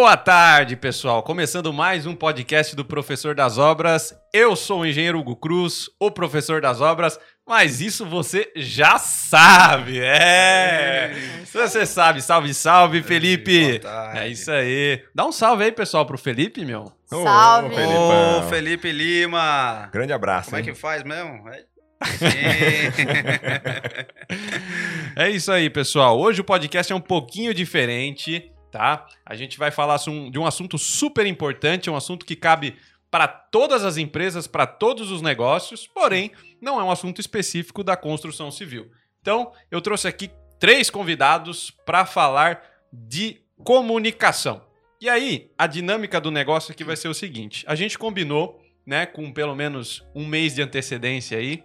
Boa tarde, pessoal. Começando mais um podcast do Professor das Obras. Eu sou o engenheiro Hugo Cruz, o professor das obras, mas isso você já sabe. É. Você sabe. Salve, salve, Felipe. É isso aí. Dá um salve aí, pessoal, pro Felipe, meu. Salve. Ô, Felipe Lima. Grande abraço. Como é hein? que faz mesmo? É- É isso aí, pessoal. Hoje o podcast é um pouquinho diferente, tá? A gente vai falar de um assunto super importante, um assunto que cabe para todas as empresas, para todos os negócios, porém, não é um assunto específico da construção civil. Então, eu trouxe aqui três convidados para falar de comunicação. E aí, a dinâmica do negócio aqui vai ser o seguinte: a gente combinou, né, com pelo menos um mês de antecedência aí,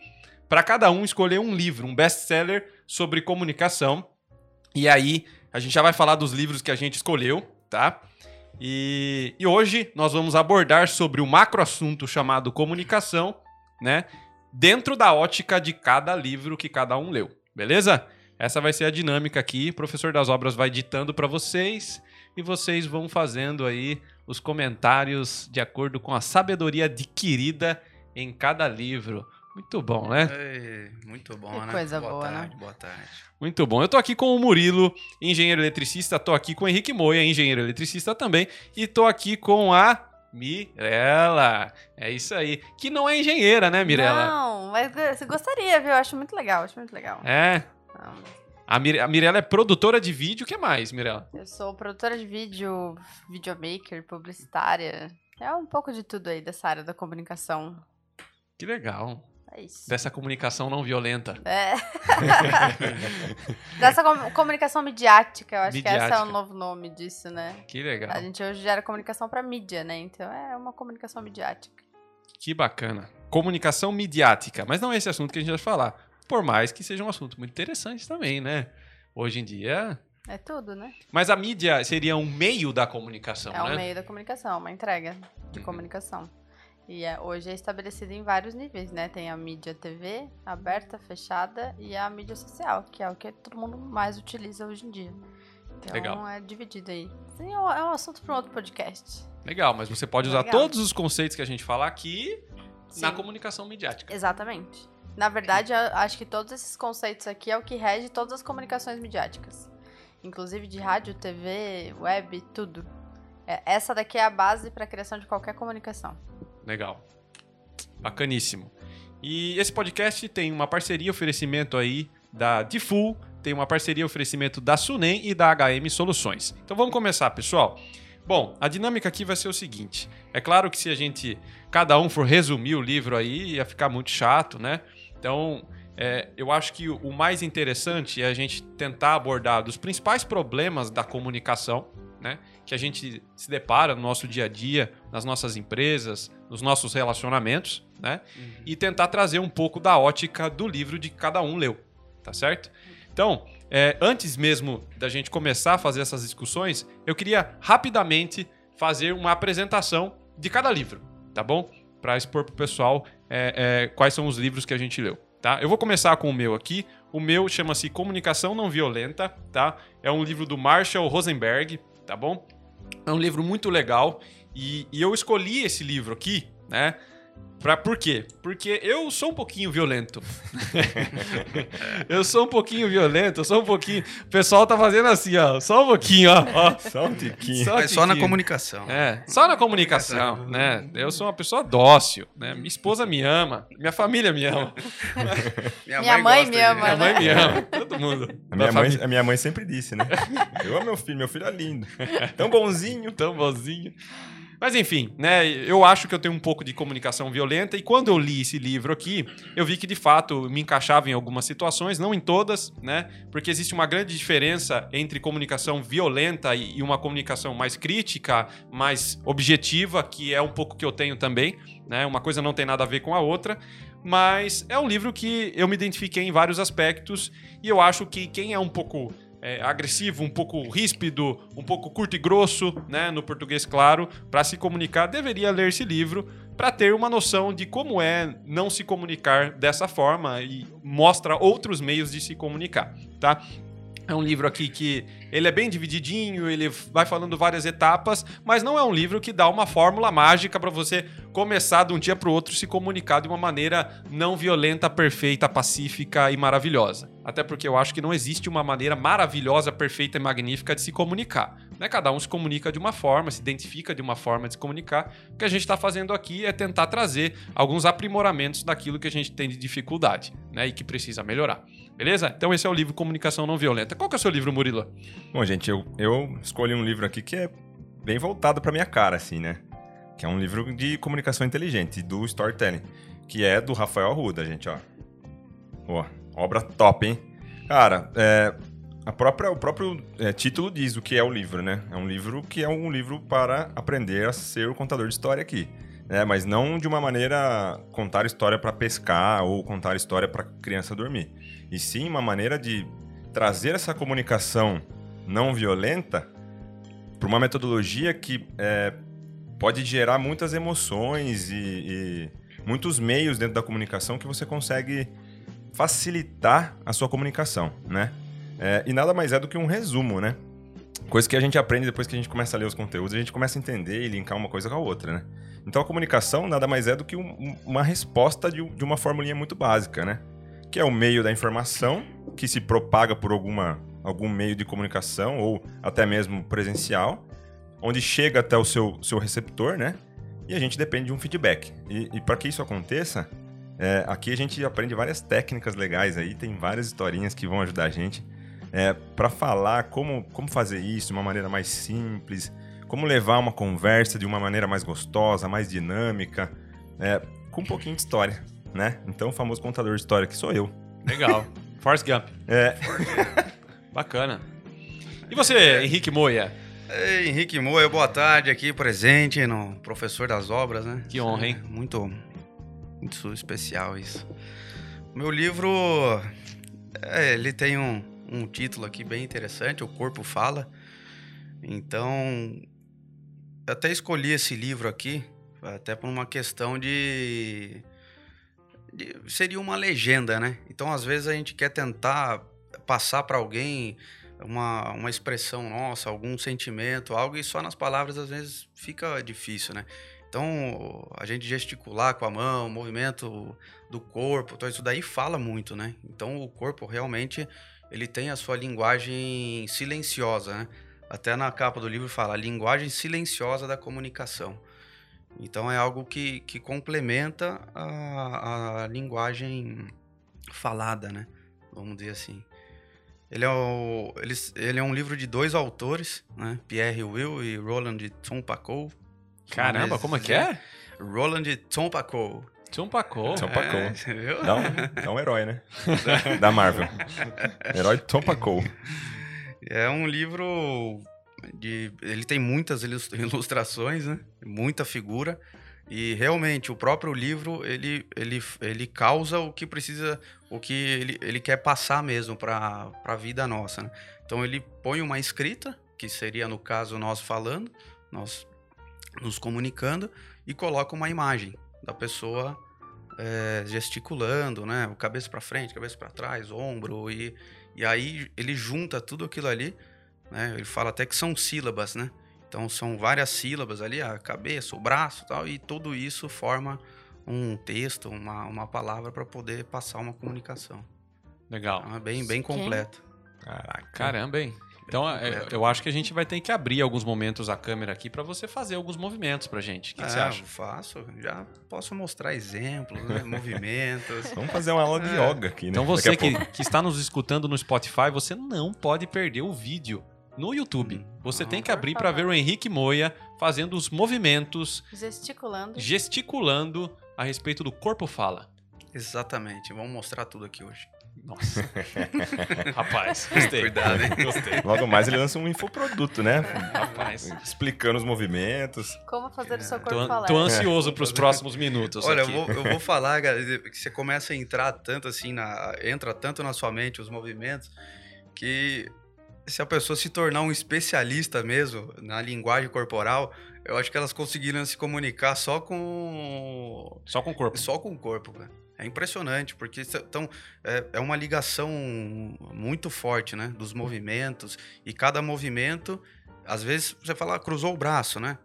para cada um escolher um livro, um best-seller sobre comunicação. E aí, a gente já vai falar dos livros que a gente escolheu, tá? E, e hoje nós vamos abordar sobre o macro assunto chamado comunicação, né? Dentro da ótica de cada livro que cada um leu, beleza? Essa vai ser a dinâmica aqui. O professor das obras vai ditando para vocês e vocês vão fazendo aí os comentários de acordo com a sabedoria adquirida em cada livro. Muito bom, né? Ei, muito bom, Que né? coisa boa boa, né? tarde, Boa tarde. Muito bom. Eu tô aqui com o Murilo, engenheiro eletricista, tô aqui com o Henrique Moia, engenheiro eletricista também, e tô aqui com a Mirella. É isso aí. Que não é engenheira, né, Mirella? Não, mas você gostaria, viu? Eu acho muito legal, acho muito legal. É. Não, A, Mir a Mirella é produtora de vídeo, o que mais, Mirella? eu sou produtora de vídeo, videomaker, publicitária. É um pouco de tudo aí dessa área da comunicação. Que legal. É. Dessa comunicação não violenta. É. Dessa com- comunicação midiática, eu acho que esse é Midiática. o novo nome disso, né? Que legal. A gente hoje gera comunicação pra mídia, né? Então é uma comunicação midiática. Que bacana. Comunicação midiática. Mas não é esse assunto que a gente vai falar. Por mais que seja um assunto muito interessante também, né? Hoje em dia. É tudo, né? Mas a mídia seria um meio da comunicação, É um né? meio da comunicação, uma entrega de Uhum. comunicação. E é- hoje é estabelecido em vários níveis, né? Tem a mídia TV, aberta, fechada, e a mídia social, que é o que todo mundo mais utiliza hoje em dia. Então Legal. é dividido aí. Sim, é um é assunto para um outro podcast. Legal, mas você pode usar Legal. todos os conceitos que a gente falar aqui na Sim. comunicação midiática. Exatamente. Na verdade, eu acho que todos esses conceitos aqui é o que rege todas as comunicações midiáticas. Inclusive de rádio, TV, web, tudo. É, essa daqui é a base para a criação de qualquer comunicação. Legal. Bacaníssimo. E esse podcast tem uma parceria oferecimento aí da Difull, tem uma parceria oferecimento da Sunem e da HM Soluções. Então vamos começar, pessoal. Bom, a dinâmica aqui vai ser o seguinte. É claro que se a gente, cada um for resumir o livro aí, ia ficar muito chato, né? Então, é, eu acho que o mais interessante é a gente tentar abordar dos principais problemas da comunicação, né? Que a gente se depara no nosso dia a dia, nas nossas empresas, nos nossos relacionamentos, né? E tentar trazer um pouco da ótica do livro de que cada um leu, tá certo? Então, é, antes mesmo da gente começar a fazer essas discussões, eu queria rapidamente fazer uma apresentação de cada livro, tá bom? Para expor pro pessoal é, é, quais são os livros que a gente leu, tá? Eu vou começar com o meu aqui. O meu chama-se Comunicação Não Violenta, tá? É um livro do Marshall Rosenberg, tá bom? É um livro muito legal e, e eu escolhi esse livro aqui, né? Pra, por quê? Porque eu sou um pouquinho violento. eu sou um pouquinho violento, eu sou um pouquinho. O pessoal tá fazendo assim, ó. Só um pouquinho, ó. ó. Só um tiquinho. Só um Mas só na tiquinho. comunicação. É, só na comunicação, né? Eu sou uma pessoa dócil, né? Minha esposa me ama, minha família me ama, Minha mãe gosta me ama, minha né? mãe me ama, todo mundo. A minha, mãe, a minha mãe sempre disse, né? Eu amo meu filho, meu filho é lindo. Tão bonzinho. tão bonzinho. Mas enfim, né? Eu acho que eu tenho um pouco de comunicação violenta e quando eu li esse livro aqui, eu vi que de fato me encaixava em algumas situações, não em todas, né? Porque existe uma grande diferença entre comunicação violenta e uma comunicação mais crítica, mais objetiva, que é um pouco que eu tenho também, né? Uma coisa não tem nada a ver com a outra. Mas é um livro que eu me identifiquei em vários aspectos e eu acho que quem é um pouco é, agressivo, um pouco ríspido, um pouco curto e grosso, né, no português claro, para se comunicar, deveria ler esse livro para ter uma noção de como é não se comunicar dessa forma e mostra outros meios de se comunicar, tá? É um livro aqui que ele é bem divididinho, ele vai falando várias etapas, mas não é um livro que dá uma fórmula mágica para você começar de um dia para o outro se comunicar de uma maneira não violenta, perfeita, pacífica e maravilhosa. Até porque eu acho que não existe uma maneira maravilhosa, perfeita e magnífica de se comunicar. Né? Cada um se comunica de uma forma, se identifica de uma forma de se comunicar. O que a gente está fazendo aqui é tentar trazer alguns aprimoramentos daquilo que a gente tem de dificuldade né? e que precisa melhorar. Beleza? Então esse é o livro Comunicação Não Violenta. Qual que é o seu livro, Murilo? Bom, gente, eu, eu escolhi um livro aqui que é bem voltado pra minha cara, assim, né? Que é um livro de comunicação inteligente, do storytelling. Que é do Rafael Arruda, gente, ó. Ó, obra top, hein? Cara, é, a própria, o próprio é, título diz o que é o livro, né? É um livro que é um livro para aprender a ser o contador de história aqui. Né? Mas não de uma maneira contar história para pescar ou contar história para criança dormir e sim uma maneira de trazer essa comunicação não violenta para uma metodologia que é, pode gerar muitas emoções e, e, muitos meios dentro da comunicação que você consegue facilitar a sua comunicação, né? É, e nada mais é do que um resumo, né? Coisa que a gente aprende depois que a gente começa a ler os conteúdos, a gente começa a entender e linkar uma coisa com a outra, né? Então a comunicação nada mais é do que um, uma resposta de, de uma formulinha muito básica, né? Que é o meio da informação que se propaga por alguma, algum meio de comunicação ou até mesmo presencial, onde chega até o seu, seu receptor, né? E a gente depende de um feedback. E, e para que isso aconteça, é, aqui a gente aprende várias técnicas legais aí, tem várias historinhas que vão ajudar a gente é, para falar como, como fazer isso de uma maneira mais simples, como levar uma conversa de uma maneira mais gostosa, mais dinâmica, é, com um pouquinho de história né? Então o famoso contador de história que sou eu. Legal. Forrest Gump. É. Bacana. E você, Henrique Moia? Ei, Henrique Moia, boa tarde aqui presente no Professor das Obras, né? Que honra, hein? É muito, muito especial isso. Meu livro, é, ele tem um, um título aqui bem interessante, O Corpo Fala. Então, eu até escolhi esse livro aqui, até por uma questão de seria uma legenda, né? Então, às vezes, a gente quer tentar passar para alguém uma, uma expressão nossa, algum sentimento, algo, e só nas palavras, às vezes, fica difícil, né? Então, a gente gesticular com a mão, movimento do corpo, então isso daí fala muito, né? Então, o corpo realmente, ele tem a sua linguagem silenciosa, né? Até na capa do livro fala, a linguagem silenciosa da comunicação. Então é algo que, que complementa a, a linguagem falada, né? Vamos dizer assim. Ele é, o, ele, ele é um livro de dois autores, né? Pierre Will e Roland Tompacou. Caramba, como é que é? Roland Tompacou. Tompacou. Tompacou. É, você viu? Dá um, dá um herói, né? da Marvel. Herói Tompacou. É um livro de, ele tem muitas ilustrações, né? Muita figura. E realmente o próprio livro ele, ele, ele causa o que precisa, o que ele, ele quer passar mesmo para a vida nossa. Né? Então ele põe uma escrita, que seria no caso nós falando, nós nos comunicando, e coloca uma imagem da pessoa é, gesticulando, né? O cabeça para frente, cabeça para trás, ombro, e, e aí ele junta tudo aquilo ali né? Ele fala até que são sílabas, né? Então são várias sílabas ali, a cabeça, o braço, tal, e tudo isso forma um texto, uma, uma palavra para poder passar uma comunicação. Legal. Então, é bem, bem completo. Caraca. Caramba, hein? Então, eu, eu acho que a gente vai ter que abrir alguns momentos a câmera aqui para você fazer alguns movimentos pra gente. O que, é, que você acha? faço. Já posso mostrar exemplos, né? movimentos. Vamos fazer uma aula de É. yoga aqui, né? Então você que, que está nos escutando no Spotify, você não pode perder o vídeo no YouTube. Hum. Você Ah, tem que abrir para ver o Henrique Moia fazendo os movimentos, Gesticulando. gesticulando a respeito do corpo fala. Exatamente. Vamos mostrar tudo aqui hoje. Nossa. Rapaz, gostei. Cuidado, hein? Gostei. Logo mais ele lança um infoproduto, né? Rapaz. Explicando os movimentos. Como fazer o seu corpo Tô, falar. tô ansioso para os próximos minutos Olha, eu vou, eu vou falar, galera, que você começa a entrar tanto assim, na, entra tanto na sua mente os movimentos, que se a pessoa se tornar um especialista mesmo na linguagem corporal, eu acho que elas conseguiram se comunicar só com Só com o corpo. só com o corpo, cara. É impressionante, porque então, é, é uma ligação muito forte, né? Dos movimentos. E cada movimento, às vezes, você fala, ah, cruzou o braço, né?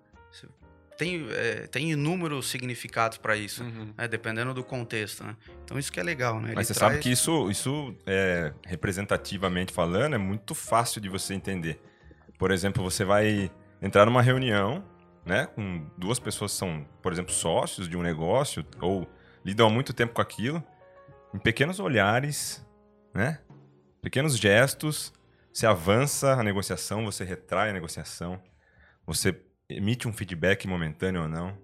Tem, é, tem inúmeros significados para isso, Uhum. né? dependendo do contexto, né? Então isso que é legal, né? Ele Mas você traz- sabe que isso, isso é, representativamente falando, é muito fácil de você entender. Por exemplo, você vai entrar numa reunião, né, com duas pessoas que são, por exemplo, sócios de um negócio ou lidam há muito tempo com aquilo, em pequenos olhares, né, pequenos gestos, você avança a negociação, você retrai a negociação, você emite um feedback momentâneo ou não.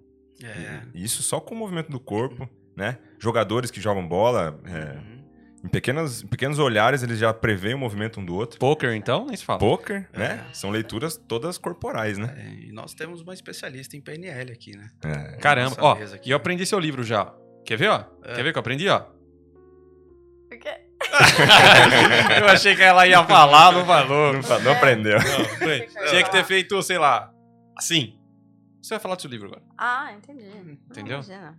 É. E Isso só com o movimento do corpo, né? Jogadores que jogam bola, é, Uhum. em, pequenas, em pequenos olhares eles já preveem o movimento um do outro. Poker, então, nem se fala. Poker, É. né? São leituras todas corporais, né? É, e nós temos uma especialista em PNL aqui, né? É. Caramba, ó, aqui. e eu aprendi seu livro já. Quer ver, ó? É. Quer ver que eu aprendi, ó? Por quê? eu achei que ela ia falar, não falou. Não, não aprendeu. Não, foi. Tinha que ter feito, sei lá, assim. Você vai falar do seu livro agora. Ah, entendi. Entendeu? Imagina.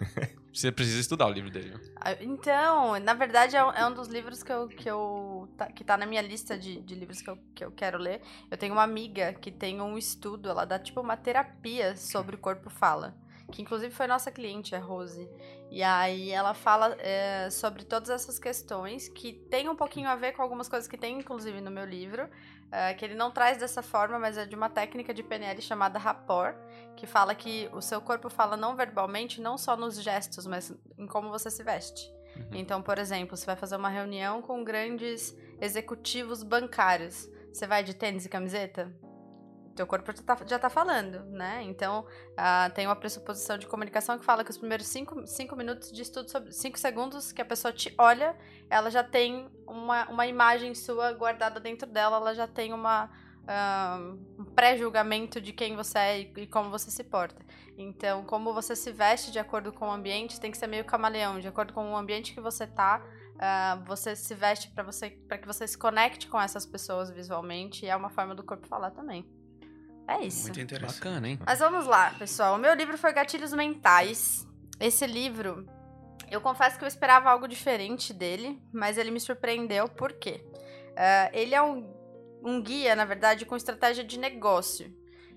Você precisa estudar o livro dele. viu? Ah, Então, na verdade, é um, é um dos livros que eu, que eu tá, que tá na minha lista de, de livros que eu, que eu quero ler. Eu tenho uma amiga que tem um estudo, ela dá tipo uma terapia sobre o corpo fala. Que inclusive foi nossa cliente, a Rose. E aí ela fala é, sobre todas essas questões que tem um pouquinho a ver com algumas coisas que tem, inclusive, no meu livro. É, que ele não traz dessa forma, mas é de uma técnica de PNL chamada rapport, que fala que o seu corpo fala não verbalmente, não só nos gestos, mas em como você se veste. Então, por exemplo, você vai fazer uma reunião com grandes executivos bancários. Você vai de tênis e camiseta? Teu corpo já tá, já tá falando, né? Então, ah, tem uma pressuposição de comunicação que fala que os primeiros cinco, minutos de estudo sobre. cinco segundos que a pessoa te olha, ela já tem uma, uma imagem sua guardada dentro dela, ela já tem uma. ah, um pré-julgamento de quem você é e, como você se porta. Então, como você se veste de acordo com o ambiente, tem que ser meio camaleão, de acordo com o ambiente que você tá, ah, você se veste para você para que você se conecte com essas pessoas visualmente e é uma forma do corpo falar também. É isso. Muito interessante. Bacana, hein? Mas vamos lá, pessoal. O meu livro foi Gatilhos Mentais. Esse livro, eu confesso que eu esperava algo diferente dele, mas ele me surpreendeu. Por quê? Ah, ele é um, um guia, na verdade, com estratégia de negócio.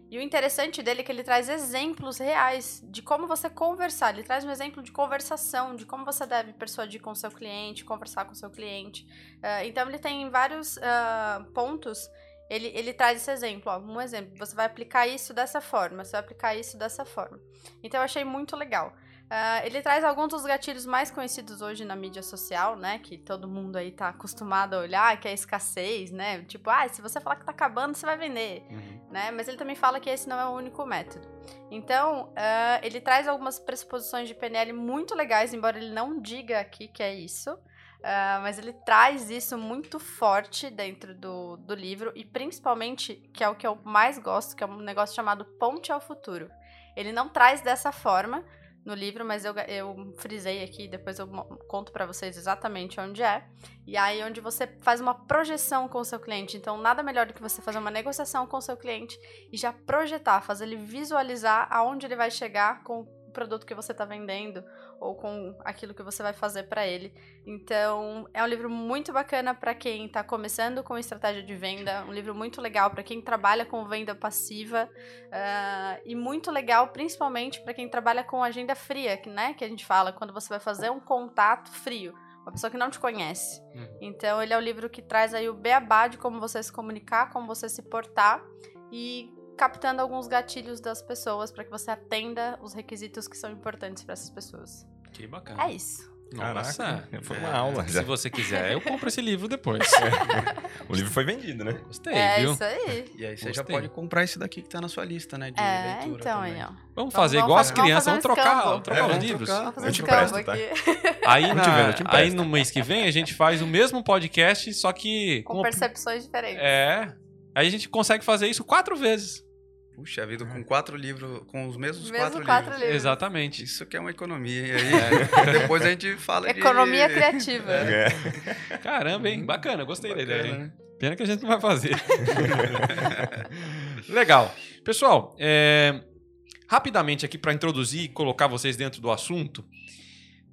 E o interessante dele é que ele traz exemplos reais de como você conversar. Ele traz um exemplo de conversação, de como você deve persuadir com o seu cliente, conversar com o seu cliente. Ah, então, ele tem vários ah, pontos ele, ele traz esse exemplo, ó, um exemplo. Você vai aplicar isso dessa forma, você vai aplicar isso dessa forma. Então eu achei muito legal. Ah, ele traz alguns dos gatilhos mais conhecidos hoje na mídia social, né? Que todo mundo aí tá acostumado a olhar, que é a escassez, né? Tipo, ah, se você falar que tá acabando, você vai vender, né? Mas ele também fala que esse não é o único método. Então, ah, ele traz algumas pressuposições de PNL muito legais, embora ele não diga aqui que é isso. Ah, mas ele traz isso muito forte dentro do, do livro e principalmente, que é o que eu mais gosto, que é um negócio chamado Ponte ao Futuro. Ele não traz dessa forma no livro, mas eu, eu frisei aqui, depois eu conto pra vocês exatamente onde é. E aí onde você faz uma projeção com o seu cliente. Então, nada melhor do que você fazer uma negociação com o seu cliente e já projetar, fazer ele visualizar aonde ele vai chegar com produto que você está vendendo ou com aquilo que você vai fazer para ele. Então, é um livro muito bacana para quem está começando com estratégia de venda, um livro muito legal para quem trabalha com venda passiva ah, e muito legal principalmente para quem trabalha com agenda fria, que, né, que a gente fala quando você vai fazer um contato frio, uma pessoa que não te conhece. Uhum. Então, ele é o livro que traz aí o beabá de como você se comunicar, como você se portar e captando alguns gatilhos das pessoas para que você atenda os requisitos que são importantes para essas pessoas. Que bacana. É isso. Nossa. Caraca, foi uma É, aula já. Se você quiser, eu compro esse livro depois. O livro foi vendido, né? Gostei, é viu? isso aí. E aí você já Gostei. pode comprar esse daqui que tá na sua lista, né? De É, leitura então também. aí, ó. Vamos Vamos- fazer vamos igual as fazer- vamos crianças, vamos trocar, escambo. trocar É, os vamos livros. trocar. Vamos fazer Eu te empresto, tá? aqui. Aí, na- vendo, eu te aí no mês que vem a gente faz o mesmo podcast, só que Com com percepções diferentes. é, aí a gente consegue fazer isso quatro vezes. Puxa vida, com quatro livros, com os mesmos Mesmo quatro, quatro livros. livros. Exatamente. Isso que é uma economia. E aí, depois a gente fala de... Economia criativa. É. Caramba, hein? Bacana, gostei da Bacana, ideia. hein? né? Pena que a gente não vai fazer. Legal. Pessoal, é, rapidamente aqui para introduzir e colocar vocês dentro do assunto,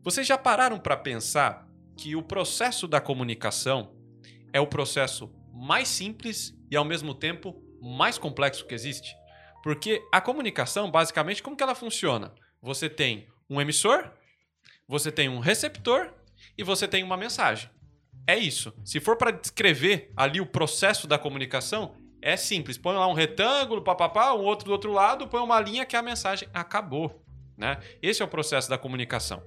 Vocês já pararam para pensar que o processo da comunicação é o processo mais simples e ao mesmo tempo mais complexo que existe? Porque a comunicação, basicamente, como que ela funciona? Você tem um emissor, você tem um receptor e você tem uma mensagem. É isso. Se for para descrever ali o processo da comunicação, é simples. Põe lá um retângulo, papapá, um outro do outro lado, põe uma linha que a mensagem acabou. Né? Esse é o processo da comunicação.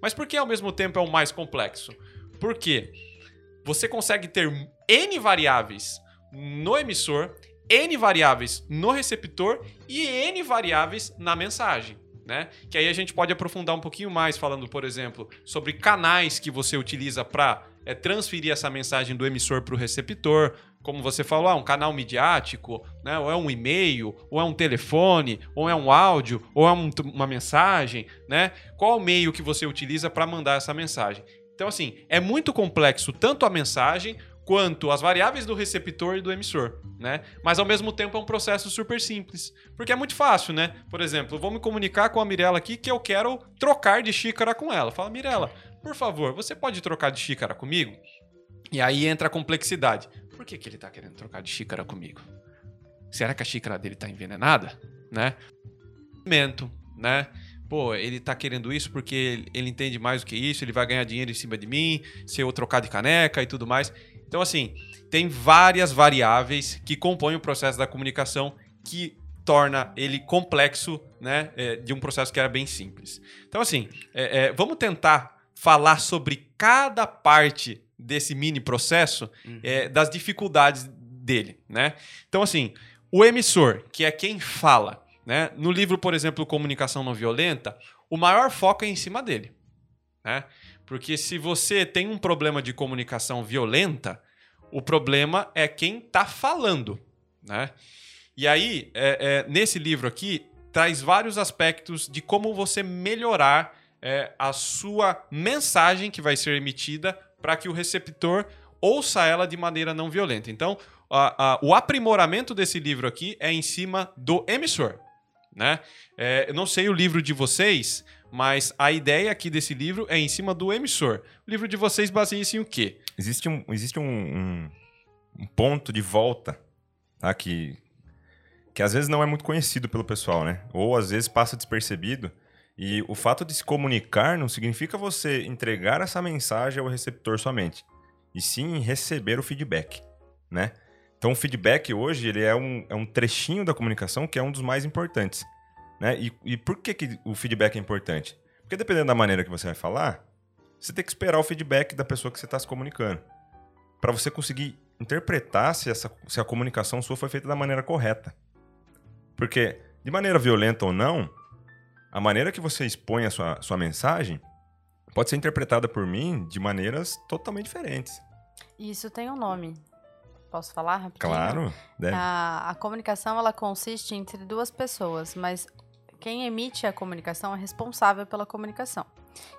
Mas por que ao mesmo tempo é o mais complexo? Porque você consegue ter N variáveis no emissor, N variáveis no receptor e N variáveis na mensagem. Né? Que aí a gente pode aprofundar um pouquinho mais, falando, por exemplo, sobre canais que você utiliza para é, transferir essa mensagem do emissor para o receptor, como você falou, ah, um canal midiático, né? ou é um e-mail, ou é um telefone, ou é um áudio, ou é um, uma mensagem, né? Qual meio que você utiliza para mandar essa mensagem? Então, assim, é muito complexo tanto a mensagem quanto as variáveis do receptor e do emissor, né? Mas ao mesmo tempo é um processo super simples, porque é muito fácil, né? Por exemplo, eu vou me comunicar com a Mirella aqui que eu quero trocar de xícara com ela. Fala, Mirella, por favor, você pode trocar de xícara comigo? E aí entra a complexidade. Por que, que ele está querendo trocar de xícara comigo? Será que a xícara dele está envenenada? Né? né? Pô, ele tá querendo isso porque ele entende mais do que isso, ele vai ganhar dinheiro em cima de mim, se eu trocar de caneca e tudo mais. Então, assim, tem várias variáveis que compõem o processo da comunicação que torna ele complexo, né, é, de um processo que era bem simples. Então, assim, é, é, vamos tentar falar sobre cada parte desse mini processo uhum. é, das dificuldades dele, né? Então, assim, o emissor, que é quem fala, né? No livro, por exemplo, Comunicação Não Violenta, o maior foco é em cima dele, né? Porque se você tem um problema de comunicação violenta, o problema é quem está falando, né? E aí, é, é, nesse livro aqui, traz vários aspectos de como você melhorar é, a sua mensagem que vai ser emitida para que o receptor ouça ela de maneira não violenta. Então, a, a, o aprimoramento desse livro aqui é em cima do emissor. Né? É, eu não sei o livro de vocês, mas a ideia aqui desse livro é em cima do emissor. O livro de vocês baseia-se em o quê? Existe um, existe um, um, um ponto de volta tá? que, que às vezes não é muito conhecido pelo pessoal, né? Ou às vezes passa despercebido, e o fato de se comunicar não significa você entregar essa mensagem ao receptor somente, e sim receber o feedback, né? Então, o feedback hoje ele é, um, é um trechinho da comunicação que é um dos mais importantes. Né? E, e por que, que o feedback é importante? Porque dependendo da maneira que você vai falar, você tem que esperar o feedback da pessoa que você está se comunicando. Para você conseguir interpretar se, essa, se a comunicação sua foi feita da maneira correta. Porque, de maneira violenta ou não, a maneira que você expõe a sua, sua mensagem pode ser interpretada por mim de maneiras totalmente diferentes. Isso tem um nome. Posso falar rapidinho? Claro. Deve. A, a comunicação ela consiste entre duas pessoas, mas quem emite a comunicação é responsável pela comunicação.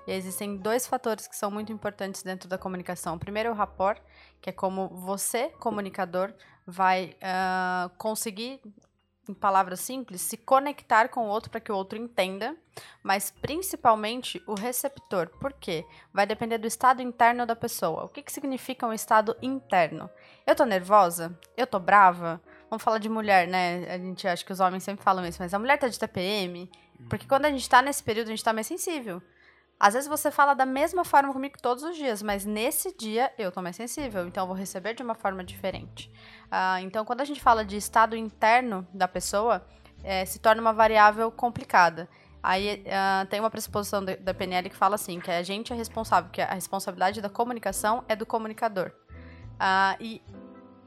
E existem dois fatores que são muito importantes dentro da comunicação. O primeiro é o rapport, que é como você, comunicador, vai uh, conseguir em palavras simples, se conectar com o outro para que o outro entenda, mas principalmente o receptor. Por quê? Vai depender do estado interno da pessoa. O que, que significa um estado interno? Eu tô nervosa? Eu tô brava? Vamos falar de mulher, né? A gente acha que os homens sempre falam isso, mas a mulher tá de TPM. Porque quando a gente tá nesse período, a gente tá mais sensível. Às vezes você fala da mesma forma comigo todos os dias, mas nesse dia eu tô mais sensível, então eu vou receber de uma forma diferente. Uh, então, quando a gente fala de estado interno da pessoa, é, se torna uma variável complicada. Aí uh, tem uma pressuposição da PNL que fala assim, que a gente é responsável, que a responsabilidade da comunicação é do comunicador. Uh, e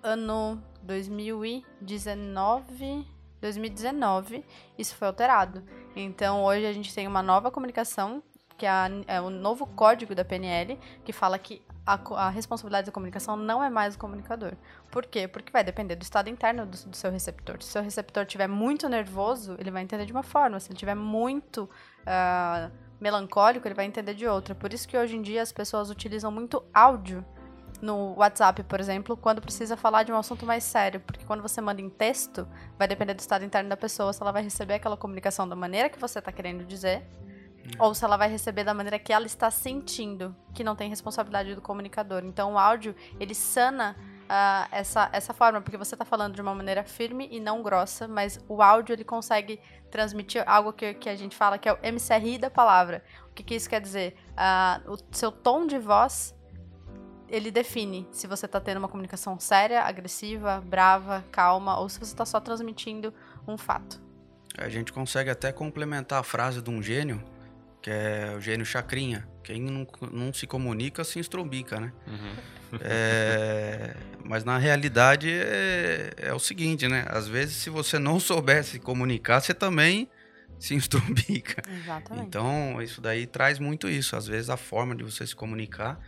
ano 2019, 2019, isso foi alterado. Então hoje a gente tem uma nova comunicação que é, é o novo código da PNL, que fala que a, a, responsabilidade da comunicação não é mais o comunicador. Por quê? Porque vai depender do estado interno do, do seu receptor. Se o seu receptor estiver muito nervoso, ele vai entender de uma forma. Se ele estiver muito uh, melancólico, ele vai entender de outra. Por isso que hoje em dia as pessoas utilizam muito áudio no WhatsApp, por exemplo, quando precisa falar de um assunto mais sério. Porque quando você manda em texto, vai depender do estado interno da pessoa, se ela vai receber aquela comunicação da maneira que você está querendo dizer ou se ela vai receber da maneira que ela está sentindo, que não tem responsabilidade do comunicador. Então o áudio, ele sana uh, essa, essa forma, porque você está falando de uma maneira firme e não grossa, mas o áudio ele consegue transmitir algo que, que a gente fala que é o MCRI da palavra. O que, que isso quer dizer? Uh, o seu tom de voz ele define se você está tendo uma comunicação séria, agressiva, brava, calma, ou se você está só transmitindo um fato. A gente consegue até complementar a frase de um gênio, que é o gênio chacrinha. Quem não, não se comunica se estrombica, né? Uhum. É, mas na realidade é, é, o seguinte, né? Às vezes, se você não souber se comunicar, você também se estrombica. Exatamente. Então, isso daí traz muito isso. Às vezes, a forma de você se comunicar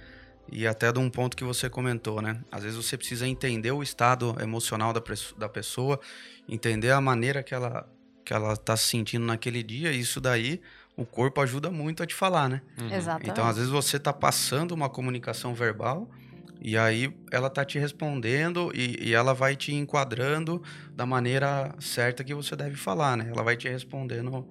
e até de um ponto que você comentou, né? Às vezes você precisa entender o estado emocional da, da pessoa, entender a maneira que ela que ela está se sentindo naquele dia, e isso daí o corpo ajuda muito a te falar, né? Uhum. Exatamente. Então, às vezes você está passando uma comunicação verbal e aí ela tá te respondendo e, e, ela vai te enquadrando da maneira certa que você deve falar, né? Ela vai te respondendo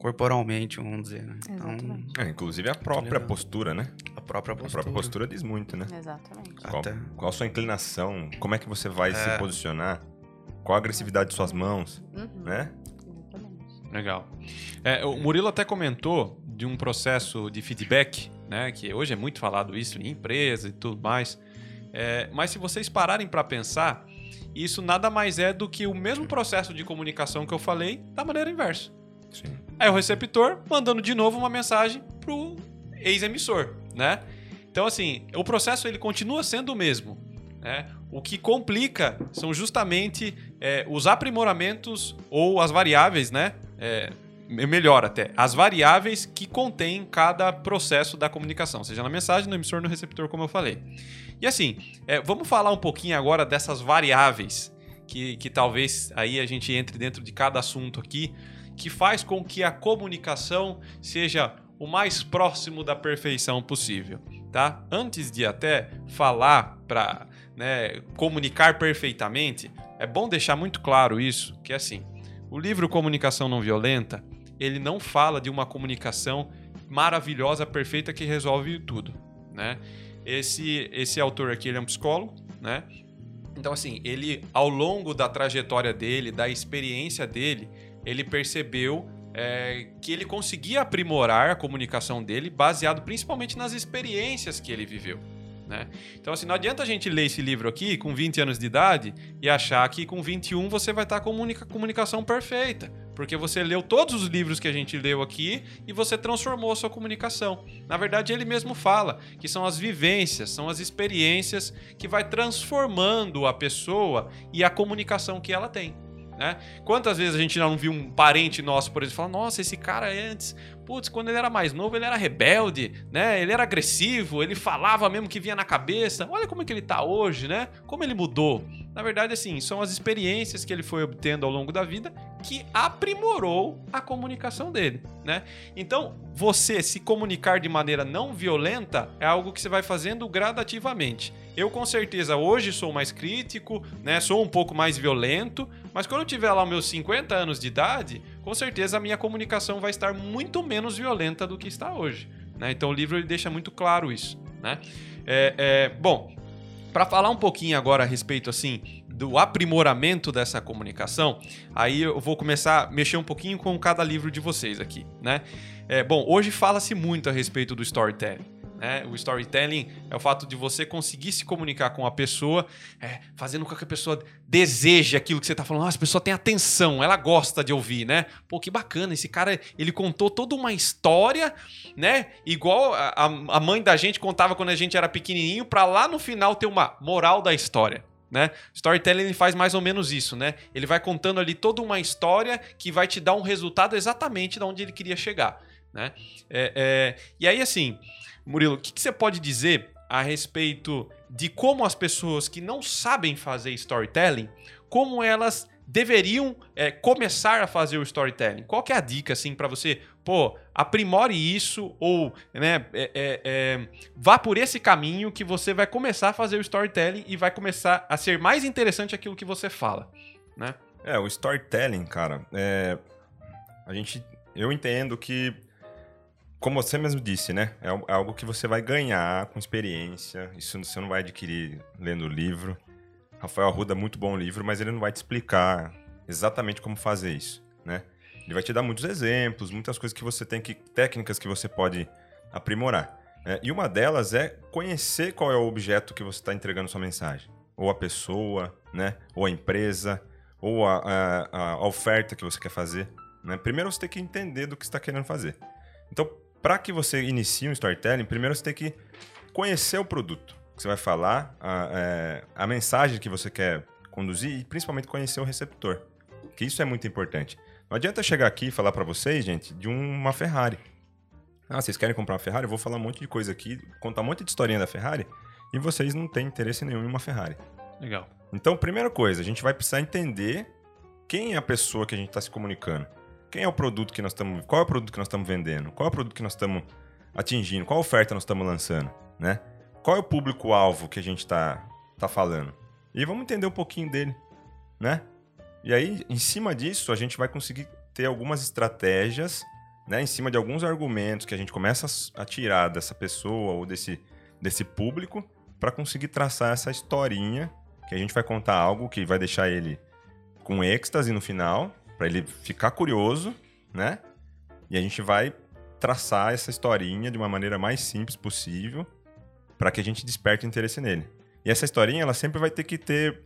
corporalmente, vamos dizer, né? Então, é, inclusive a própria postura, né? A própria postura. A própria postura diz muito, né? Exatamente. Qual, qual a sua inclinação? Como é que você vai é. se posicionar? Qual a agressividade de suas mãos, uhum. né? Legal. É, o Murilo até comentou de um processo de feedback, né? Que hoje é muito falado isso em empresa e tudo mais. É, mas se vocês pararem para pensar, isso nada mais é do que o mesmo processo de comunicação que eu falei da maneira inversa. Sim. É o receptor mandando de novo uma mensagem pro ex-emissor, né? Então, assim, o processo ele continua sendo o mesmo. Né? O que complica são justamente é, os aprimoramentos ou as variáveis, né? É, melhor até, as variáveis que contém cada processo da comunicação, seja na mensagem, no emissor, no receptor, como eu falei. E assim, é, vamos falar um pouquinho agora dessas variáveis que, que talvez aí a gente entre dentro de cada assunto aqui, que faz com que a comunicação seja o mais próximo da perfeição possível, tá? Antes de até falar para né, comunicar perfeitamente, é bom deixar muito claro isso, que é assim, o livro Comunicação Não Violenta, ele não fala de uma comunicação maravilhosa, perfeita que resolve tudo, né? Esse, esse autor aqui ele é um psicólogo, né? Então, assim, ele, ao longo da trajetória dele, da experiência dele, ele percebeu é, que ele conseguia aprimorar a comunicação dele baseado principalmente nas experiências que ele viveu. Né? Então, assim, não adianta a gente ler esse livro aqui com 20 anos de idade e achar que com 21 você vai estar com comunica comunicação perfeita. Porque você leu todos os livros que a gente leu aqui e você transformou a sua comunicação. Na verdade, ele mesmo fala que são as vivências, são as experiências que vai transformando a pessoa e a comunicação que ela tem. Né? Quantas vezes a gente não viu um parente nosso, por exemplo, falar: Nossa, esse cara antes, putz, quando ele era mais novo, ele era rebelde, né? Ele era agressivo, ele falava mesmo que vinha na cabeça. Olha como é que ele tá hoje, né? Como ele mudou. Na verdade, assim, são as experiências que ele foi obtendo ao longo da vida que aprimorou a comunicação dele, né? Então, você se comunicar de maneira não violenta é algo que você vai fazendo gradativamente. Eu com certeza hoje sou mais crítico, né? Sou um pouco mais violento, mas quando eu tiver lá meus 50 anos de idade, com certeza a minha comunicação vai estar muito menos violenta do que está hoje. Né? Então o livro ele deixa muito claro isso. Né? É, é, bom, para falar um pouquinho agora a respeito assim do aprimoramento dessa comunicação, aí eu vou começar a mexer um pouquinho com cada livro de vocês aqui, né? É, bom, hoje fala-se muito a respeito do storytelling. Né? O storytelling é o fato de você conseguir se comunicar com a pessoa, é, fazendo com que a pessoa deseje aquilo que você está falando. Nossa, a pessoa tem atenção, ela gosta de ouvir, né? Pô, que bacana, esse cara, ele contou toda uma história, né? Igual a, a mãe da gente contava quando a gente era pequenininho, para lá no final ter uma moral da história. Né? Storytelling faz mais ou menos isso, né? Ele vai contando ali toda uma história que vai te dar um resultado exatamente de onde ele queria chegar, né? É, é... E aí, assim, Murilo, o que, que você pode dizer a respeito de como as pessoas que não sabem fazer storytelling, como elas deveriam é, começar a fazer o storytelling? Qual que é a dica assim para você? Pô, aprimore isso ou né, é, é, é, vá por esse caminho que você vai começar a fazer o storytelling e vai começar a ser mais interessante aquilo que você fala, né? É, o storytelling, cara, é, a gente, eu entendo que como você mesmo disse, né? É é algo que você vai ganhar com experiência. Isso você não vai adquirir lendo o livro. Rafael Arruda, muito bom livro, mas ele não vai te explicar exatamente como fazer isso, né? Ele vai te dar muitos exemplos, muitas coisas que você tem que. técnicas que você pode aprimorar. né? e uma delas é conhecer qual é o objeto que você está entregando sua mensagem. Ou a pessoa, né? Ou a empresa, ou a, a- a oferta que você quer fazer. Né? Primeiro você tem que entender do que está querendo fazer. Então, para que você inicie um storytelling, primeiro você tem que conhecer o produto que você vai falar, a, é, a mensagem que você quer conduzir e principalmente conhecer o receptor. Que isso é muito importante. Não adianta chegar aqui e falar para vocês, gente, de uma Ferrari. Ah, vocês querem comprar uma Ferrari? Eu vou falar um monte de coisa aqui, contar um monte de historinha da Ferrari e vocês não têm interesse nenhum em uma Ferrari. Legal. Então, primeira coisa, a gente vai precisar entender quem é a pessoa que a gente está se comunicando. Quem é o produto que nós estamos. Qual é o produto que nós estamos vendendo? Qual é o produto que nós estamos atingindo? Qual oferta nós estamos lançando? Né? Qual é o público-alvo que a gente está tá falando? E vamos entender um pouquinho dele. Né? E aí, em cima disso, a gente vai conseguir ter algumas estratégias, né? Em cima de alguns argumentos que a gente começa a tirar dessa pessoa ou desse, desse público para conseguir traçar essa historinha que a gente vai contar algo que vai deixar ele com êxtase no final, para ele ficar curioso, né? E a gente vai traçar essa historinha de uma maneira mais simples possível para que a gente desperte interesse nele. E essa historinha, ela sempre vai ter que ter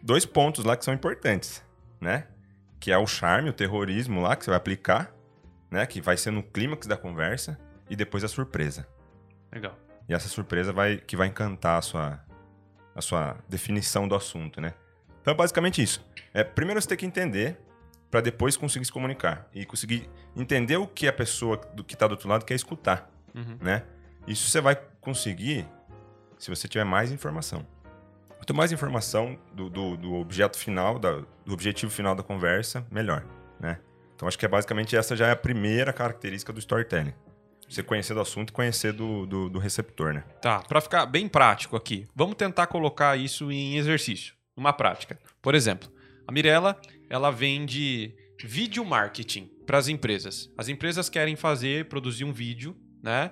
dois pontos lá que são importantes, né? Que é o charme, o terrorismo lá que você vai aplicar, né? Que vai ser no clímax da conversa e depois a surpresa. Legal. E essa surpresa vai que vai encantar a sua, a sua definição do assunto, né? Então é basicamente isso. É, primeiro você tem que entender para depois conseguir se comunicar e conseguir entender o que a pessoa do que está do outro lado quer escutar, Uhum. né? Isso você vai conseguir se você tiver mais informação. Quanto mais informação do, do, do objeto final, da- do objetivo final da conversa, melhor, né? Então acho que é basicamente essa já é a primeira característica do storytelling. Você conhecer do assunto e conhecer do, do, do receptor, né? Tá, para ficar bem prático aqui, vamos tentar colocar isso em exercício, numa prática. Por exemplo, a Mirella, ela vende vídeo marketing para as empresas. As empresas querem fazer, produzir um vídeo, né,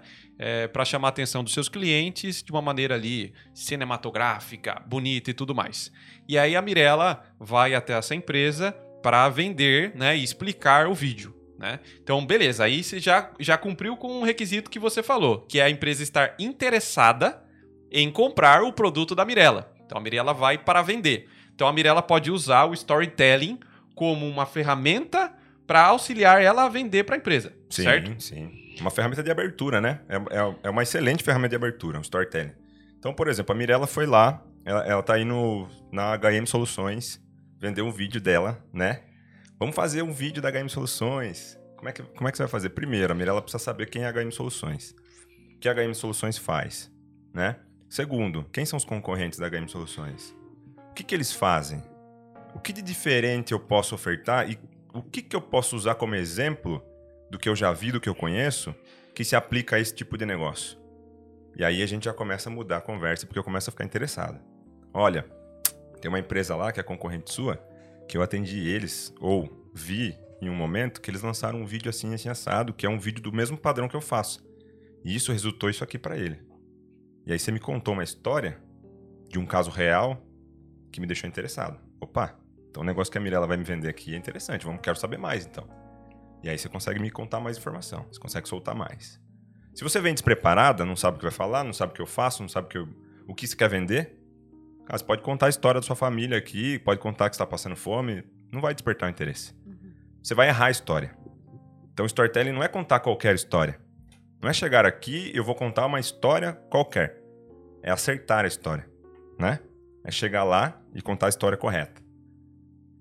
para chamar a atenção dos seus clientes de uma maneira ali cinematográfica, bonita e tudo mais. E aí a Mirella vai até essa empresa para vender, né, e explicar o vídeo. Né? Então, beleza, aí você já, já cumpriu com um requisito que você falou, que é a empresa estar interessada em comprar o produto da Mirella. Então, a Mirella vai para vender. Então, a Mirella pode usar o storytelling como uma ferramenta para auxiliar ela a vender para a empresa, Sim, certo? sim. Uma ferramenta de abertura, né? É, é, é uma excelente ferramenta de abertura, um storytelling. Então, por exemplo, a Mirella foi lá, ela, ela tá aí no, na HM Soluções, vendeu um vídeo dela, né? Vamos fazer um vídeo da HM Soluções. Como é que, como é que você vai fazer? Primeiro, a Mirella precisa saber quem é a HM Soluções. O que a HM Soluções faz, né? Segundo, quem são os concorrentes da HM Soluções? O que, que eles fazem? O que de diferente eu posso ofertar e o que, que eu posso usar como exemplo do que eu já vi, do que eu conheço, que se aplica a esse tipo de negócio? E aí a gente já começa a mudar a conversa, porque eu começo a ficar interessado. Olha, tem uma empresa lá que é concorrente sua, que eu atendi eles, ou vi em um momento, que eles lançaram um vídeo assim, assim, assado, que é um vídeo do mesmo padrão que eu faço. E isso resultou isso aqui para ele. E aí você me contou uma história de um caso real que me deixou interessado. Opa, então o negócio que a Mirella vai me vender aqui é interessante, vamos, quero saber mais então. E aí você consegue me contar mais informação, você consegue soltar mais. Se você vem despreparada, não sabe o que vai falar, não sabe o que eu faço, não sabe o que, eu- o que você quer vender, cara, você pode contar a história da sua família aqui, pode contar que você está passando fome, não vai despertar o interesse. Você vai errar a história. Então, storytelling não é contar qualquer história. Não é chegar aqui e eu vou contar uma história qualquer. É acertar a história, né? É chegar lá e contar a história correta.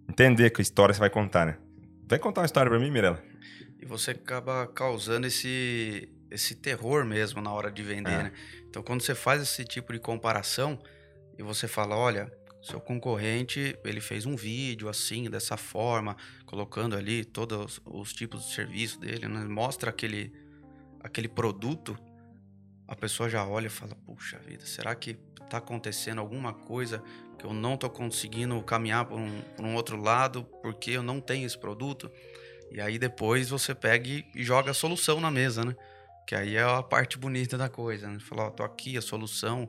Entender que história você vai contar, né? Vai contar uma história pra mim, Mirella? E você acaba causando esse, esse terror mesmo na hora de vender, É. né? Então, quando você faz esse tipo de comparação e você fala, olha, seu concorrente, ele fez um vídeo assim, dessa forma, colocando ali todos os tipos de serviço dele, né? mostra aquele, aquele produto, a pessoa já olha e fala, puxa vida, será que tá acontecendo alguma coisa que eu não tô conseguindo caminhar por um, por um outro lado porque eu não tenho esse produto? E aí depois você pega e joga a solução na mesa, né? Que aí é a parte bonita da coisa, né? Falar, ó, tô aqui, a solução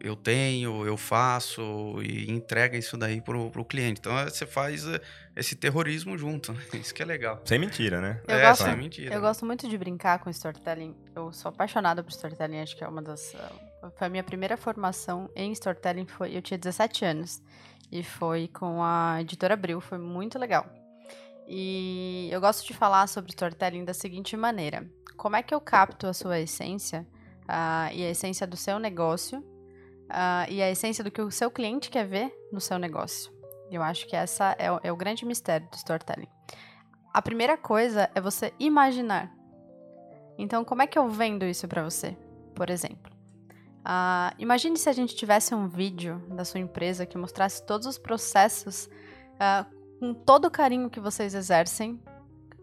eu tenho, eu faço e entrega isso daí pro, pro cliente. Então é, você faz eh, esse terrorismo junto, né? Isso que é legal. Sem mentira, né? Eu é, gosto- sem mentira. Eu gosto muito de brincar com storytelling. Eu sou apaixonada por storytelling, acho que é uma das. Foi a minha primeira formação em storytelling. Foi, eu tinha 17 anos. E foi com a editora Abril, foi muito legal. E eu gosto de falar sobre storytelling da seguinte maneira: como é que eu capto a sua essência ah, e a essência do seu negócio ah, e a essência do que o seu cliente quer ver no seu negócio? Eu acho que essa é o, é o grande mistério do storytelling. A primeira coisa é você imaginar. Então, como é que eu vendo isso pra você? Por exemplo, ah, imagine se a gente tivesse um vídeo da sua empresa que mostrasse todos os processos ah, com todo o carinho que vocês exercem,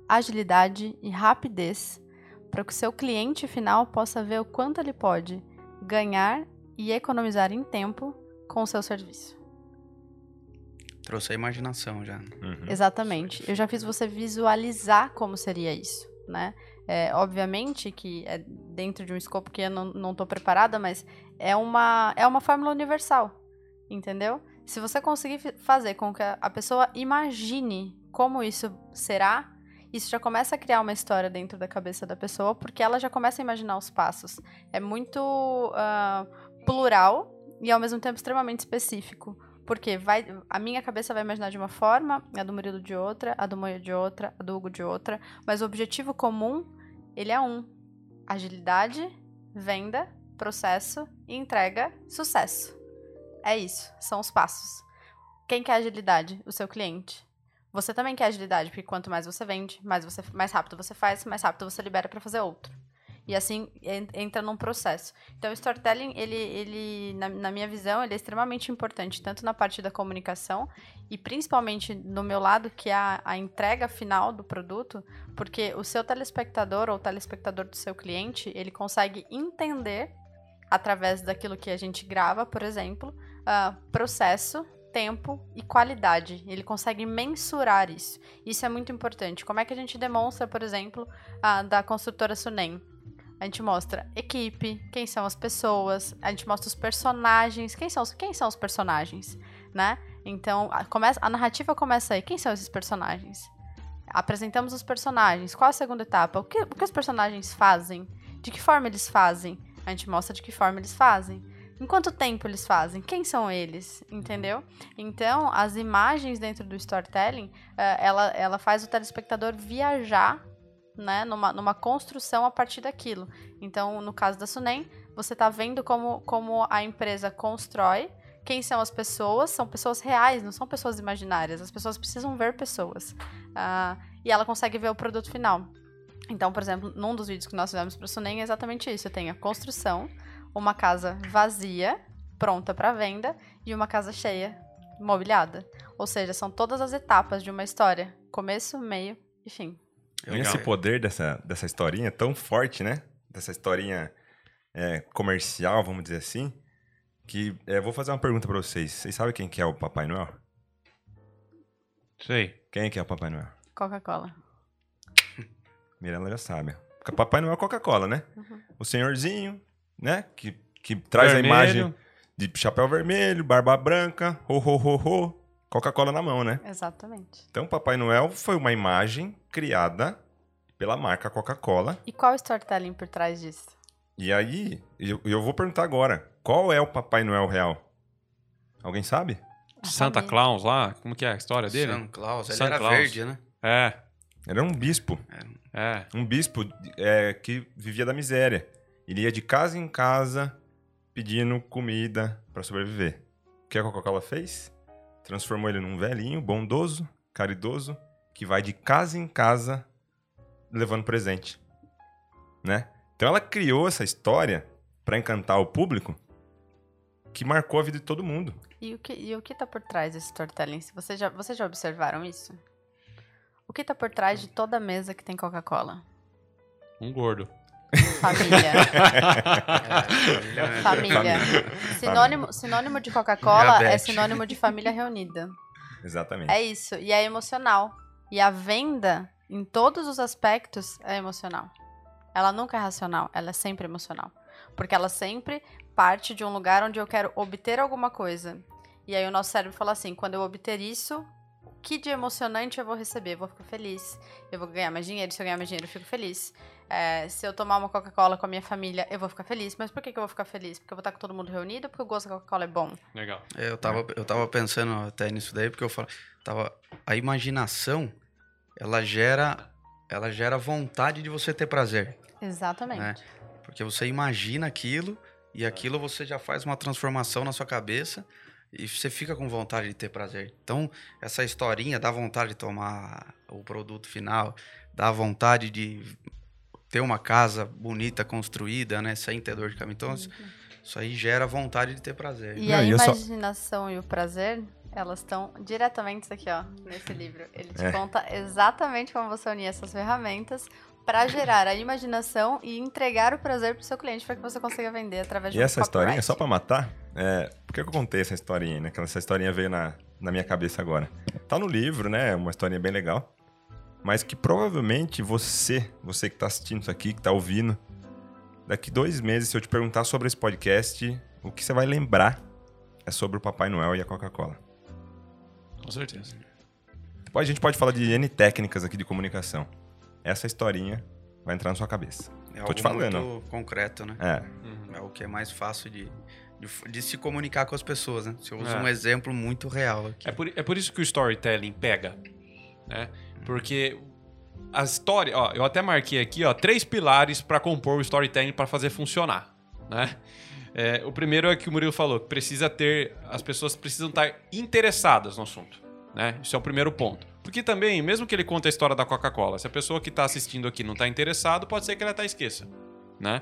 agilidade e rapidez, para que o seu cliente final possa ver o quanto ele pode ganhar e economizar em tempo com o seu serviço. Trouxe a imaginação já. Uhum. Exatamente. Eu já fiz você visualizar como seria isso, né? É, obviamente que é dentro de um escopo que eu não, tô preparada, mas é uma, é uma fórmula universal, entendeu? Se você conseguir fazer com que a pessoa imagine como isso será, isso já começa a criar uma história dentro da cabeça da pessoa, porque ela já começa a imaginar os passos. É muito ah, plural e ao mesmo tempo extremamente específico. Porque vai, a minha cabeça vai imaginar de uma forma, a do Murilo de outra, a do Moia de outra, a do Hugo de outra, mas o objetivo comum, ele é um. Agilidade, venda, processo entrega, sucesso. É isso, são os passos. Quem quer agilidade? O seu cliente. Você também quer agilidade, porque quanto mais você vende, mais, você, mais rápido você faz, mais rápido você libera para fazer outro. E assim en- entra num processo. Então, o storytelling, ele, ele na, na minha visão, ele é extremamente importante, tanto na parte da comunicação e principalmente no meu lado, que é a, a entrega final do produto, porque o seu telespectador ou o telespectador do seu cliente, ele consegue entender, através daquilo que a gente grava, por exemplo, ah, processo, tempo e qualidade. Ele consegue mensurar isso. Isso é muito importante. Como é que a gente demonstra, por exemplo, a da construtora Sunem? A gente mostra equipe, quem são as pessoas, a gente mostra os personagens, quem são os, quem são os personagens, né? Então, a, começa, a narrativa começa aí. Quem são esses personagens? Apresentamos os personagens. Qual a segunda etapa? O que, o que os personagens fazem? De que forma eles fazem? A gente mostra de que forma eles fazem. Em quanto tempo eles fazem? Quem são eles? Entendeu? Então, as imagens dentro do storytelling, eh, ela, ela faz o telespectador viajar né, numa, numa construção a partir daquilo. Então, no caso da Sunem, você está vendo como, como a empresa constrói, quem são as pessoas, são pessoas reais, não são pessoas imaginárias. As pessoas precisam ver pessoas. Ah, e ela consegue ver o produto final. Então, por exemplo, num dos vídeos que nós fizemos para a Sunem é exatamente isso. Tem a construção, uma casa vazia, pronta para venda, e uma casa cheia, mobiliada. Ou seja, são todas as etapas de uma história: começo, meio e fim. E esse poder dessa, dessa historinha tão forte, né? Dessa historinha é, comercial, vamos dizer assim. Que é, vou fazer uma pergunta pra vocês. Vocês sabem quem que é o Papai Noel? Sei. Quem que é o Papai Noel? Coca-Cola. Mirella já sabe. Porque Papai Noel é Coca-Cola, né? Uhum. O senhorzinho, né? Que, que traz Vermelho. a imagem de chapéu vermelho, barba branca, ho, ho, ho, ho, Coca-Cola na mão, né? Exatamente. Então, Papai Noel foi uma imagem criada pela marca Coca-Cola. E qual o storytelling por trás disso? E aí, eu, eu vou perguntar agora: qual é o Papai Noel real? Alguém sabe? Santa. Claus lá, como que é a história dele? São Claus, ele São era Claus. verde, né? É, Era um bispo. é. Um bispo é, que vivia da miséria. Ele ia de casa em casa pedindo comida para sobreviver. O que a Coca-Cola fez? Transformou ele num velhinho, bondoso, caridoso, que vai de casa em casa levando presente. Né? Então ela criou essa história para encantar o público que marcou a vida de todo mundo. E o que, e o que tá por trás desse storytelling? Se Vocês já, vocês já observaram isso? O que tá por trás de toda mesa que tem Coca-Cola? Um gordo. Família. É, família. Sinônimo, sinônimo de Coca-Cola é sinônimo de família reunida. Exatamente. É isso. E é emocional. E a venda, em todos os aspectos, é emocional. ela nunca é racional, ela é sempre emocional. Porque ela sempre parte de um lugar onde eu quero obter alguma coisa. E aí o nosso cérebro fala assim: quando eu obter isso, o que de emocionante eu vou receber? Eu vou ficar feliz. Eu vou ganhar mais dinheiro. Se eu ganhar mais dinheiro, eu fico feliz. É, se eu tomar uma Coca-Cola com a minha família, eu vou ficar feliz. Mas por que, que eu vou ficar feliz? Porque eu vou estar com todo mundo reunido ou porque o gosto da Coca-Cola é bom? Legal. É, eu, tava, eu tava pensando até nisso daí, porque eu falo, tava, a imaginação, ela gera, ela gera vontade de você ter prazer. Exatamente. Né? Porque você imagina aquilo e aquilo você já faz uma transformação na sua cabeça e você fica com vontade de ter prazer. Então, essa historinha dá vontade de tomar o produto final, dá vontade de ter uma casa bonita construída, né, sem ter dor de caminho. Então, isso aí gera vontade de ter prazer. E Não, a e eu só- imaginação e o prazer, elas estão diretamente aqui, ó, nesse livro. Ele te É. conta exatamente como você unir essas ferramentas para gerar a imaginação e entregar o prazer pro seu cliente para que você consiga vender através de E um essa historinha, só pra matar, é, por que que eu contei essa historinha, né? Que essa historinha veio na, na minha cabeça agora. Tá no livro, né? Uma historinha bem legal. Mas que provavelmente você, você que tá assistindo isso aqui, que tá ouvindo, daqui dois meses, se eu te perguntar sobre esse podcast, o que você vai lembrar é sobre o Papai Noel e a Coca-Cola. Com certeza. Depois a gente pode falar de N técnicas aqui de comunicação. Essa historinha vai entrar na sua cabeça. É Tô algo te falando. muito concreto, né? É, Uhum. É o que é mais fácil de, de, de se comunicar com as pessoas, né? Você usa É. um exemplo muito real aqui. É por, é por isso que o storytelling pega, né? Porque a história, ó, eu até marquei aqui, ó, três pilares para compor o storytelling para fazer funcionar, né? É, o primeiro é que o Murilo falou, precisa ter, as pessoas precisam estar interessadas no assunto, né? Isso é o primeiro ponto. Porque também, mesmo que ele conte a história da Coca-Cola, se a pessoa que está assistindo aqui não está interessado, pode ser que ela até esqueça, né?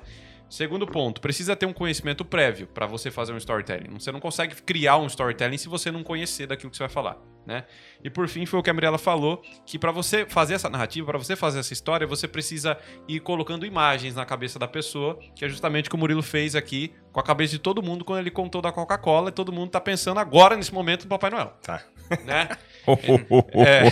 Segundo ponto, precisa ter um conhecimento prévio para você fazer um storytelling. Você não consegue criar um storytelling se você não conhecer daquilo que você vai falar, né? E por fim, foi o que a Mirella falou, que para você fazer essa narrativa, para você fazer essa história, você precisa ir colocando imagens na cabeça da pessoa, que é justamente o que o Murilo fez aqui com a cabeça de todo mundo quando ele contou da Coca-Cola, e todo mundo tá pensando agora nesse momento no Papai Noel, tá. né? É.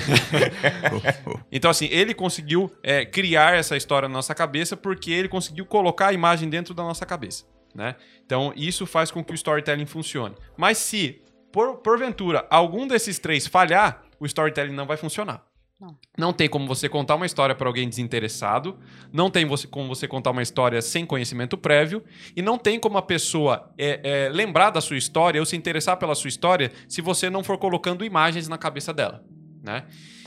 então, assim, ele conseguiu é, criar essa história na nossa cabeça porque ele conseguiu colocar a imagem dentro da nossa cabeça, né? Então, isso faz com que o storytelling funcione. Mas se, por, porventura, algum desses três falhar, o storytelling não vai funcionar. Não. Não tem como você contar uma história para alguém desinteressado, não tem você, como você contar uma história sem conhecimento prévio, e não tem como a pessoa é, é, lembrar da sua história ou se interessar pela sua história se você não for colocando imagens na cabeça dela, né?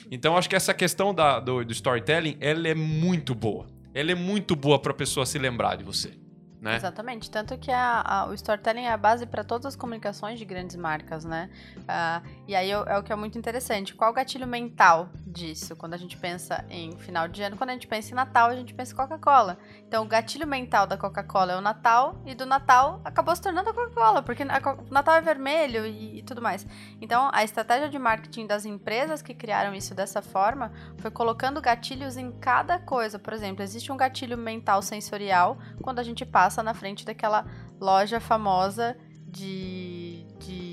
Então, acho que essa questão da- do, do storytelling, ela é muito boa. Ela é muito boa para a pessoa se lembrar de você, né? Exatamente. Tanto que a- a- o storytelling é a base para todas as comunicações de grandes marcas, né? Ah, e aí é o que é muito interessante. Qual o gatilho mental disso? Quando a gente pensa em final de ano, quando a gente pensa em Natal, a gente pensa em Coca-Cola. Então, o gatilho mental da Coca-Cola é o Natal, e do Natal acabou se tornando a Coca-Cola, porque o Natal é vermelho e, e tudo mais. Então, a estratégia de marketing das empresas que criaram isso dessa forma foi colocando gatilhos em cada coisa. Por exemplo, existe um gatilho mental sensorial quando a gente passa na frente daquela loja famosa de, de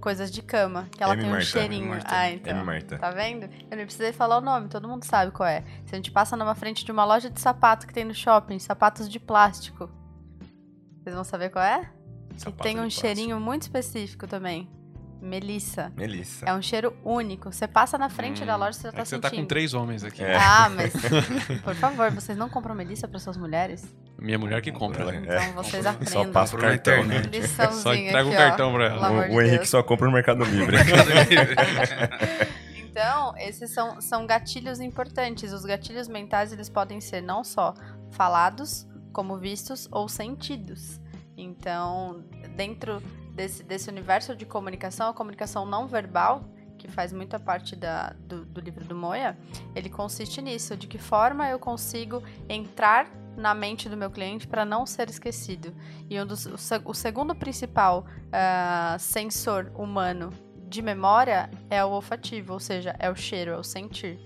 coisas de cama, que ela M. tem um Marta, cheirinho. Marta. Ah, então. M. Marta. Tá vendo? Eu nem precisei falar o nome, todo mundo sabe qual é. Se a gente passa numa frente de uma loja de sapato que tem no shopping, sapatos de plástico. Vocês vão saber qual é? Que Sapato tem de um cheirinho muito específico também. Melissa. Melissa. É um cheiro único. Você passa na frente Hum, da loja, você já É tá que você sentindo. tá com três homens aqui. É. Ah, mas por favor, vocês não compram melissa para suas mulheres? Minha mulher que compra. Ela- né? É. Então vocês Só aprendam. passa o cartão. internet. Só entrega um aqui, cartão ó. pra ela. O, o Henrique Deus. só compra no Mercado Livre. Então, esses são, são gatilhos importantes. Os gatilhos mentais, eles podem ser não só falados, como vistos ou sentidos. Então, dentro desse, desse universo de comunicação, a comunicação não verbal, que faz muita parte da, do, do livro do Moya, ele consiste nisso, de que forma eu consigo entrar na mente do meu cliente para não ser esquecido. E um dos, o, o segundo principal ah, sensor humano de memória é o olfativo, ou seja, é o cheiro, é o sentir,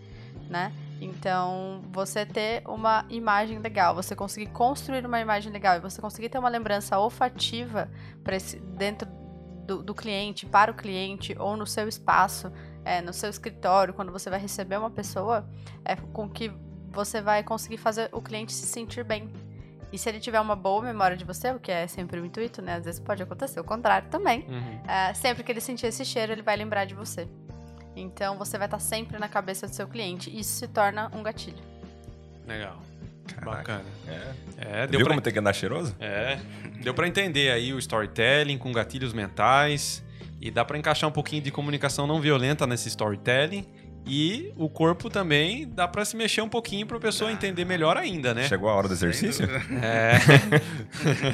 né? Então, você ter uma imagem legal, você conseguir construir uma imagem legal e você conseguir ter uma lembrança olfativa esse dentro do, do cliente, para o cliente ou no seu espaço, é, no seu escritório, quando você vai receber uma pessoa, é com que você vai conseguir fazer o cliente se sentir bem. E se ele tiver uma boa memória de você, o que é sempre o intuito, né? Às vezes pode acontecer o contrário também. Uhum. É, sempre que ele sentir esse cheiro, ele vai lembrar de você. Então você vai estar sempre na cabeça do seu cliente. Isso se torna um gatilho. Legal. Caraca. Bacana. É. É, deu Viu pra... como tem que andar cheiroso? É, deu pra entender aí o storytelling com gatilhos mentais e dá pra encaixar um pouquinho de comunicação não violenta nesse storytelling e o corpo também dá pra se mexer um pouquinho pra pessoa entender melhor ainda, né? Chegou a hora do exercício? É.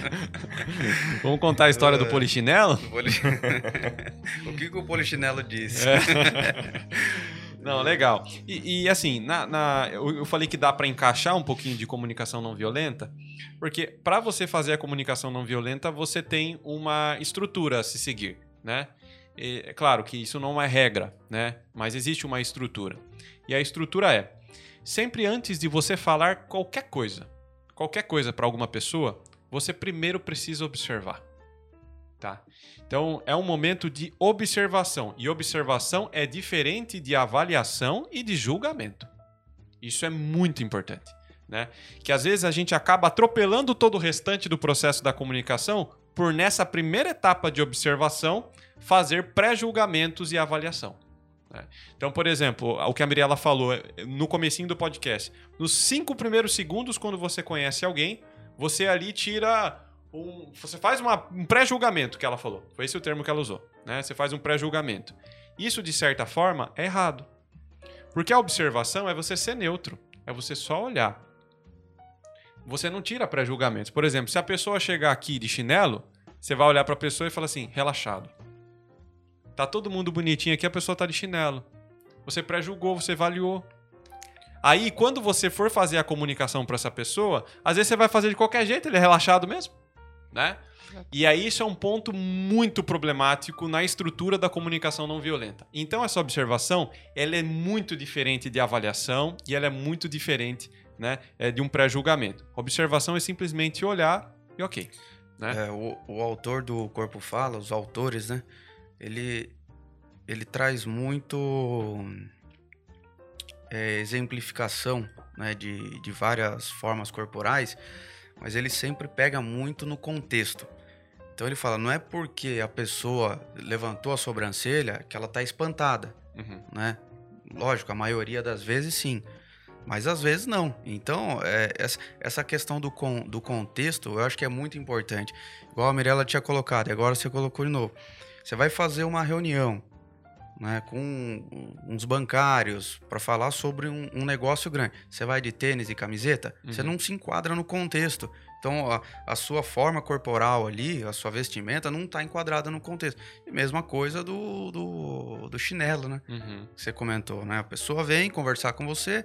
Vamos contar a história do polichinelo? Poli- o que, que o polichinelo disse? É. Não, legal. E, e, assim, na, na- eu, eu falei que dá pra encaixar um pouquinho de comunicação não violenta, porque pra você fazer a comunicação não violenta, você tem uma estrutura a se seguir, né? É claro que isso não é regra, né? Mas existe uma estrutura. E a estrutura é: sempre antes de você falar qualquer coisa, qualquer coisa pra alguma pessoa, você primeiro precisa observar. Tá? Então, é um momento de observação. E observação é diferente de avaliação e de julgamento. Isso é muito importante. Né? Que às vezes a gente acaba atropelando todo o restante do processo da comunicação por, nessa primeira etapa de observação, fazer pré-julgamentos e avaliação. né? Então, por exemplo, o que a Mirella falou eh, no comecinho do podcast. Nos cinco primeiros segundos, quando você conhece alguém, você ali tira um, você faz uma- um pré-julgamento que ela falou. Foi esse o termo que ela usou. Né? Você faz um pré-julgamento. Isso, de certa forma, é errado. Porque a observação é você ser neutro. É você só olhar. Você não tira pré-julgamentos. Por exemplo, se a pessoa chegar aqui de chinelo, você vai olhar para a pessoa e falar assim: relaxado. Tá todo mundo bonitinho aqui, a pessoa tá de chinelo. Você pré-julgou, você avaliou. Aí, quando você for fazer a comunicação para essa pessoa, às vezes você vai fazer de qualquer jeito, ele é relaxado mesmo né? E aí isso é um ponto muito problemático na estrutura da comunicação não violenta. Então essa observação, ela é muito diferente de avaliação e ela é muito diferente, né, é, de um pré-julgamento. Observação é simplesmente olhar e ok, né? É, o, o autor do Corpo Fala, os autores, né? Ele, ele traz muito é, exemplificação né, de, de várias formas corporais, mas ele sempre pega muito no contexto. Então ele fala, não é porque a pessoa levantou a sobrancelha que ela está espantada, Uhum. né? Lógico, a maioria das vezes sim, mas às vezes não. Então, é, essa, questão do, con, do contexto eu acho que é muito importante. Igual a Mirella tinha colocado, e agora você colocou de novo. Você vai fazer uma reunião né, com uns bancários para falar sobre um, um negócio grande. Você vai de tênis e camiseta, você Uhum. não se enquadra no contexto. Então, a, a sua forma corporal ali, a sua vestimenta, não está enquadrada no contexto. E mesma coisa do, do, do chinelo, né? Uhum. que você comentou, né? A pessoa vem conversar com você,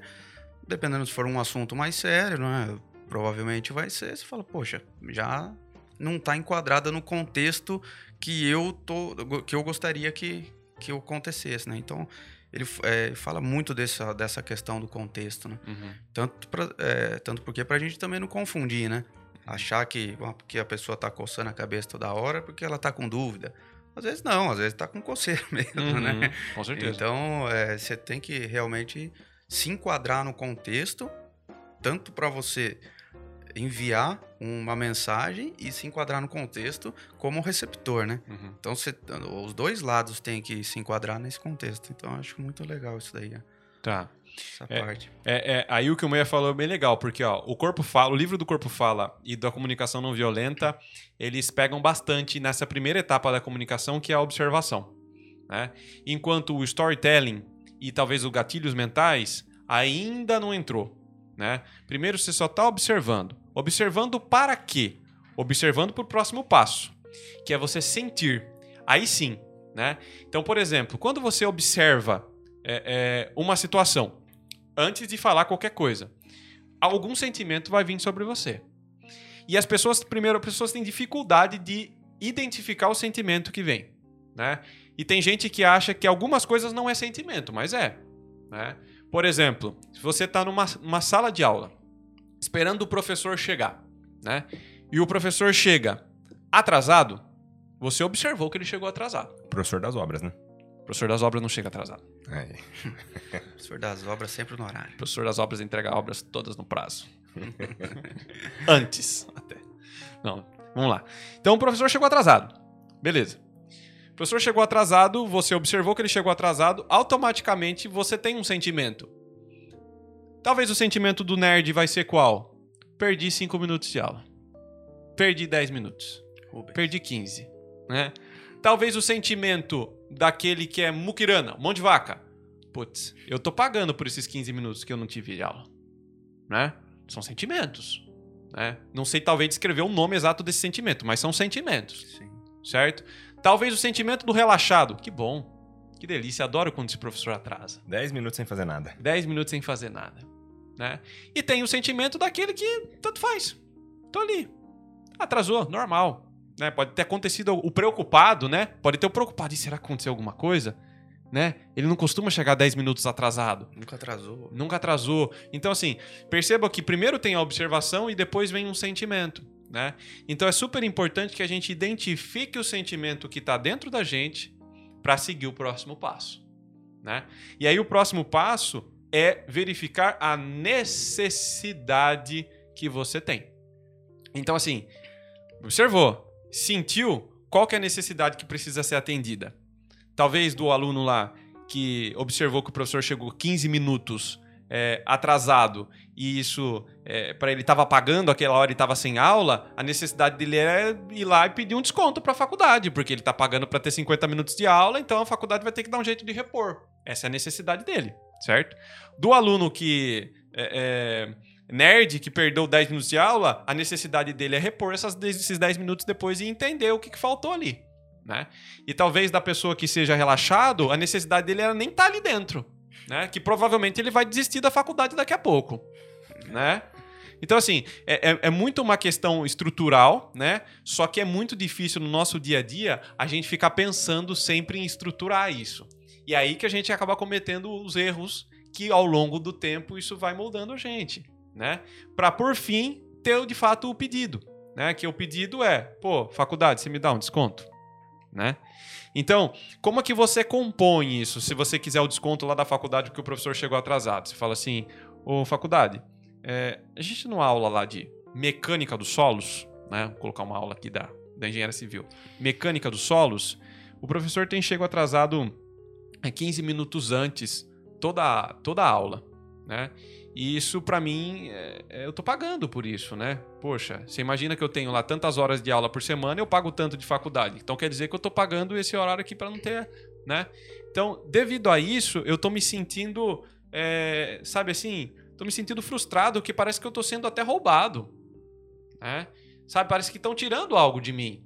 dependendo se for um assunto mais sério, né? Provavelmente vai ser, você fala, poxa, já não está enquadrada no contexto que eu tô, que eu gostaria que, que acontecesse, né? Então, ele é, fala muito dessa, dessa questão do contexto, né? Uhum. Tanto, pra, é, tanto porque pra gente também não confundir, né? Achar que, ah, porque a pessoa tá coçando a cabeça toda hora porque ela tá com dúvida. Às vezes não, às vezes tá com coceira mesmo, né? Uhum. Com certeza. Então, é, você tem que realmente se enquadrar no contexto, tanto para você enviar uma mensagem e se enquadrar no contexto como receptor, né? Uhum. Então, você, os dois lados têm que se enquadrar nesse contexto. Então, eu acho muito legal isso daí, Tá. essa É. parte. É, é, aí o que o Meia falou é bem legal, porque ó, o corpo fala, o livro do corpo fala e da comunicação não violenta, eles pegam bastante nessa primeira etapa da comunicação, que é a observação. Né? Enquanto o storytelling e talvez os gatilhos mentais ainda não entrou. Né? Primeiro você só está observando. Observando para quê? Observando para o próximo passo, que é você sentir. Aí sim. Né? Então, por exemplo, quando você observa é, é, uma situação, antes de falar qualquer coisa, algum sentimento vai vir sobre você. E as pessoas, primeiro, as pessoas têm dificuldade de identificar o sentimento que vem, né? E tem gente que acha que algumas coisas não é sentimento, mas é, né? Por exemplo, se você está numa, numa sala de aula, esperando o professor chegar, né? E o professor chega atrasado, você observou que ele chegou atrasado. Professor das obras, né? O professor das obras não chega atrasado. Aí. Professor das obras sempre no horário. Professor das obras entrega obras todas no prazo. Antes, até. Não, vamos lá. Então o professor chegou atrasado. Beleza. O professor chegou atrasado, você observou que ele chegou atrasado, automaticamente você tem um sentimento. Talvez o sentimento do nerd vai ser qual? Perdi 5 minutos de aula. Perdi 10 minutos. Rubens. Perdi 15, né? Talvez o sentimento daquele que é muquirana, mão de vaca. Putz, eu tô pagando por esses 15 minutos que eu não tive de aula, né? São sentimentos, né? Não sei talvez descrever o nome exato desse sentimento, mas são sentimentos, Sim. certo? Talvez o sentimento do relaxado. Que bom. Que delícia, adoro quando esse professor atrasa. 10 minutos sem fazer nada. 10 minutos sem fazer nada, né? E tem o sentimento daquele que tanto faz. Tô ali. Atrasou, normal, né? Pode ter acontecido o preocupado, né? Pode ter o preocupado, e será que aconteceu alguma coisa? Né? Ele não costuma chegar 10 minutos atrasado. Nunca atrasou. Nunca atrasou. Então, assim, perceba que primeiro tem a observação e depois vem um sentimento. Né? Então é super importante que a gente identifique o sentimento que está dentro da gente para seguir o próximo passo. Né? E aí o próximo passo é verificar a necessidade que você tem. Então, assim, observou, sentiu qual que é a necessidade que precisa ser atendida. Talvez do aluno lá que observou que o professor chegou 15 minutos é, atrasado e isso é, para ele estava pagando aquela hora e estava sem aula, a necessidade dele é ir lá e pedir um desconto para a faculdade, porque ele está pagando para ter 50 minutos de aula, então a faculdade vai ter que dar um jeito de repor. Essa é a necessidade dele, certo? Do aluno que é, é, nerd que perdeu 10 minutos de aula, a necessidade dele é repor essas, esses 10 minutos depois e entender o que, que faltou ali. Né? E talvez da pessoa que seja relaxado, a necessidade dele era nem estar tá ali dentro. Né? Que provavelmente ele vai desistir da faculdade daqui a pouco. Né? Então, assim, é, é, é, muito uma questão estrutural, né? Só que é muito difícil no nosso dia a dia a gente ficar pensando sempre em estruturar isso. E aí que a gente acaba cometendo os erros que ao longo do tempo isso vai moldando a gente, né? Para por fim ter de fato o pedido, né? Que o pedido é, pô, faculdade, você me dá um desconto? né? Então, como é que você compõe isso? Se você quiser o desconto lá da faculdade porque o professor chegou atrasado, você fala assim: Ô faculdade, é, a gente não aula lá de mecânica dos solos, né? Vou colocar uma aula aqui da, da engenharia civil. Mecânica dos solos, o professor tem chego atrasado 15 minutos antes toda, toda a aula, né? E isso, para mim, é, é, eu tô pagando por isso, né? Poxa, você imagina que eu tenho lá tantas horas de aula por semana, eu pago tanto de faculdade. Então quer dizer que eu tô pagando esse horário aqui para não ter, né? Então, devido a isso, eu tô me sentindo, é, sabe assim, tô me sentindo frustrado, que parece que eu tô sendo até roubado, né? Sabe, parece que estão tirando algo de mim.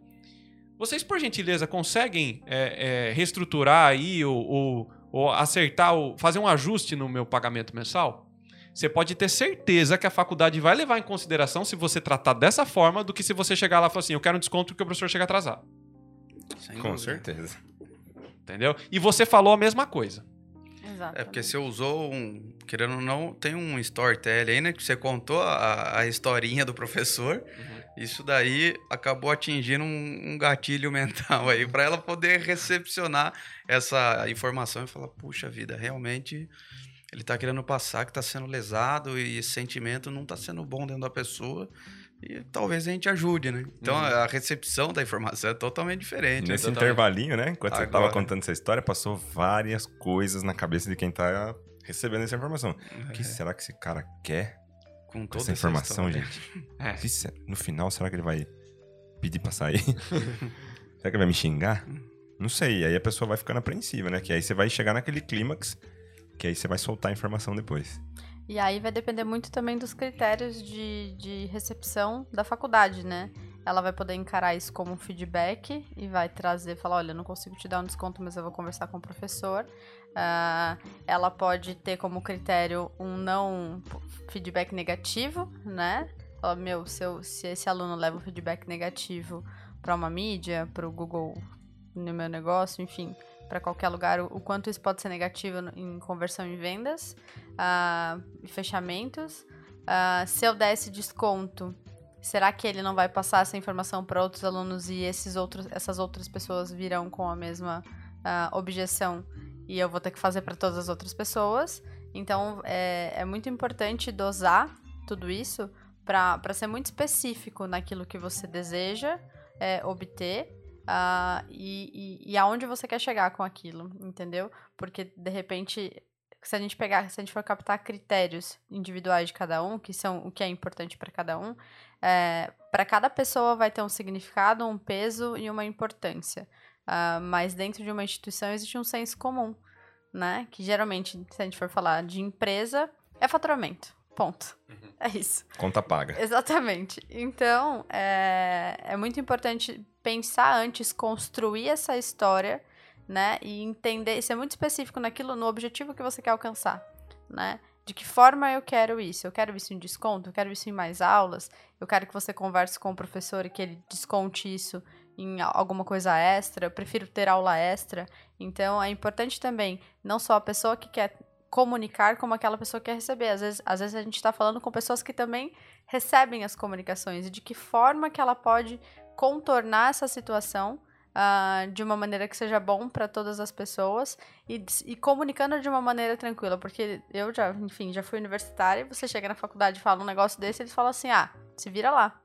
Vocês, por gentileza, conseguem é, é, reestruturar aí ou, ou, ou acertar, ou fazer um ajuste no meu pagamento mensal? você pode ter certeza que a faculdade vai levar em consideração se você tratar dessa forma do que se você chegar lá e falar assim, eu quero um desconto porque o professor chega atrasado. Sem Com dúvida. certeza. Entendeu? E você falou a mesma coisa. Exato. É porque você usou um. Querendo ou não, tem um storytelling aí, né? Que você contou a, a historinha do professor. Isso daí acabou atingindo um, um gatilho mental aí para ela poder recepcionar essa informação e falar: puxa vida, realmente ele tá querendo passar que tá sendo lesado e esse sentimento não tá sendo bom dentro da pessoa. E talvez a gente ajude, né? Então Uhum. a recepção da informação é totalmente diferente. Nesse Totalmente- intervalinho, né? Enquanto você tava Agora. contando essa história, passou várias coisas na cabeça de quem tá recebendo essa informação. O que É, será que esse cara quer com com toda essa informação, história. gente? É. Se- No final, será que ele vai pedir pra sair? será que ele vai me xingar? Não sei. Aí a pessoa vai ficando apreensiva, né? Que aí você vai chegar naquele clímax, que aí você vai soltar a informação depois. E aí vai depender muito também dos critérios de, de recepção da faculdade, né? Ela vai poder encarar isso como um feedback e vai trazer, falar, olha, eu não consigo te dar um desconto, mas eu vou conversar com o professor. Ah, ela pode ter como critério um não feedback negativo, né? Fala, meu, se, eu- se esse aluno leva um feedback negativo para uma mídia, para o Google no meu negócio, enfim, para qualquer lugar, o, o quanto isso pode ser negativo em conversão em vendas ah, e fechamentos. Ah, se eu der esse desconto, será que ele não vai passar essa informação para outros alunos e esses outros, essas outras pessoas virão com a mesma ah, objeção e eu vou ter que fazer para todas as outras pessoas. Então é, é muito importante dosar tudo isso para ser muito específico naquilo que você deseja é, obter uh, e, e, e aonde você quer chegar com aquilo, entendeu? Porque de repente se a gente pegar, se a gente for captar critérios individuais de cada um, que são o que é importante para cada um, é, para cada pessoa vai ter um significado, um peso e uma importância. Uh, mas dentro de uma instituição existe um senso comum, né? Que geralmente, se a gente for falar de empresa, é faturamento. Ponto. Uhum. É isso. Conta paga. Exatamente. Então, é, é muito importante pensar antes, construir essa história né? E entender, ser muito específico naquilo, no objetivo que você quer alcançar, né? De que forma eu quero isso? Eu quero isso em desconto? Eu quero isso em mais aulas? Eu quero que você converse com o professor e que ele desconte isso em alguma coisa extra? Eu prefiro ter aula extra. Então, é importante também, não só a pessoa que quer comunicar como aquela pessoa que quer receber. Às vezes, às vezes a gente está falando com pessoas que também recebem as comunicações e de que forma que ela pode contornar essa situação uh, de uma maneira que seja bom para todas as pessoas e, e, comunicando de uma maneira tranquila, porque eu já, enfim, já fui universitária, você chega na faculdade e fala um negócio desse, eles falam assim: "Ah, se vira lá".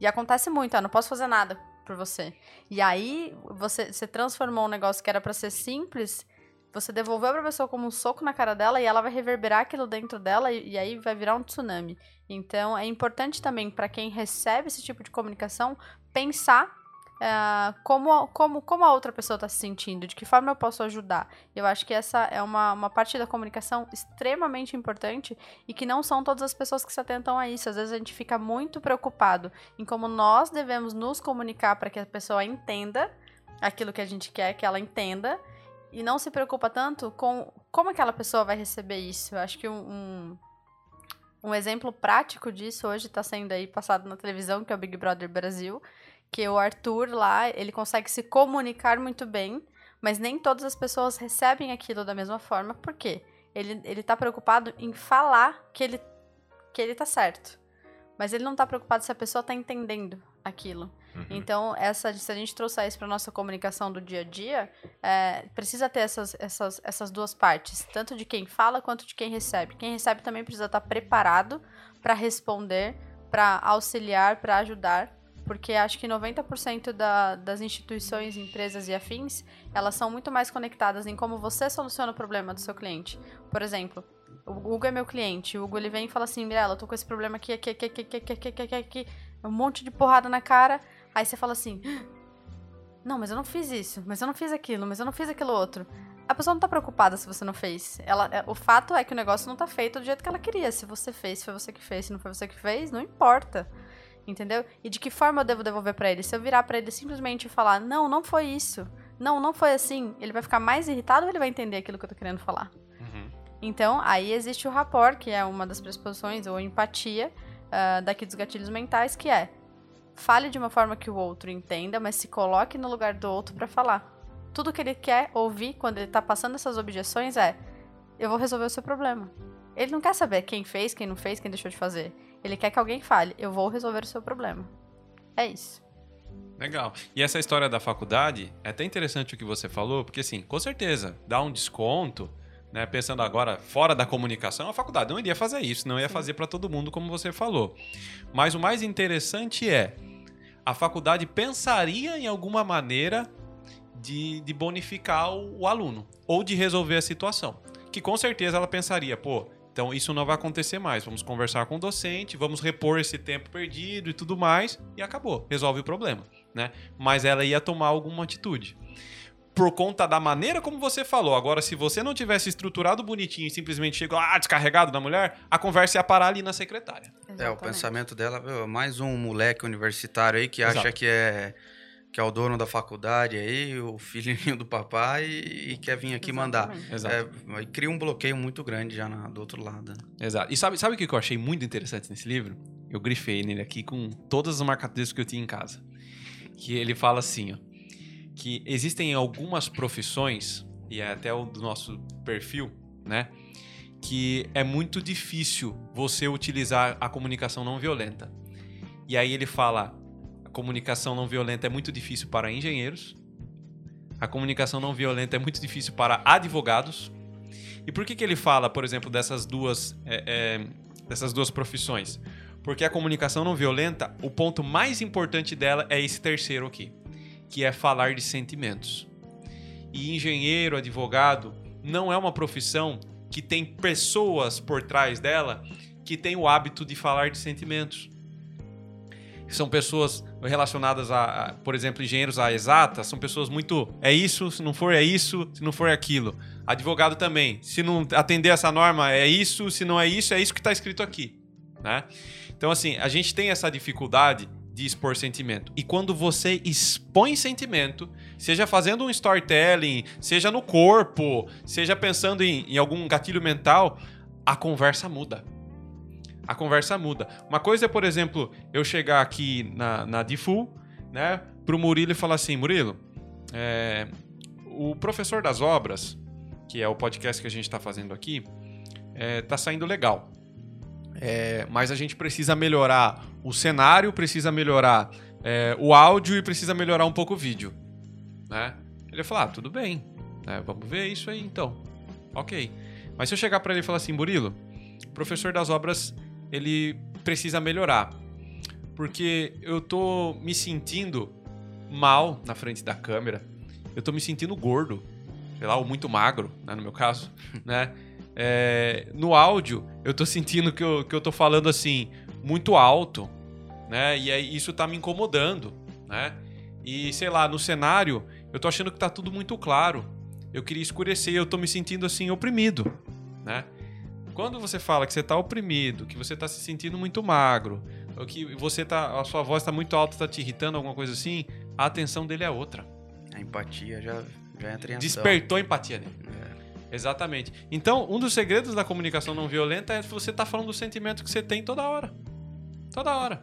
E acontece muito, ah, não posso fazer nada por você. E aí você, você transformou um negócio que era para ser simples, você devolveu para a pessoa como um soco na cara dela e ela vai reverberar aquilo dentro dela e, e aí vai virar um tsunami. Então é importante também para quem recebe esse tipo de comunicação pensar Uh, como, como, como a outra pessoa está se sentindo, de que forma eu posso ajudar. Eu acho que essa é uma, uma parte da comunicação extremamente importante e que não são todas as pessoas que se atentam a isso. Às vezes a gente fica muito preocupado em como nós devemos nos comunicar para que a pessoa entenda aquilo que a gente quer que ela entenda e não se preocupa tanto com como aquela pessoa vai receber isso. Eu acho que um, um, um exemplo prático disso hoje está sendo aí passado na televisão, que é o Big Brother Brasil que o Arthur lá, ele consegue se comunicar muito bem, mas nem todas as pessoas recebem aquilo da mesma forma, por quê? Ele, ele tá preocupado em falar que ele, que ele tá certo. Mas ele não tá preocupado se a pessoa tá entendendo aquilo. Uhum. Então, essa, se a gente trouxer isso para nossa comunicação do dia a dia, é, precisa ter essas, essas, essas duas partes, tanto de quem fala quanto de quem recebe. Quem recebe também precisa estar tá preparado para responder, para auxiliar, para ajudar porque acho que 90% da, das instituições, empresas e afins, elas são muito mais conectadas em como você soluciona o problema do seu cliente. Por exemplo, o Hugo é meu cliente, o Hugo ele vem e fala assim, Mirella, eu tô com esse problema aqui, aqui, aqui, aqui, aqui, aqui, aqui, aqui, aqui, um monte de porrada na cara, aí você fala assim, não, mas eu não fiz isso, mas eu não fiz aquilo, mas eu não fiz aquilo outro. A pessoa não tá preocupada se você não fez. Ela, o fato é que o negócio não tá feito do jeito que ela queria. Se você fez, se foi você que fez, se não foi você que fez, não importa entendeu? E de que forma eu devo devolver para ele? Se eu virar para ele simplesmente falar, não, não foi isso, não, não foi assim, ele vai ficar mais irritado ou ele vai entender aquilo que eu tô querendo falar? Uhum. Então, aí existe o rapport, que é uma das pressuposições, ou empatia, uh, daqui dos gatilhos mentais, que é fale de uma forma que o outro entenda, mas se coloque no lugar do outro para falar. Tudo que ele quer ouvir quando ele tá passando essas objeções é: eu vou resolver o seu problema. Ele não quer saber quem fez, quem não fez, quem deixou de fazer. Ele quer que alguém fale, eu vou resolver o seu problema. É isso. Legal. E essa história da faculdade, é até interessante o que você falou, porque assim, com certeza, dá um desconto, né? Pensando agora fora da comunicação, a faculdade não iria fazer isso, não ia Sim. fazer para todo mundo, como você falou. Mas o mais interessante é, a faculdade pensaria em alguma maneira de, de bonificar o, o aluno, ou de resolver a situação. Que com certeza ela pensaria, pô, então isso não vai acontecer mais. Vamos conversar com o docente, vamos repor esse tempo perdido e tudo mais, e acabou, resolve o problema, né? Mas ela ia tomar alguma atitude. Por conta da maneira como você falou. Agora, se você não tivesse estruturado bonitinho e simplesmente chegou ah, descarregado da mulher, a conversa ia parar ali na secretária. Exatamente. É, o pensamento dela, mais um moleque universitário aí que Exato. acha que é que é o dono da faculdade aí, o filhinho do papai, e quer vir aqui mandar. Exato. É, cria um bloqueio muito grande já na, do outro lado. Né? Exato. E sabe, sabe o que eu achei muito interessante nesse livro? Eu grifei nele aqui com todas as marcadores que eu tinha em casa. Que ele fala assim, ó, que existem algumas profissões, e é até o do nosso perfil, né? Que é muito difícil você utilizar a comunicação não violenta. E aí ele fala: comunicação não violenta é muito difícil para engenheiros, a comunicação não violenta é muito difícil para advogados. E por que, que ele fala, por exemplo, dessas duas, é, é, dessas duas profissões? Porque a comunicação não violenta, o ponto mais importante dela é esse terceiro aqui, que é falar de sentimentos. E engenheiro, advogado, não é uma profissão que tem pessoas por trás dela que tem o hábito de falar de sentimentos. São pessoas relacionadas a, a, por exemplo, engenheiros a exatas, são pessoas muito. É isso, se não for é isso, se não for é aquilo. Advogado também. Se não atender essa norma, é isso, se não é isso, é isso que está escrito aqui. Né? Então, assim, a gente tem essa dificuldade de expor sentimento. E quando você expõe sentimento, seja fazendo um storytelling, seja no corpo, seja pensando em, em algum gatilho mental, a conversa muda. A conversa muda. Uma coisa é, por exemplo, eu chegar aqui na, na Difu, né, pro Murilo e falar assim: Murilo, é, o professor das obras, que é o podcast que a gente está fazendo aqui, é, tá saindo legal. É, mas a gente precisa melhorar o cenário, precisa melhorar é, o áudio e precisa melhorar um pouco o vídeo. Né? Ele vai falar, ah, tudo bem, né? vamos ver isso aí então. Ok. Mas se eu chegar para ele e falar assim, Murilo, professor das obras, ele precisa melhorar. Porque eu tô me sentindo mal na frente da câmera. Eu tô me sentindo gordo. Sei lá, ou muito magro, né, no meu caso, né? É, no áudio, eu tô sentindo que eu, que eu tô falando assim, muito alto, né? E aí isso tá me incomodando, né? E sei lá, no cenário, eu tô achando que tá tudo muito claro. Eu queria escurecer, eu tô me sentindo assim oprimido, né? Quando você fala que você tá oprimido, que você tá se sentindo muito magro, ou que você tá a sua voz tá muito alta, tá te irritando, alguma coisa assim, a atenção dele é outra. A empatia já já entra em ação. Despertou a empatia nele. Exatamente. Então, um dos segredos da comunicação não violenta é você estar tá falando do sentimento que você tem toda hora. Toda hora.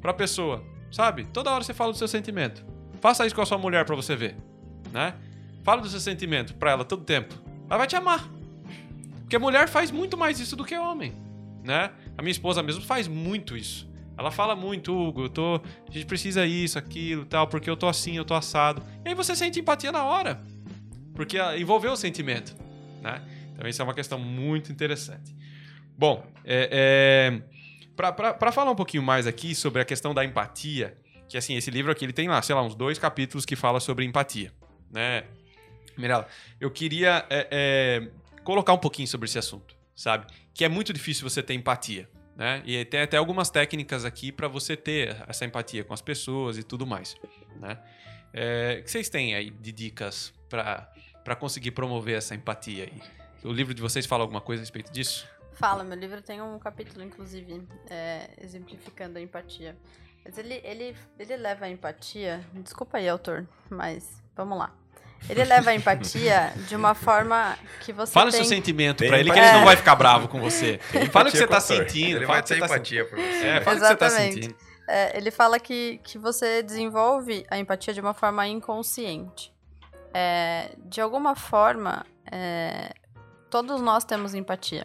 Pra pessoa. Sabe? Toda hora você fala do seu sentimento. Faça isso com a sua mulher pra você ver. Né? Fala do seu sentimento pra ela todo tempo. Ela vai te amar. Porque mulher faz muito mais isso do que homem. Né? A minha esposa mesmo faz muito isso. Ela fala muito, Hugo, eu tô, a gente precisa isso, aquilo, tal, porque eu tô assim, eu tô assado. E aí você sente empatia na hora. Porque envolveu o sentimento. Né? Então, isso é uma questão muito interessante. Bom, é, é, para falar um pouquinho mais aqui sobre a questão da empatia, que assim, esse livro aqui ele tem lá, sei lá, uns dois capítulos que fala sobre empatia. Né? Mirella, eu queria é, é, colocar um pouquinho sobre esse assunto, sabe? Que é muito difícil você ter empatia. Né? E tem até algumas técnicas aqui para você ter essa empatia com as pessoas e tudo mais. Né? É, o que vocês têm aí de dicas para conseguir promover essa empatia aí? O livro de vocês fala alguma coisa a respeito disso? Fala, meu livro tem um capítulo, inclusive, é, exemplificando a empatia. Mas ele, ele, ele leva a empatia. Desculpa aí, autor, mas vamos lá. Ele leva a empatia de uma forma que você. Fala tem... o seu sentimento para ele, que ele não vai ficar bravo com você. Fala o que você tá sentindo. Ele fala vai ter tá empatia por você. É, fala o que você tá sentindo. É, ele fala que, que você desenvolve a empatia de uma forma inconsciente. É, de alguma forma, é, todos nós temos empatia.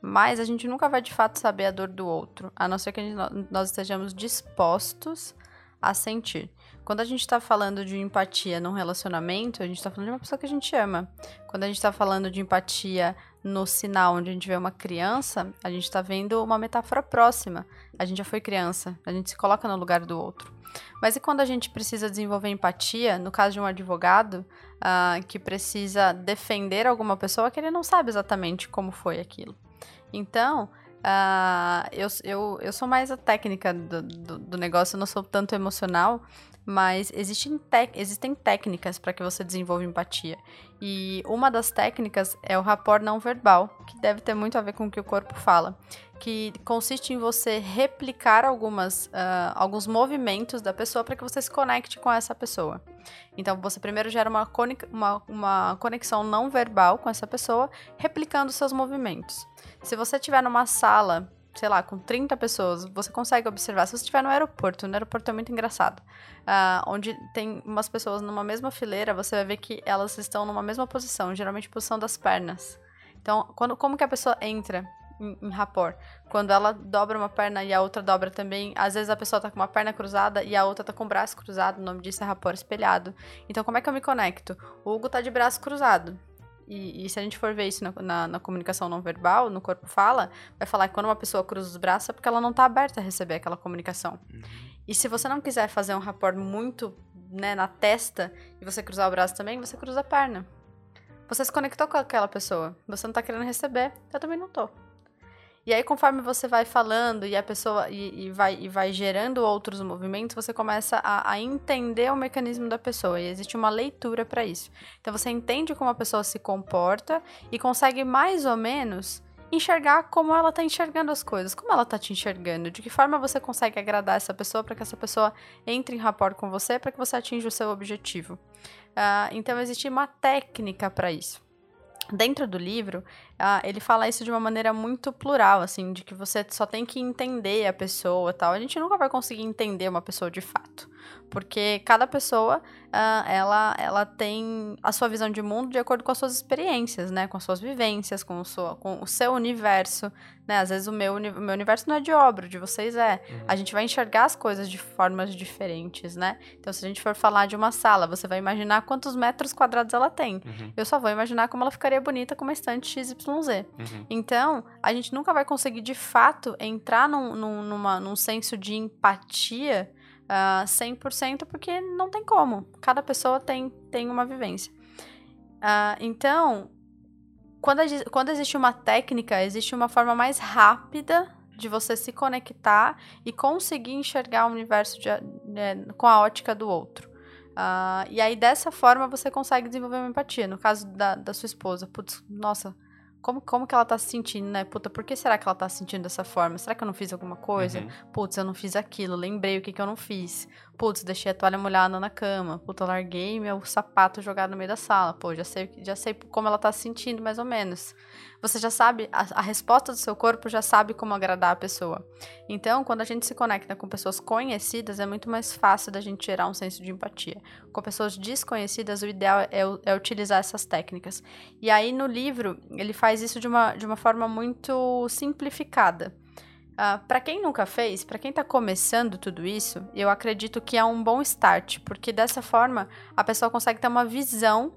Mas a gente nunca vai de fato saber a dor do outro, a não ser que gente, nós estejamos dispostos a sentir. Quando a gente está falando de empatia num relacionamento, a gente está falando de uma pessoa que a gente ama. Quando a gente está falando de empatia no sinal onde a gente vê uma criança, a gente está vendo uma metáfora próxima. A gente já foi criança, a gente se coloca no lugar do outro. Mas e quando a gente precisa desenvolver empatia, no caso de um advogado uh, que precisa defender alguma pessoa que ele não sabe exatamente como foi aquilo? Então, uh, eu, eu, eu sou mais a técnica do, do, do negócio, eu não sou tanto emocional, mas existem, existem técnicas para que você desenvolva empatia. E uma das técnicas é o rapport não verbal, que deve ter muito a ver com o que o corpo fala, que consiste em você replicar algumas, uh, alguns movimentos da pessoa para que você se conecte com essa pessoa. Então, você primeiro gera uma, uma, uma conexão não verbal com essa pessoa, replicando seus movimentos. Se você estiver numa sala sei lá, com 30 pessoas, você consegue observar. Se você estiver no aeroporto, no aeroporto é muito engraçado. Uh, onde tem umas pessoas numa mesma fileira, você vai ver que elas estão numa mesma posição, geralmente posição das pernas. Então, quando, como que a pessoa entra em, em rapport. Quando ela dobra uma perna e a outra dobra também, às vezes a pessoa tá com uma perna cruzada e a outra tá com o braço cruzado, o nome disso é rapport espelhado. Então, como é que eu me conecto? O Hugo tá de braço cruzado. E, e se a gente for ver isso na, na, na, comunicação não verbal, no corpo fala, vai falar que quando uma pessoa cruza os braços é porque ela não tá aberta a receber aquela comunicação. Uhum. E se você não quiser fazer um rapport muito né, na testa e você cruzar o braço também, você cruza a perna. Você se conectou com aquela pessoa. Você não tá querendo receber, eu também não tô. E aí, conforme você vai falando e a pessoa e, e vai, e vai gerando outros movimentos, você começa a, a, entender o mecanismo da pessoa. E existe uma leitura para isso. Então você entende como a pessoa se comporta e consegue mais ou menos enxergar como ela tá enxergando as coisas, como ela tá te enxergando, de que forma você consegue agradar essa pessoa para que essa pessoa entre em rapport com você, para que você atinja o seu objetivo. Uh, então existe uma técnica para isso. Dentro do livro, uh, ele fala isso de uma maneira muito plural, assim, de que você só tem que entender a pessoa tal. A gente nunca vai conseguir entender uma pessoa de fato. Porque cada pessoa, uh, ela, ela tem a sua visão de mundo de acordo com as suas experiências, né? Com as suas vivências, com o, seu, com o seu universo, né? Às vezes o meu, o meu universo não é de obra, o de vocês é. Uhum. A gente vai enxergar as coisas de formas diferentes, né? Então, se a gente for falar de uma sala, você vai imaginar quantos metros quadrados ela tem. Uhum. Eu só vou imaginar como ela ficaria bonita com uma estante XYZ. Uhum. Então, a gente nunca vai conseguir, de fato, entrar num, num, numa, num senso de empatia uh, ah, 100% porque não tem como. Cada pessoa tem, tem uma vivência. Uh, então, quando, quando existe uma técnica, existe uma forma mais rápida de você se conectar e conseguir enxergar o universo de, de, com a ótica do outro. Uh, e aí, dessa forma, você consegue desenvolver uma empatia. No caso da, da sua esposa, putz, nossa, como, como que ela tá se sentindo, né? Puta, por que será que ela tá se sentindo dessa forma? Será que eu não fiz alguma coisa? Uhum. Putz, eu não fiz aquilo, lembrei o que, que eu não fiz. Putz, deixei a toalha molhada na cama. Puta, larguei meu sapato jogado no meio da sala. Pô, já sei, já sei como ela tá se sentindo, mais ou menos você já sabe, a, a, resposta do seu corpo já sabe como agradar a pessoa. Então, quando a gente se conecta com pessoas conhecidas, é muito mais fácil da gente gerar um senso de empatia. Com pessoas desconhecidas, o ideal é, é utilizar essas técnicas. E aí, no livro, ele faz isso de uma, de uma forma muito simplificada. Uh, ah, para quem nunca fez, para quem está começando tudo isso, eu acredito que é um bom start, porque dessa forma a pessoa consegue ter uma visão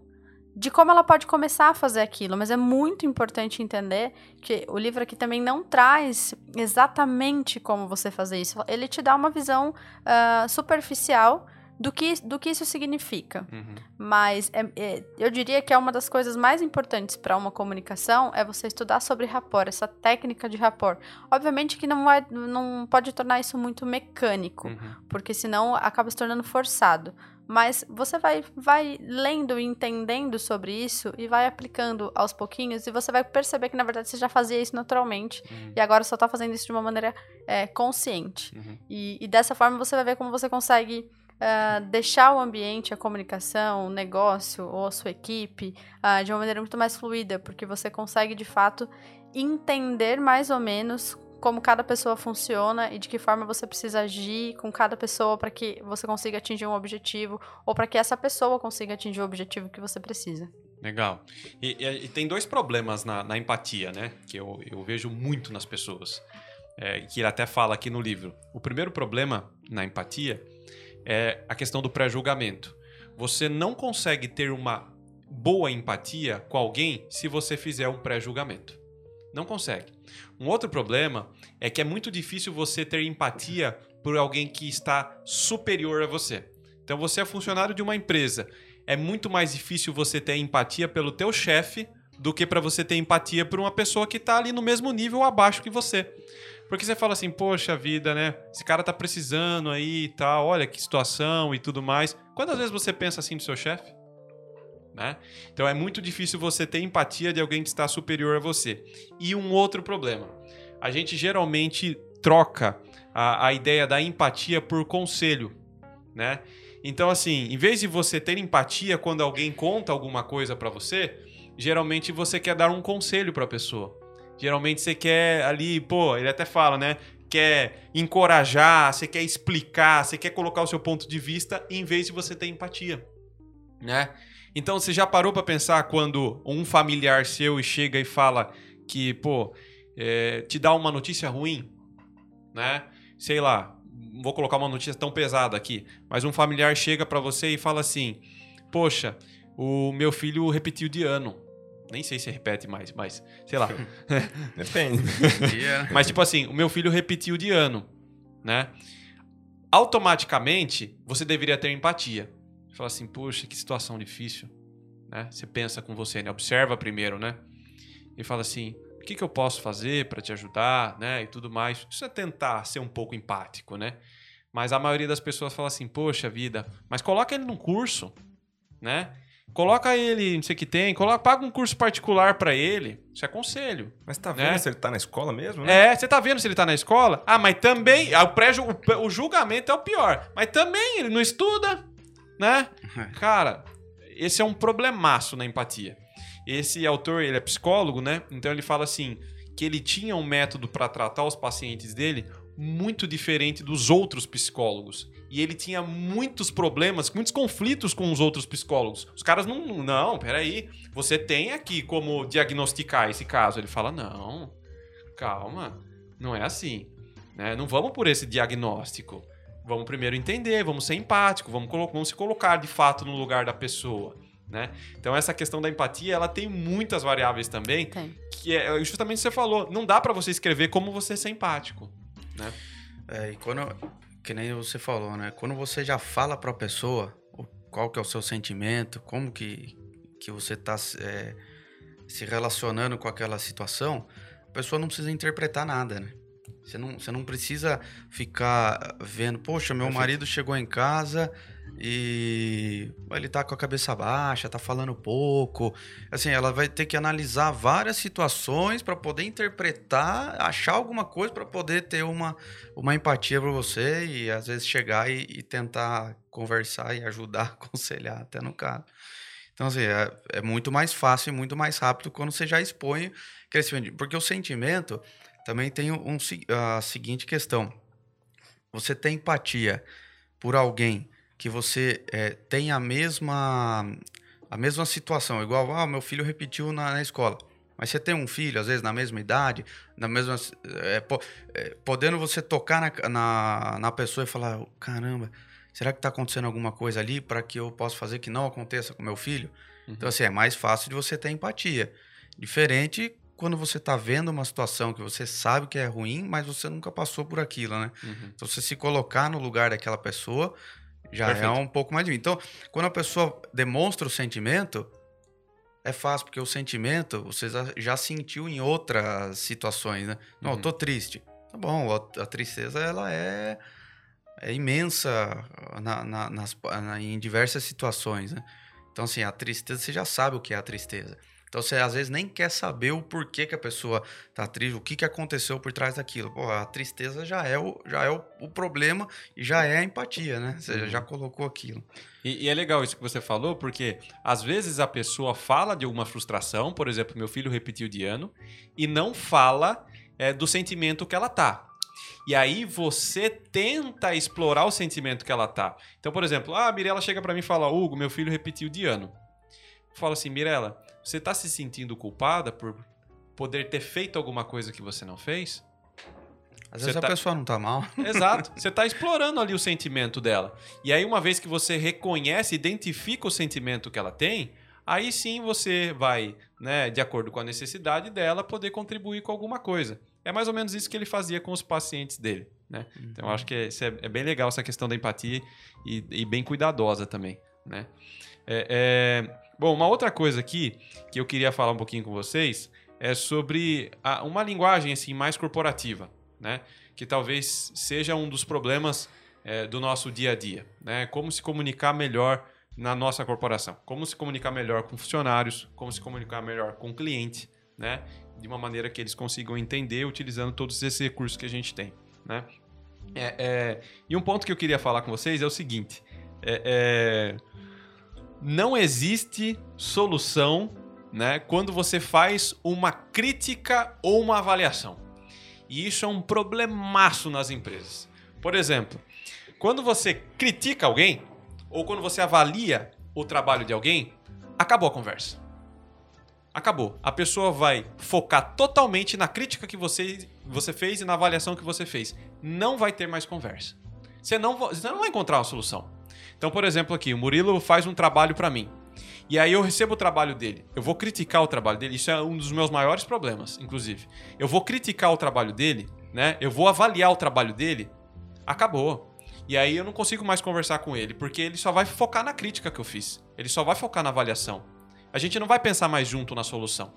de como ela pode começar a fazer aquilo, mas é muito importante entender que o livro aqui também não traz exatamente como você fazer isso. Ele te dá uma visão uh, superficial do que, do que isso significa. Uhum. Mas é, é, eu diria que é uma das coisas mais importantes para uma comunicação é você estudar sobre rapport, essa técnica de rapport. Obviamente que não, vai, não pode tornar isso muito mecânico, uhum. porque senão acaba se tornando forçado. Mas você vai, vai lendo e entendendo sobre isso e vai aplicando aos pouquinhos e você vai perceber que, na verdade, você já fazia isso naturalmente uhum. e agora só está fazendo isso de uma maneira é, consciente. Uhum. E, e, dessa forma você vai ver como você consegue uh, deixar o ambiente, a comunicação, o negócio ou a sua equipe uh, de uma maneira muito mais fluida, porque você consegue, de fato, entender mais ou menos como cada pessoa funciona e de que forma você precisa agir com cada pessoa para que você consiga atingir um objetivo ou para que essa pessoa consiga atingir o objetivo que você precisa. Legal. E, e, e tem dois problemas na, na, empatia, né? Que eu, eu vejo muito nas pessoas. É, que ele até fala aqui no livro. O primeiro problema na empatia é a questão do pré-julgamento. Você não consegue ter uma boa empatia com alguém se você fizer um pré-julgamento. Não consegue. Um outro problema é que é muito difícil você ter empatia por alguém que está superior a você. Então você é funcionário de uma empresa. É muito mais difícil você ter empatia pelo teu chefe do que para você ter empatia por uma pessoa que está ali no mesmo nível abaixo que você. Porque você fala assim, poxa vida, né? Esse cara tá precisando aí e tal, olha que situação e tudo mais. Quantas vezes você pensa assim do seu chefe? Né? Então é muito difícil você ter empatia de alguém que está superior a você. E um outro problema: a gente geralmente troca a, a ideia da empatia por conselho. Né? Então, assim, em vez de você ter empatia quando alguém conta alguma coisa para você, geralmente você quer dar um conselho para a pessoa. Geralmente você quer ali, pô, ele até fala, né? Quer encorajar, você quer explicar, você quer colocar o seu ponto de vista em vez de você ter empatia, né? Então você já parou para pensar quando um familiar seu chega e fala que, pô, é, te dá uma notícia ruim, né? Sei lá, vou colocar uma notícia tão pesada aqui, mas um familiar chega para você e fala assim: Poxa, o meu filho repetiu de ano. Nem sei se repete mais, mas sei lá. Depende. Mas, tipo assim, o meu filho repetiu de ano, né? Automaticamente, você deveria ter empatia. Fala assim, puxa, que situação difícil, né? Você pensa com você, né? Observa primeiro, né? E fala assim, o que, que eu posso fazer para te ajudar, né? E tudo mais. Isso é tentar ser um pouco empático, né? Mas a maioria das pessoas fala assim, poxa vida, mas coloca ele num curso, né? Coloca ele, não sei o que tem, coloca, paga um curso particular para ele. Isso é conselho. Mas tá vendo Né? se ele tá na escola mesmo, né? É, você tá vendo se ele tá na escola? Ah, mas também. ah, O, pré o, o julgamento é o pior. Mas também ele não estuda, né? Cara, esse é um problemaço na empatia. Esse autor, ele é psicólogo, né? Então ele fala assim: que ele tinha um método para tratar os pacientes dele muito diferente dos outros psicólogos. E ele tinha muitos problemas, muitos conflitos com os outros psicólogos. Os caras não. Não, peraí. Você tem aqui como diagnosticar esse caso. Ele fala: não, calma, não é assim. Né? Não vamos por esse diagnóstico. Vamos primeiro entender, vamos ser empático, vamos, vamos se colocar de fato no lugar da pessoa. Né? Então essa questão da empatia, ela tem muitas variáveis também, Tem. que é justamente o que você falou. Não dá pra você escrever como você ser empático. Né? É, e quando, que nem você falou, né? Quando você já fala pra pessoa o- qual que é o seu sentimento, como que, que você tá é, se relacionando com aquela situação, a pessoa não precisa interpretar nada, né? Você não, você não precisa ficar vendo, poxa, meu marido chegou em casa e ele tá com a cabeça baixa, tá falando pouco. Assim, ela vai ter que analisar várias situações para poder interpretar, achar alguma coisa para poder ter uma, uma empatia para você e às vezes chegar e, e tentar conversar e ajudar, aconselhar, até no caso. Então, assim, é, é muito mais fácil e muito mais rápido quando você já expõe aquele sentimento. Porque o sentimento também tem um, a seguinte questão. Você tem empatia por alguém que você é, tem a mesma, a mesma situação, igual, ah, meu filho repetiu na, na escola. Mas você tem um filho, às vezes, na mesma idade, na mesma. é, po- é, podendo você tocar na, na, na pessoa e falar: caramba, será que está acontecendo alguma coisa ali para que eu possa fazer que não aconteça com meu filho? Então, assim, é mais fácil de você ter empatia. Diferente quando você está vendo uma situação que você sabe que é ruim, mas você nunca passou por aquilo, né? Uhum. Então, você se colocar no lugar daquela pessoa já Perfeito. é um pouco mais difícil. Então, quando a pessoa demonstra o sentimento, é fácil, porque o sentimento você já, já sentiu em outras situações, né? Não, Uhum. eu tô triste. Tá bom, a, a tristeza, ela é, é imensa na, na- nas, na- em diversas situações, né? Então, assim, a tristeza, você já sabe o que é a tristeza. Então, você às vezes nem quer saber o porquê que a pessoa tá triste, o que, que aconteceu por trás daquilo. Pô, a tristeza já é o, já é o, o problema e já é a empatia, né? Você Uhum. já colocou aquilo. E, e é legal isso que você falou, porque às vezes a pessoa fala de alguma frustração, por exemplo, meu filho repetiu de ano, e não fala é, do sentimento que ela tá. E aí você tenta explorar o sentimento que ela tá. Então, por exemplo, ah, a Mirella chega pra mim e fala: Hugo, meu filho repetiu de ano. Eu falo assim, Mirella, você tá se sentindo culpada por poder ter feito alguma coisa que você não fez? Às Você vezes tá- a pessoa não tá mal. Exato. Você está explorando ali o sentimento dela. E aí, uma vez que você reconhece, identifica o sentimento que ela tem, aí sim você vai, né, de acordo com a necessidade dela, poder contribuir com alguma coisa. É mais ou menos isso que ele fazia com os pacientes dele. Né? Então, eu acho que é, é bem legal essa questão da empatia e, e bem cuidadosa também. Né? É, é, Bom, uma outra coisa aqui que eu queria falar um pouquinho com vocês é sobre a- uma linguagem assim mais corporativa, né? Que talvez seja um dos problemas é, do nosso dia a dia, né? Como se comunicar melhor na nossa corporação, como se comunicar melhor com funcionários, como se comunicar melhor com o cliente, né? De uma maneira que eles consigam entender utilizando todos esses recursos que a gente tem, né? É, é, e um ponto que eu queria falar com vocês é o seguinte: é, é, não existe solução né, quando você faz uma crítica ou uma avaliação. E isso é um problemaço nas empresas. Por exemplo, quando você critica alguém ou quando você avalia o trabalho de alguém, acabou a conversa. Acabou. A pessoa vai focar totalmente na crítica que você, você fez e na avaliação que você fez. Não vai ter mais conversa. Você não, você não vai encontrar uma solução. Então, por exemplo, aqui, o Murilo faz um trabalho para mim. E aí eu recebo o trabalho dele. Eu vou criticar o trabalho dele. Isso é um dos meus maiores problemas, inclusive. Eu vou criticar o trabalho dele, né? Eu vou avaliar o trabalho dele. Acabou. E aí eu não consigo mais conversar com ele, porque ele só vai focar na crítica que eu fiz. Ele só vai focar na avaliação. A gente não vai pensar mais junto na solução.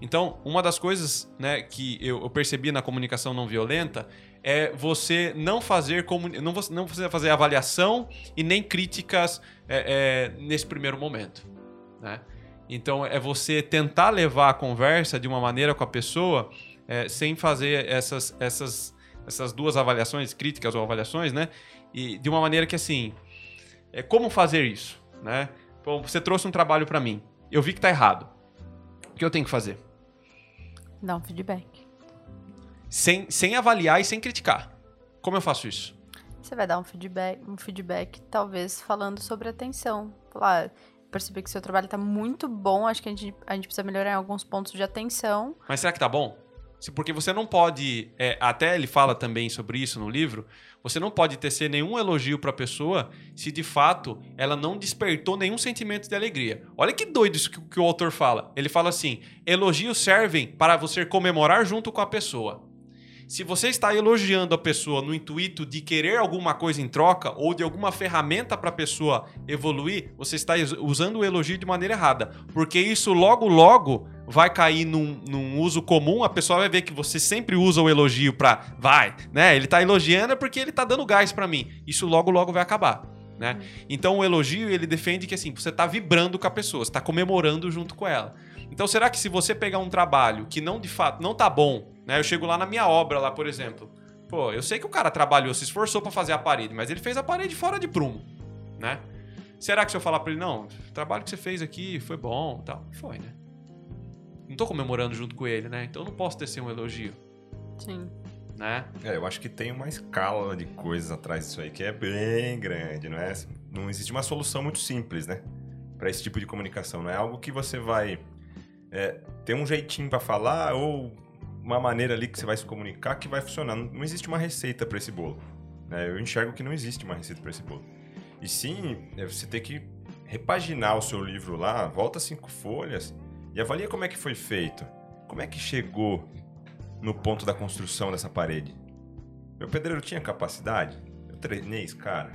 Então, uma das coisas né, que eu, eu percebi na comunicação não violenta é você não fazer comuni- não, você- não fazer avaliação e nem críticas é, é, nesse primeiro momento. Né? Então, é você tentar levar a conversa de uma maneira com a pessoa é, sem fazer essas, essas, essas duas avaliações, críticas ou avaliações, né? E de uma maneira que assim, é como fazer isso, né? Bom, você trouxe um trabalho para mim, eu vi que tá errado. O que eu tenho que fazer? Dá um feedback. Sem, sem avaliar e sem criticar. Como eu faço isso? Você vai dar um feedback, um feedback talvez falando sobre atenção. Falar, "Ah, percebi que seu trabalho tá muito bom, acho que a gente, a gente precisa melhorar em alguns pontos de atenção. Mas será que tá bom? Porque você não pode, é, até ele fala também sobre isso no livro, você não pode tecer nenhum elogio pra pessoa se de fato ela não despertou nenhum sentimento de alegria. Olha que doido isso que, que o autor fala. Ele fala assim: elogios servem para você comemorar junto com a pessoa. Se você está elogiando a pessoa no intuito de querer alguma coisa em troca ou de alguma ferramenta para a pessoa evoluir, você está us- usando o elogio de maneira errada. Porque isso logo, logo vai cair num, num uso comum, a pessoa vai ver que você sempre usa o elogio para vai, né? Ele tá elogiando é porque ele tá dando gás para mim. Isso logo, logo vai acabar. Né? Então o elogio ele defende que assim você está vibrando com a pessoa, você está comemorando junto com ela. Então será que se você pegar um trabalho que não de fato não tá bom, né? Eu chego lá na minha obra lá, por exemplo. Pô, eu sei que o cara trabalhou, se esforçou para fazer a parede, mas ele fez a parede fora de prumo, né? Será que se eu falar para ele não, o trabalho que você fez aqui foi bom, tal, foi, né? Não tô comemorando junto com ele, né? Então eu não posso tecer um elogio, Sim. né? É, eu acho que tem uma escala de coisas atrás disso aí que é bem grande, não é? Não existe uma solução muito simples, né? Para esse tipo de comunicação. Não é algo que você vai é, ter um jeitinho para falar ou uma maneira ali que você vai se comunicar que vai funcionar. Não, existe uma receita para esse bolo. né? Eu enxergo que não existe uma receita para esse bolo. E sim, é, você tem que repaginar o seu livro lá, volta cinco folhas e avalia como é que foi feito. Como é que chegou no ponto da construção dessa parede? Meu pedreiro tinha capacidade? Eu treinei esse cara?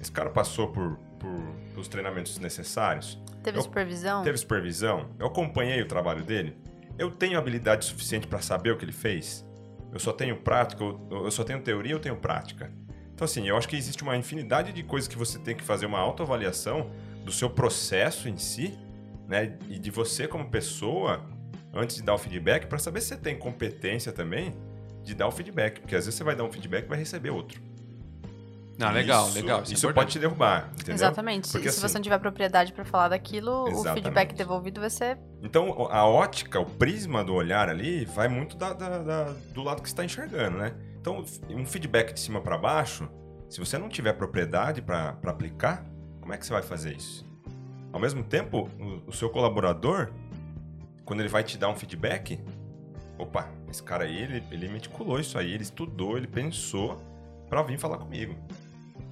Esse cara passou por, por os treinamentos necessários? Teve Eu- supervisão? Teve supervisão? Eu acompanhei o trabalho dele? Eu tenho habilidade suficiente para saber o que ele fez? Eu só tenho prática? Eu eu só tenho teoria ou tenho prática? Então, assim, eu acho que existe uma infinidade de coisas que você tem que fazer uma autoavaliação do seu processo em si, né? E de você como pessoa, antes de dar o feedback, para saber se você tem competência também de dar o feedback. Porque às vezes você vai dar um feedback e vai receber outro. Ah, legal, Isso- legal. Isso, é pode te derrubar, entendeu? Exatamente. Porque, se assim- você não tiver propriedade pra falar daquilo, o Exatamente. feedback devolvido vai ser. Então, a ótica, o prisma do olhar ali, vai muito da- da- da- do lado que você está enxergando, né? Então, um feedback de cima para baixo, se você não tiver propriedade para aplicar, como é que você vai fazer isso? Ao mesmo tempo, o, o seu colaborador, quando ele vai te dar um feedback, opa, esse cara aí, ele, ele meticulou isso aí, ele estudou, ele pensou para vir falar comigo.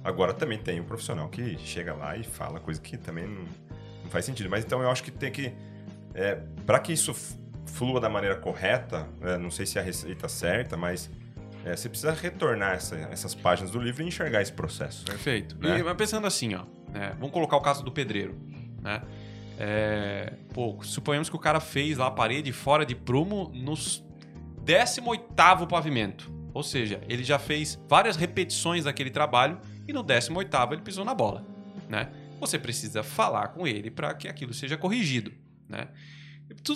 Agora também tem o profissional que chega lá e fala coisa que também não, não faz sentido. Mas então eu acho que tem que é, para que isso flua da maneira correta, né, não sei se é a receita certa, mas é, você precisa retornar essa- essas páginas do livro e enxergar esse processo. Perfeito. Né? E, mas pensando assim, ó, né, vamos colocar o caso do pedreiro, né? É, pô, suponhamos que o cara fez lá a parede fora de prumo nos 18º pavimento. Ou seja, ele já fez várias repetições daquele trabalho e no 18º ele pisou na bola, né? Você precisa falar com ele para que aquilo seja corrigido, né?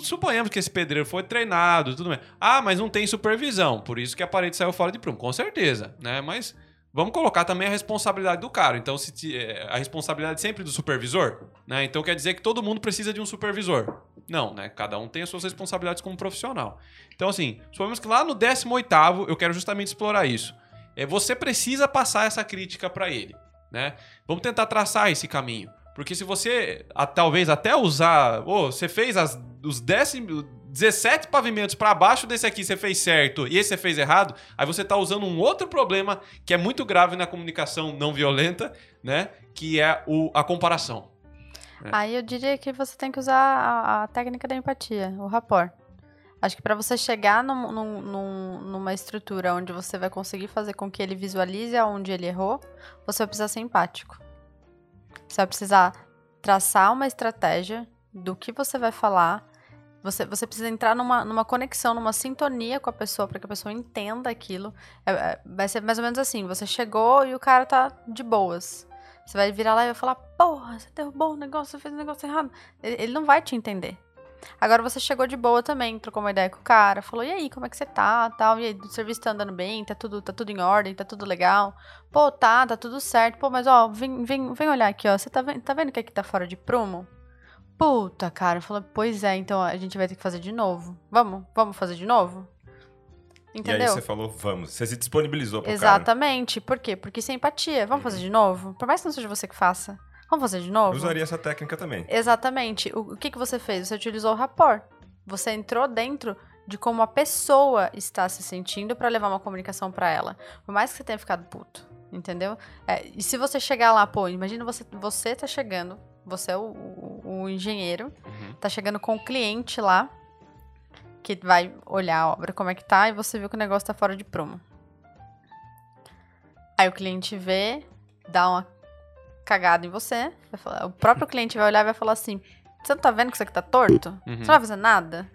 Suponhamos que esse pedreiro foi treinado, tudo bem. Ah, mas não tem supervisão, por isso que a parede saiu fora de prumo. Com certeza, né? Mas Vamos colocar também a responsabilidade do cara. Então, se ti- é, a responsabilidade sempre do supervisor, né? Então quer dizer que todo mundo precisa de um supervisor. Não, né? Cada um tem as suas responsabilidades como profissional. Então, assim, suponhamos que lá no 18º, eu quero justamente explorar isso. É, você precisa passar essa crítica para ele, né? Vamos tentar traçar esse caminho. Porque se você, a- talvez até usar. Ô, você fez as, os décimos. 17 pavimentos para baixo desse aqui você fez certo e esse você fez errado, aí você tá usando um outro problema que é muito grave na comunicação não violenta, né? Que é o, a comparação. Aí eu diria que você tem que usar a, a técnica da empatia, o rapport. Acho que para você chegar num- num- num- numa estrutura onde você vai conseguir fazer com que ele visualize aonde ele errou, você vai precisar ser empático. Você vai precisar traçar uma estratégia do que você vai falar. Você, você precisa entrar numa, numa conexão, numa sintonia com a pessoa, para que a pessoa entenda aquilo. É- é- vai ser mais ou menos assim: você chegou e o cara tá de boas. Você vai virar lá e vai falar: Porra, você derrubou o negócio, você fez o negócio errado. Ele, ele não vai te entender. Agora você chegou de boa também, trocou uma ideia com o cara, falou: E aí, como é que você tá? Tal, e aí, o serviço tá andando bem? Tá tudo, tá tudo em ordem? Tá tudo legal? Pô, tá, tá tudo certo. Pô, mas ó, vem, vem, vem olhar aqui, ó. Você tá vendo, tá vendo que aqui tá fora de prumo? Puta, cara. Falou: Pois é, então a gente vai ter que fazer de novo. Vamos, vamos fazer de novo? E aí Entendeu? você falou, vamos. Você se disponibilizou pro cara. Exatamente. Por quê? Porque isso é empatia. Vamos fazer de novo? Por mais que não seja você que faça. Vamos fazer de Eu novo? usaria essa técnica também. Exatamente. O, o que, que você fez? Você utilizou o rapport. Você entrou dentro de como a pessoa está se sentindo para levar uma comunicação para ela. Por mais que você tenha ficado puto, entendeu? É, e se você chegar lá, pô, imagina você, você tá chegando, você é o, o- o engenheiro, Uhum. tá chegando com o cliente lá, que vai olhar a obra como é que tá, e você viu que o negócio tá fora de prumo. Aí o cliente vê, dá uma cagada em você, falar- o próprio cliente vai olhar e vai falar assim, você não tá vendo que isso aqui tá torto? Uhum. Você não vai fazer nada?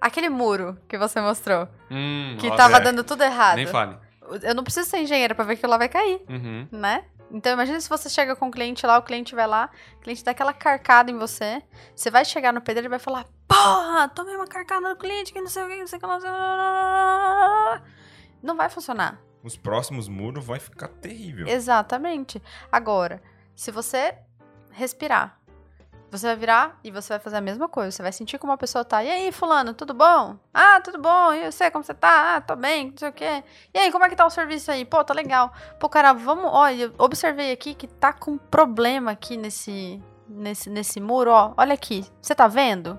Aquele muro que você mostrou, Hum, que ó, tava é, dando tudo errado. Nem fale. Eu não preciso ser engenheira pra ver que lá vai cair Uhum. né? Então imagina se você chega com o cliente lá, o cliente vai lá, o cliente dá aquela carcada em você, você vai chegar no pedreiro e vai falar, porra, tomei uma carcada no cliente, que não sei o que, não sei o que, não sei o que. Não vai funcionar. Os próximos muros vai ficar terrível. Exatamente. Agora, se você respirar, você vai virar e você vai fazer a mesma coisa. Você vai sentir como a pessoa tá. E aí, fulano, tudo bom? Ah, tudo bom. E você, como você tá? Ah, tô bem, não sei o quê. E aí, como é que tá o serviço aí? Pô, tá legal. Pô, cara, vamos... Olha, eu observei aqui que tá com problema aqui nesse, nesse, nesse muro, ó. Olha aqui. Você tá vendo?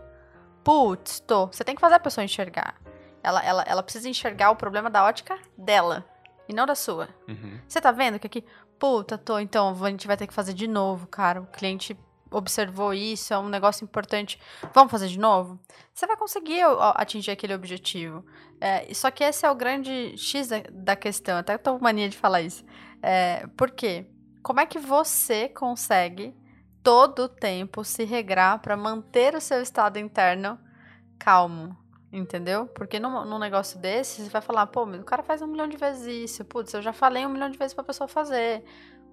Putz, tô. Você tem que fazer a pessoa enxergar. Ela, ela, ela precisa enxergar o problema da ótica dela e não da sua. Uhum. Você tá vendo que aqui. Puta, tô. Então, a gente vai ter que fazer de novo, cara. O cliente observou isso, é um negócio importante. Vamos fazer de novo? Você vai conseguir atingir aquele objetivo. É, só que esse é o grande X da, da questão. Até eu tô com mania de falar isso. É, por quê? Como é que você consegue todo o tempo se regrar para manter o seu estado interno calmo? Entendeu? Porque num, num negócio desse, você vai falar, pô, mas o cara faz um milhão de vezes isso. Putz, eu já falei um milhão de vezes pra pessoa fazer.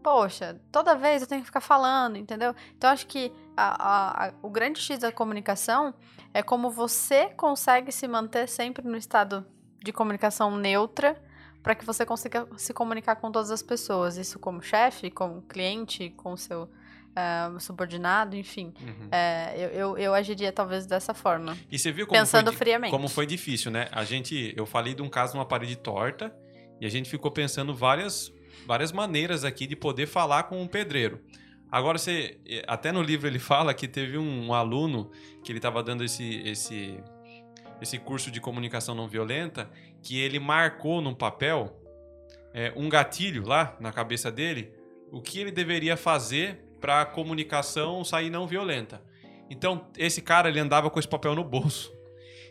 Poxa, toda vez eu tenho que ficar falando, entendeu? Então, acho que a- a- a- o grande X da comunicação é como você consegue se manter sempre no estado de comunicação neutra para que você consiga se comunicar com todas as pessoas. Isso como chefe, como cliente, com seu ah, subordinado, enfim. Uhum. É, eu, eu, eu agiria talvez dessa forma. E você viu como Pensando foi, friamente. como foi difícil, né? A gente, eu falei de um caso numa parede torta e a gente ficou pensando várias, várias maneiras aqui de poder falar com o pedreiro. Agora você, até no livro ele fala que teve um, um aluno que ele estava dando esse, esse, esse curso de comunicação não violenta que ele marcou num papel eh, um gatilho lá na cabeça dele o que ele deveria fazer para a comunicação sair não violenta. Então, esse cara, ele andava com esse papel no bolso.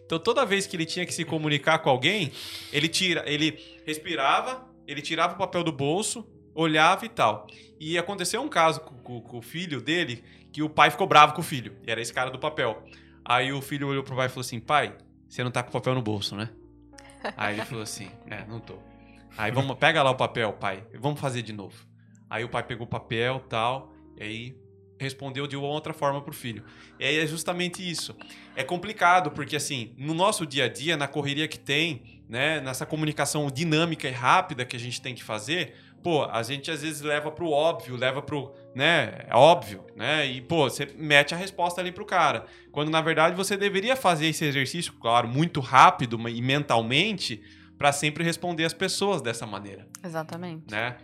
Então, toda vez que ele tinha que se comunicar com alguém, ele tira, ele respirava, ele tirava o papel do bolso, olhava e tal. E aconteceu um caso com, com- com o filho dele, que o pai ficou bravo com o filho. E era esse cara do papel. Aí o filho olhou pro pai e falou assim: pai, você não tá com o papel no bolso, né? Aí ele falou assim: é, não tô. Aí vamos, pega lá o papel, pai, vamos fazer de novo. Aí o pai pegou o papel tal, e aí respondeu de outra forma pro filho. E aí é justamente isso. É complicado, porque assim, no nosso dia a dia, na correria que tem, né, nessa comunicação dinâmica e rápida que a gente tem que fazer, pô, a gente às vezes leva pro óbvio, leva pro, né, é óbvio, né, e pô, você mete a resposta ali pro cara. Quando na verdade você deveria fazer esse exercício, claro, muito rápido e mentalmente, para sempre responder as pessoas dessa maneira, Exatamente. né?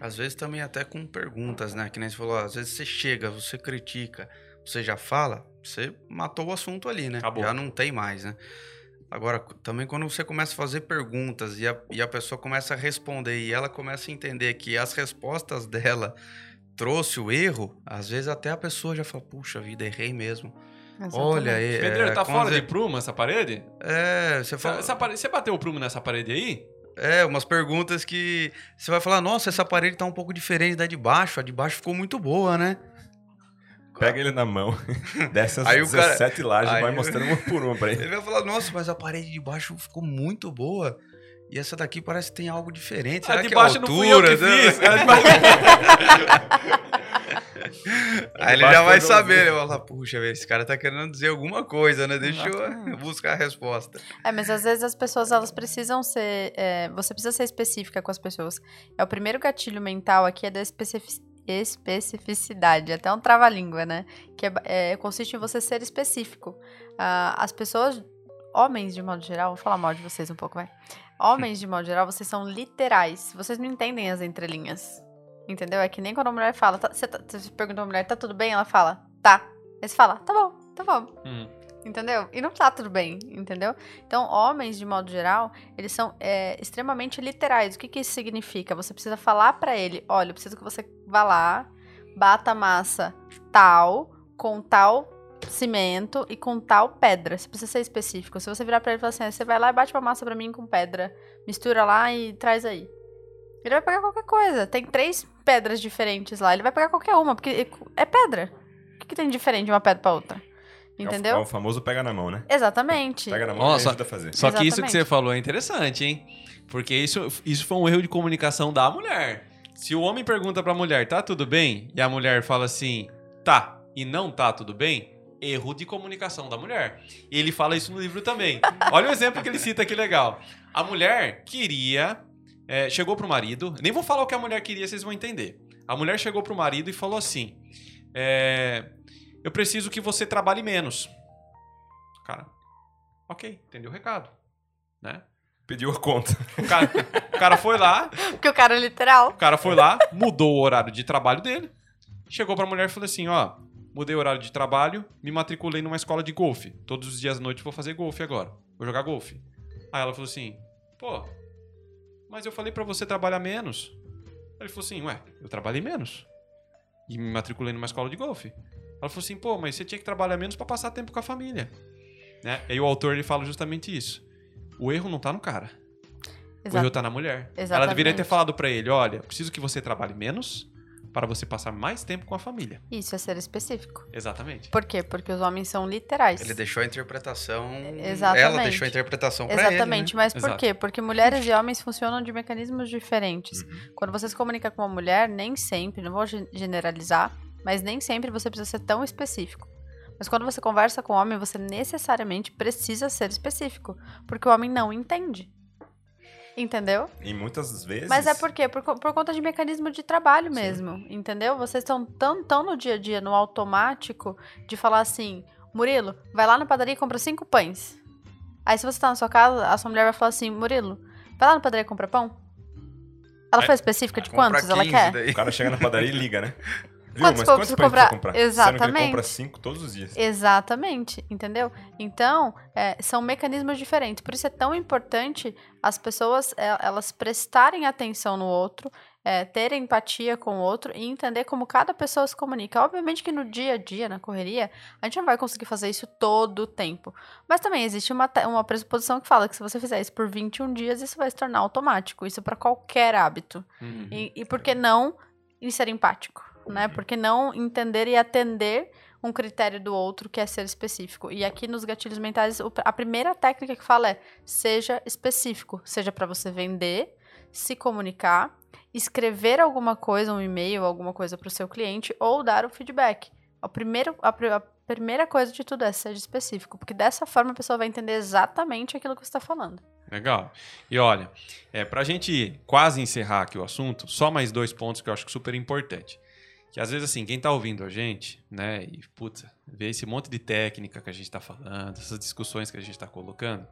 Às vezes também até com perguntas, né? Que nem você falou, às vezes você chega, você critica, você já fala, você matou o assunto ali, né? Acabou. Já não tem mais, né? Agora, também quando você começa a fazer perguntas e a, e a pessoa começa a responder e ela começa a entender que as respostas dela trouxe o erro, às vezes até a pessoa já fala, puxa vida, errei mesmo. Olha, é, Pedreiro, tá quando fora você- de prumo essa parede? É, você Essa, fala, essa parede- Você bateu o prumo nessa parede aí? É, umas perguntas que você vai falar, nossa, essa parede tá um pouco diferente da de baixo, a de baixo ficou muito boa, né? Pega ele na mão, desce as Aí o cara- 17 lajes e vai mostrando uma por uma pra ele. Ele vai falar, nossa, mas a parede de baixo ficou muito boa. E essa daqui parece que tem algo diferente. A Será de que baixo é não fui eu que altura? né? fiz. A Aí ele já vai saber, ele vai falar, puxa, velho, esse cara tá querendo dizer alguma coisa, né? Deixa eu Exatamente. buscar a resposta. É, mas às vezes as pessoas elas precisam ser. é, você precisa ser específica com as pessoas. É o primeiro gatilho mental aqui é da especific- especificidade, até um trava-língua, né? Que é, é, consiste em você ser específico. Ah, as pessoas, homens de modo geral, vou falar mal de vocês um pouco, vai. Homens de modo geral, vocês são literais. Vocês não entendem as entrelinhas. Entendeu? É que nem quando a mulher fala, tá- você, tá, você pergunta a mulher, tá tudo bem? Ela fala, tá. Aí você fala, tá bom, tá bom. Hum. Entendeu? E não tá tudo bem, entendeu? Então, homens, de modo geral, eles são é, extremamente literais. O que, que isso significa? Você precisa falar pra ele: olha, eu preciso que você vá lá, bata a massa tal, com tal cimento e com tal pedra. Você precisa ser específico. Se você virar pra ele e falar assim: você vai lá e bate uma massa pra mim com pedra, mistura lá e traz aí. Ele vai pegar qualquer coisa. Tem três pedras diferentes lá. Ele vai pegar qualquer uma, porque é pedra. O que, que tem de diferente de uma pedra pra outra? É Entendeu? o, é o famoso pega na mão, né? Exatamente. Pega na mão Nossa. e ajuda a fazer. Só que isso que Exatamente. você falou é interessante, hein? Porque isso, isso foi um erro de comunicação da mulher. Se o homem pergunta pra mulher, tá tudo bem? E a mulher fala assim, tá, e não tá tudo bem, erro de comunicação da mulher. E ele fala isso no livro também. Olha o exemplo que ele cita que legal. A mulher queria. é, chegou pro marido. Nem vou falar o que a mulher queria, vocês vão entender. A mulher chegou pro marido e falou assim: é, Eu preciso que você trabalhe menos. Cara, ok, entendeu o recado. Né? Pediu a conta. O cara, o cara foi lá, Porque o cara é literal. o cara foi lá, mudou o horário de trabalho dele, chegou pra mulher e falou assim, ó, mudei o horário de trabalho, me matriculei numa escola de golfe. Todos os dias à noite eu vou fazer golfe agora. Vou jogar golfe. Aí ela falou assim, pô, mas eu falei pra você trabalhar menos. Aí ele falou assim, ué, eu trabalhei menos. E me matriculei numa escola de golfe. Ela falou assim, pô, mas você tinha que trabalhar menos pra passar tempo com a família. Né? E aí o autor ele fala justamente isso. O erro não tá no cara. O Exato. erro tá na mulher. Ela Exatamente. deveria ter falado pra ele: olha, preciso que você trabalhe menos para você passar mais tempo com a família. Isso é ser específico. Exatamente. Por quê? Porque os homens são literais. Ele deixou a interpretação. Exatamente. Ela deixou a interpretação pra ele. né? Exatamente, mas por Exato. quê? Porque mulheres e homens funcionam de mecanismos diferentes. Uhum. Quando você se comunica com uma mulher, nem sempre, não vou gen- generalizar, mas nem sempre você precisa ser tão específico. Mas quando você conversa com o homem, você necessariamente precisa ser específico, porque o homem não entende. Entendeu? E muitas vezes. Mas é por quê? Por, por conta de mecanismo de trabalho mesmo, entendeu? Vocês estão tão, tão no dia a dia, no automático, de falar assim, Murilo, vai lá na padaria e compra cinco pães. Aí se você tá na sua casa, a sua mulher vai falar assim, Murilo, vai lá na padaria e compra pão. Ela foi específica de quantos ela 15 quer? daí. O cara chega na padaria e liga, né? Viu, Quantos mas pães precisa comprar? comprar? Sendo que ele Exatamente. compra cinco todos os dias. Exatamente, entendeu? Então, é, são mecanismos diferentes. Por isso é tão importante as pessoas é, elas prestarem atenção no outro, é, terem empatia com o outro e entender como cada pessoa se comunica. Obviamente que no dia a dia, na correria, a gente não vai conseguir fazer isso todo o tempo. Mas também existe uma, uma pressuposição que fala que se você fizer isso por 21 dias, isso vai se tornar automático. Isso para qualquer hábito. Uhum. E, e por que não em ser empático, né? Por que não entender e atender um critério do outro que é ser específico? E aqui nos gatilhos mentais, a primeira técnica que fala é seja específico, seja para você vender, se comunicar, escrever alguma coisa, um e-mail, alguma coisa para o seu cliente ou dar o feedback. O primeiro, a, a primeira coisa de tudo é seja específico, porque dessa forma a pessoa vai entender exatamente aquilo que você está falando. Legal. E olha, é, pra gente quase encerrar aqui o assunto, só mais dois pontos que eu acho que super importante. Que às vezes, assim, quem tá ouvindo a gente, né, e puta, vê esse monte de técnica que a gente tá falando, essas discussões que a gente tá colocando,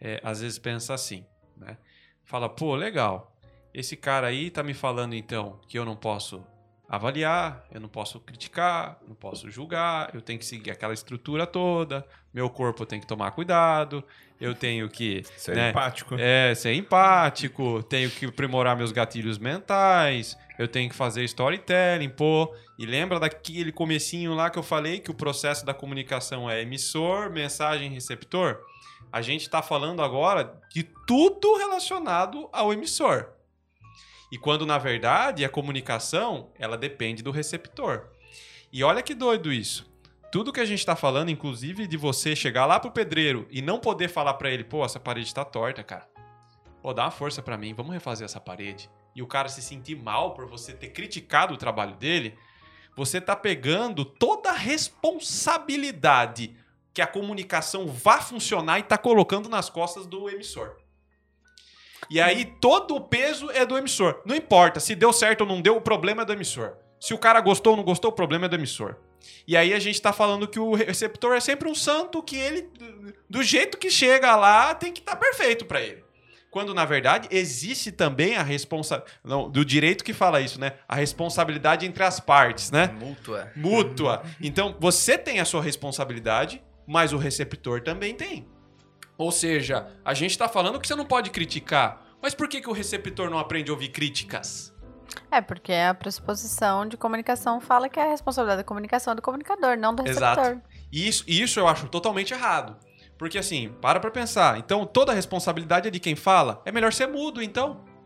é, às vezes pensa assim, né? Fala, pô, legal. esse cara aí tá me falando então que eu não posso avaliar, eu não posso criticar, não posso julgar, eu tenho que seguir aquela estrutura toda, meu corpo tem que tomar cuidado, eu tenho que Ser né, empático. é, ser empático, tenho que aprimorar meus gatilhos mentais, eu tenho que fazer storytelling, pô. E lembra daquele comecinho lá que eu falei que o processo da comunicação é emissor, mensagem, receptor? A gente está falando agora de tudo relacionado ao emissor. E quando, na verdade, a comunicação, ela depende do receptor. E olha que doido isso. Tudo que a gente está falando, inclusive de você chegar lá pro pedreiro e não poder falar para ele, pô, essa parede tá torta, cara. Pô, dá uma força para mim, vamos refazer essa parede. E o cara se sentir mal por você ter criticado o trabalho dele, você tá pegando toda a responsabilidade que a comunicação vá funcionar e tá colocando nas costas do emissor. E aí todo o peso é do emissor. Não importa se deu certo ou não deu, o problema é do emissor. Se o cara gostou ou não gostou, o problema é do emissor. E aí a gente tá falando que o receptor é sempre um santo que ele, do jeito que chega lá, tem que estar perfeito para ele. Quando, na verdade, existe também a responsabilidade. Do direito que fala isso, né? A responsabilidade entre as partes, né? Mútua. mútua. Então, você tem a sua responsabilidade, mas o receptor também tem. Ou seja, a gente está falando que você não pode criticar. Mas por que, que o receptor não aprende a ouvir críticas? É, porque a pressuposição de comunicação fala que a responsabilidade da comunicação é do comunicador, não do receptor. Exato. E isso, isso eu acho totalmente errado. Porque assim, para pra pensar. Então, toda a responsabilidade é de quem fala. É melhor ser mudo, então.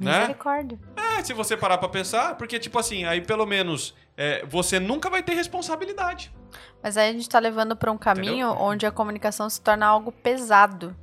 Né? Misericórdia. É, se você parar pra pensar. Porque, tipo assim, aí pelo menos é, você nunca vai ter responsabilidade. Mas aí a gente tá levando pra um caminho Entendeu? onde a comunicação se torna algo pesado.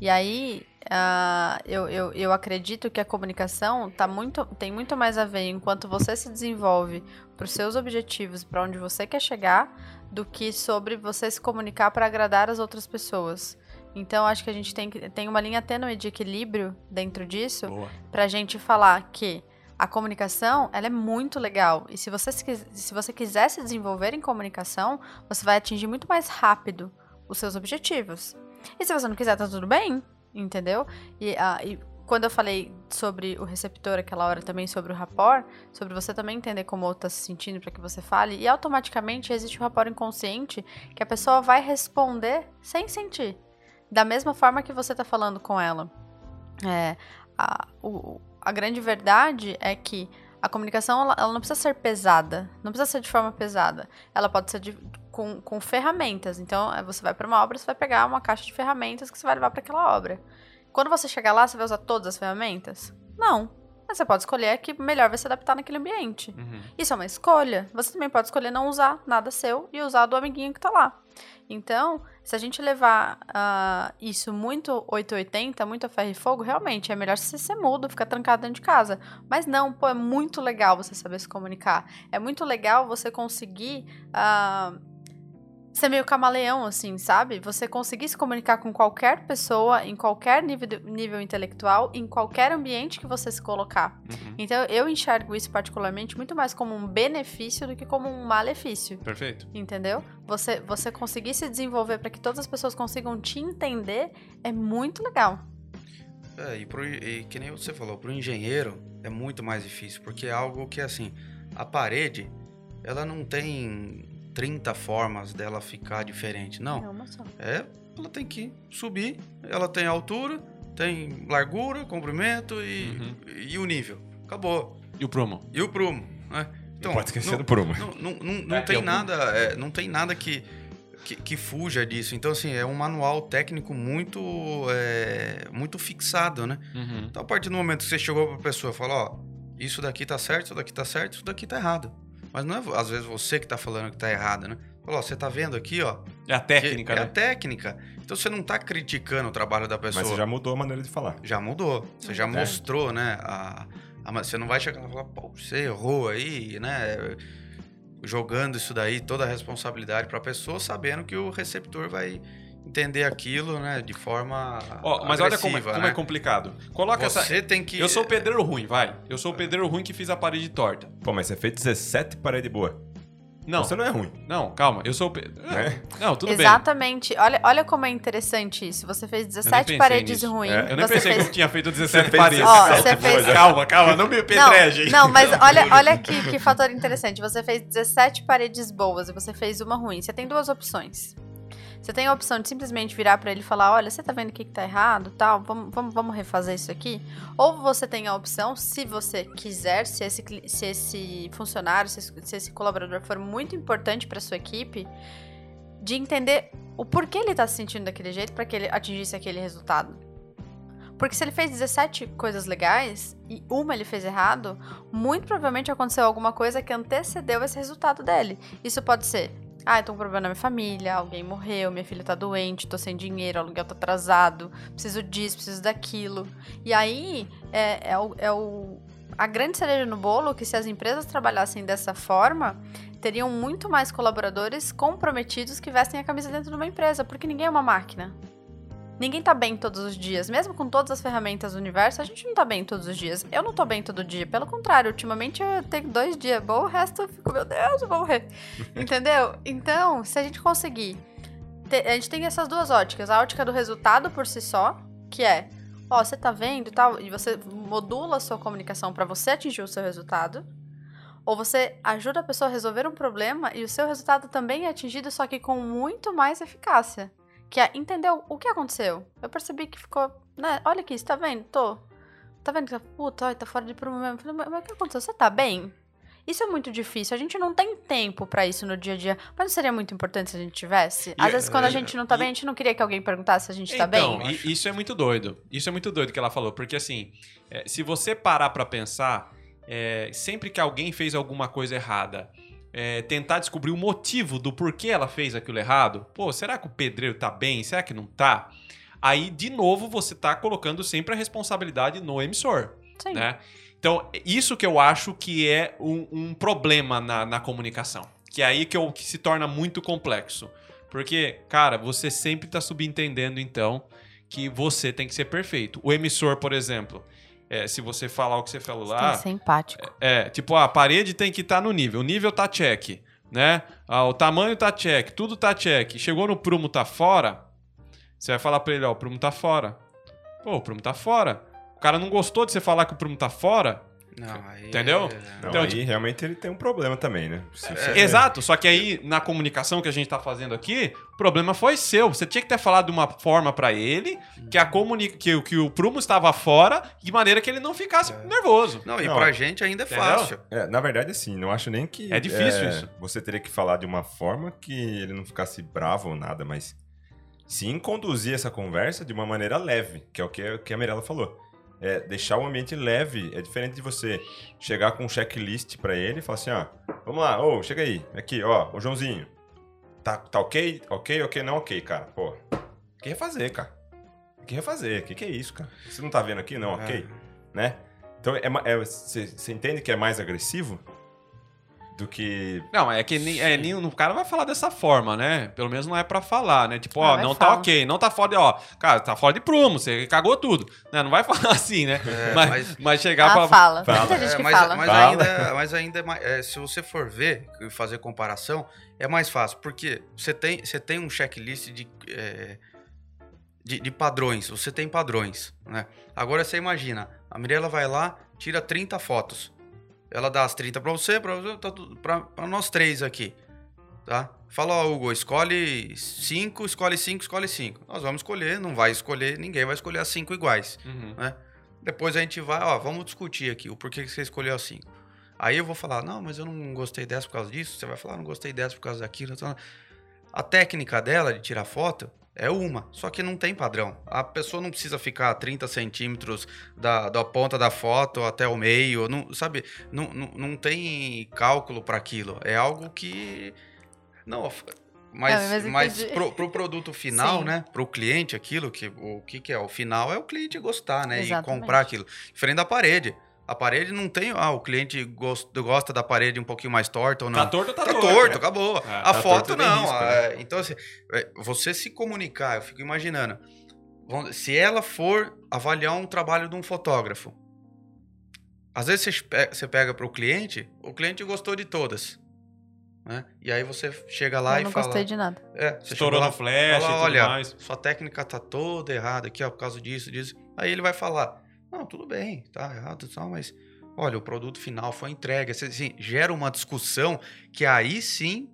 E aí, ah, eu, eu, eu acredito que a comunicação tá muito, tem muito mais a ver enquanto você se desenvolve para os seus objetivos, para onde você quer chegar, do que sobre você se comunicar para agradar as outras pessoas. Então, acho que a gente tem, tem uma linha tênue de equilíbrio dentro disso Boa. pra gente falar que a comunicação, ela é muito legal. E se você, se, você quiser se desenvolver em comunicação, você vai atingir muito mais rápido os seus objetivos. E se você não quiser, tá tudo bem, entendeu? E, ah, e quando eu falei sobre o receptor aquela hora também, sobre o rapport, sobre você também entender como o outro tá se sentindo para que você fale, e automaticamente existe um rapport inconsciente que a pessoa vai responder sem sentir. Da mesma forma que você tá falando com ela. É, a, o- a grande verdade é que a comunicação ela, ela não precisa ser pesada, não precisa ser de forma pesada. Ela pode ser de- com, com ferramentas. Então, é, você vai para uma obra, você vai pegar uma caixa de ferramentas que você vai levar para aquela obra. Quando você chegar lá, você vai usar todas as ferramentas? Não. Mas você pode escolher a que melhor vai se adaptar naquele ambiente. Uhum. Isso é uma escolha. Você também pode escolher não usar nada seu e usar do amiguinho que tá lá. Então, se a gente levar ah, isso muito 880, muito a ferro e fogo, realmente é melhor você ser mudo, ficar trancado dentro de casa. Mas não, pô, é muito legal você saber se comunicar. É muito legal você conseguir ah, ser meio camaleão, assim, sabe? Você conseguir se comunicar com qualquer pessoa, em qualquer nível, nível intelectual, em qualquer ambiente que você se colocar. Uhum. Então eu enxergo isso particularmente muito mais como um benefício do que como um malefício. Perfeito. Entendeu? Você, você conseguir se desenvolver para que todas as pessoas consigam te entender é muito legal. É, e, pro, e que nem você falou, pro engenheiro é muito mais difícil, porque é algo que, assim, a parede, ela não tem 30 formas dela ficar diferente, não. É uma só. É, ela tem que subir, ela tem altura, tem largura, comprimento e, Uhum. e o nível. Acabou. E o prumo? E o prumo, né? Não pode esquecer não, do prumo. Não, não, não, não É, tem nada, é, não tem nada que, que, que fuja disso. Então, assim, é um manual técnico muito, é, muito fixado, né? Uhum. Então, a partir do momento que você chegou pra pessoa e falou, ó, isso daqui tá certo, isso daqui tá certo, isso daqui tá errado. Mas não é, às vezes, você que tá falando que tá errado, né? Falou, ó, você tá vendo aqui, ó, É a técnica, que é né? a técnica. Então, você não tá criticando o trabalho da pessoa. Mas você já mudou a maneira de falar. Já mudou. Você já É. mostrou, né? A, a- você não vai chegar lá e falar, pô, você errou aí, né? Jogando isso daí, toda a responsabilidade pra pessoa, sabendo que o receptor vai entender aquilo, né? De forma. Ó, mas olha como, é, como é né? complicado. Coloca essa. Você tem que. Eu sou o pedreiro ruim, vai. Eu sou o pedreiro ruim que fiz a parede torta. Pô, mas você fez 17 parede boa. Não, Você não é ruim. não, calma. Eu sou o. Pe- Né? Não, tudo bem. Exatamente. Olha, olha como é interessante isso. Você fez Eu nem 17 pensei paredes nisso. ruins. É, eu nem você pensei fez... que eu tinha feito 17 fez paredes. 17 você fez- coisas. Calma, calma, não me apedreje. Não, não, mas olha, olha que, que fator interessante. Você fez 17 paredes boas e você fez uma ruim. Você tem duas opções. Você tem a opção de simplesmente virar pra ele e falar: olha, você tá vendo o que, que tá errado, tal, vamos, vamos, vamos refazer isso aqui. Ou você tem a opção, se você quiser, se esse, se esse funcionário, se esse, se esse colaborador for muito importante pra sua equipe, de entender o porquê ele tá se sentindo daquele jeito para que ele atingisse aquele resultado. Porque se ele fez 17 coisas legais e uma ele fez errado, muito provavelmente aconteceu alguma coisa que antecedeu esse resultado dele. Isso pode ser, ah, eu tô com problema na minha família, alguém morreu, minha filha tá doente, tô sem dinheiro, o aluguel tá atrasado, preciso disso, preciso daquilo. E aí é, é, o, é o, a grande cereja no bolo que se as empresas trabalhassem dessa forma, teriam muito mais colaboradores comprometidos que vestem a camisa dentro de uma empresa, porque ninguém é uma máquina. Ninguém tá bem todos os dias. Mesmo com todas as ferramentas do universo, a gente não tá bem todos os dias. Eu não tô bem todo dia. Pelo contrário, ultimamente eu tenho dois dias bom, o resto eu fico, meu Deus, eu vou morrer. Entendeu? Então, se a gente conseguir. ter- a gente tem essas duas óticas. A ótica do resultado por si só, que é, ó, você tá vendo e tal, e você modula a sua comunicação pra você atingir o seu resultado. Ou você ajuda a pessoa a resolver um problema e o seu resultado também é atingido, só que com muito mais eficácia. Que é, entendeu o que aconteceu? Eu percebi que ficou, né? Olha aqui, você tá vendo? Tô. Tá vendo que tá, puta, ai, tá fora de prumo mesmo. Falei, Mas o que aconteceu? Você tá bem? Isso é muito difícil. A gente não tem tempo pra isso no dia a dia. Mas não seria muito importante se a gente tivesse? Às E- vezes, quando a é, gente não tá e- bem, a gente não queria que alguém perguntasse se a gente tá então, bem. i- isso é muito doido. Isso é muito doido que ela falou, porque assim, é, se você parar pra pensar, é, sempre que alguém fez alguma coisa errada, é, tentar descobrir o motivo do porquê ela fez aquilo errado, pô, será que o pedreiro tá bem? Será que não tá? Aí, de novo, você tá colocando sempre a responsabilidade no emissor Sim. né? Então, isso que eu acho que é um, um problema na, na comunicação. Que é aí que, eu, que se torna muito complexo. Porque, cara, você sempre está subentendendo, então, que você tem que ser perfeito. O emissor, por exemplo, é, se você falar o que você falou lá, tem que ser empático. é, tipo, a parede tem que estar no nível. O nível tá check, né? Ah, o tamanho tá check, tudo tá check. Chegou no prumo tá fora, você vai falar pra ele, ó, o prumo tá fora. Pô, o prumo tá fora. O cara não gostou de você falar que o prumo tá fora? Não, aí Entendeu? é- Não, Então, aí tipo- realmente ele tem um problema também, né? Se você- Exato, só que aí na comunicação que a gente tá fazendo aqui, o problema foi seu. Você tinha que ter falado de uma forma pra ele que, a comuni que, o- que o prumo estava fora, de maneira que ele não ficasse nervoso. Não, e Não, pra gente ainda é entendeu? fácil. É, na verdade, assim, não acho nem que. É difícil isso. Você teria que falar de uma forma que ele não ficasse bravo ou nada, mas sim conduzir essa conversa de uma maneira leve, que é o que, que a Mirella falou. É, deixar o ambiente leve é diferente de você chegar com um checklist pra ele e falar assim: ó, vamos lá, ô, chega aí, aqui, ó, ô Joãozinho. Tá, tá ok? Ok, ok, não ok, cara. Pô, tem que refazer, cara. Tem que refazer. O que, que é isso, cara? Você não tá vendo aqui? Não, ok. Né? Então, você é, entende que é mais agressivo do que. Não, é que é, nem, o cara vai falar dessa forma, né? Pelo menos não é pra falar, né? Tipo, Ah, ó, não tá falar. ok, não tá fora de, ó, cara, tá fora de prumo, você cagou tudo. Né? Não vai falar assim, né? É, mas, mas- mas chegar Ah, pra. fala. Fala. Muita gente É, que mas, fala. mas Fala. ainda, mas ainda é mais- é, se você for ver e fazer comparação, é mais fácil, porque você tem, você tem um checklist de, é, de, de padrões, você tem padrões, né? Agora você imagina, a Mirella vai lá, tira 30 fotos. Ela dá as 30 pra você, pra, você, tá nós três aqui, tá? Fala, ó, Hugo, escolhe 5, escolhe 5, escolhe 5. Nós vamos escolher, não vai escolher, ninguém vai escolher as 5 iguais. Uhum. Depois a gente vai, ó, vamos discutir aqui o porquê que você escolheu as 5. Aí eu vou falar, não, mas eu não gostei dessa por causa disso. Você vai falar, não gostei dessa por causa daquilo. A técnica dela de tirar foto é uma, só que não tem padrão. A pessoa não precisa ficar a 30 centímetros da, da ponta da foto até o meio, não, sabe? Não, não, não tem cálculo para aquilo. É algo que. Não, mas, mas mas pro, pro produto final, Sim. né? Pro cliente, aquilo que o que, que é? O final é o cliente gostar, né? Exatamente. E comprar aquilo. Diferente da parede. A parede não tem, ah, o cliente gosta, da parede um pouquinho mais torta ou não. Tá torto, tá, Tá torto. torto, acabou. É, a tá foto torto, tem não. risco, é, então, assim, é, você se comunicar, eu fico imaginando. Se ela for avaliar um trabalho de um fotógrafo, às vezes você pe- você pega para o cliente, o cliente gostou de todas. né? E aí você chega lá Eu e não fala. gostei de nada. É, você Estourou lá, no flash fala, e tudo olha, mais. sua técnica tá toda errada aqui, ó, por causa disso, disso. Aí ele vai falar, não, tudo bem, tá errado e tal, mas olha, o produto final foi entregue. Assim, gera uma discussão que aí sim,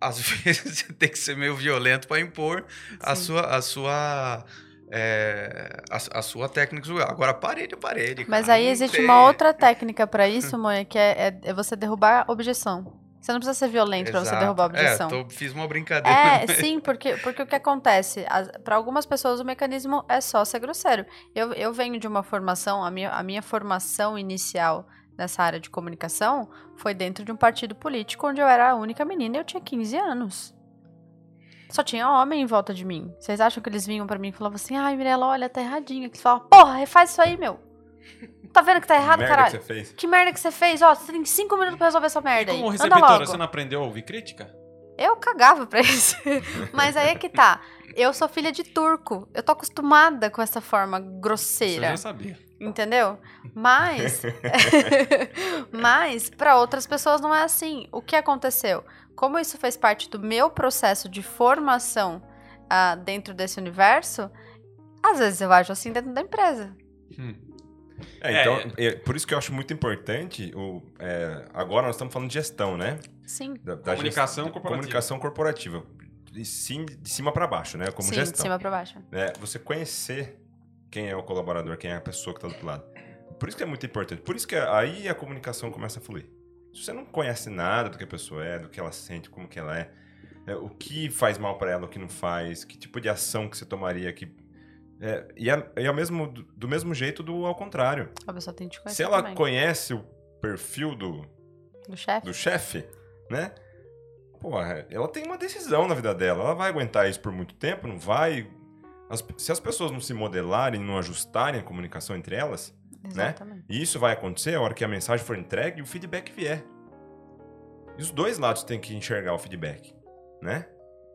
às vezes, você tem que ser meio violento para impor a sua, a sua, é, a, a sua técnica. Agora, parede é parede. Mas cara, aí existe tem- uma outra técnica pra isso, Moia, que é, é- é você derrubar a objeção. Você não precisa ser violento pra você derrubar a objeção. É, tô- fiz uma brincadeira. É, sim, porque, porque o que acontece? Para algumas pessoas o mecanismo é só ser grosseiro. Eu, eu venho de uma formação, a minha, a minha formação inicial nessa área de comunicação foi dentro de um partido político onde eu era a única menina e eu tinha 15 anos. Só tinha homem em volta de mim. Vocês acham que eles vinham pra mim e falavam assim: ai, Mirella, olha, tá erradinho. Que eles falavam: porra, refaz isso aí, meu. Tá vendo que tá errado, merda caralho? que você fez. Que merda que você fez? Ó, você tem cinco minutos pra resolver essa E merda aí. como receptora, você não aprendeu a ouvir crítica? Eu cagava pra isso. Mas aí é que tá. Eu sou filha de turco. Eu tô acostumada com essa forma Você grosseira. já sabia. Entendeu? Mas. mas, para outras pessoas não é assim. O que aconteceu? Como isso fez parte do meu processo de formação ah, dentro desse universo, às vezes eu ajo assim dentro da empresa. Hum. É, É, então, é, por isso que eu acho muito importante. O, é, agora nós estamos falando de gestão, né? Sim. Da, da Comunicação gest- corporativa. Comunicação corporativa. De, sim, de cima para baixo, né? Como Sim, gestão. de cima pra baixo. É, você conhecer quem é o colaborador, quem é a pessoa que está do outro lado. Por isso que é muito importante. Por isso que aí a comunicação começa a fluir. Se você não conhece nada do que a pessoa é, do que ela sente, como que ela é, é, o que faz mal para ela, o que não faz, que tipo de ação que você tomaria, que é, e, é, e é mesmo, do, mesmo jeito do ao contrário. A pessoa tem que te Se ela também. conhece o perfil do, Do chefe? do chefe, né? Pô, ela tem uma decisão na vida dela. Ela vai aguentar isso por muito tempo? Não vai? As- se as pessoas não se modelarem, não ajustarem a comunicação entre elas, Exatamente. e isso vai acontecer a hora que a mensagem for entregue e o feedback vier. E os dois lados têm que enxergar o feedback, né?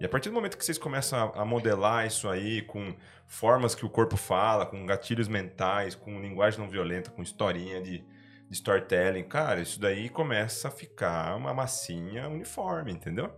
E a partir do momento que vocês começam a, modelar isso aí com formas que o corpo fala, com gatilhos mentais, com linguagem não violenta, com historinha de, de storytelling, cara, isso daí começa a ficar uma massinha uniforme, entendeu?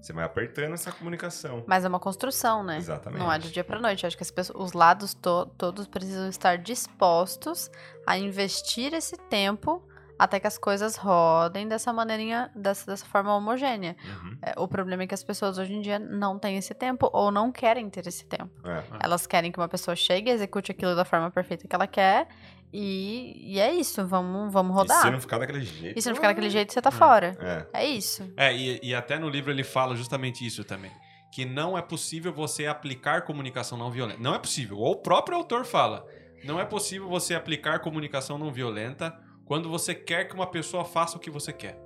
Você vai apertando essa comunicação. Mas é uma construção, né? Exatamente. Não é do dia pra noite. Acho que as pessoas, os lados to- todos precisam estar dispostos a investir esse tempo até que as coisas rodem dessa maneirinha, dessa, dessa forma homogênea. Uhum. É, o problema é que as pessoas hoje em dia não têm esse tempo ou não querem ter esse tempo. É. Elas querem que uma pessoa chegue, execute aquilo da forma perfeita que ela quer e, e é isso. Vamos, vamos E rodar. se não ficar daquele jeito. E se não ficar daquele jeito, você tá fora. É. É isso. É, e, e até no livro ele fala justamente isso também. Que não é possível você aplicar comunicação não violenta. Não é possível. Ou o próprio autor fala. Não é possível você aplicar comunicação não violenta quando você quer que uma pessoa faça o que você quer.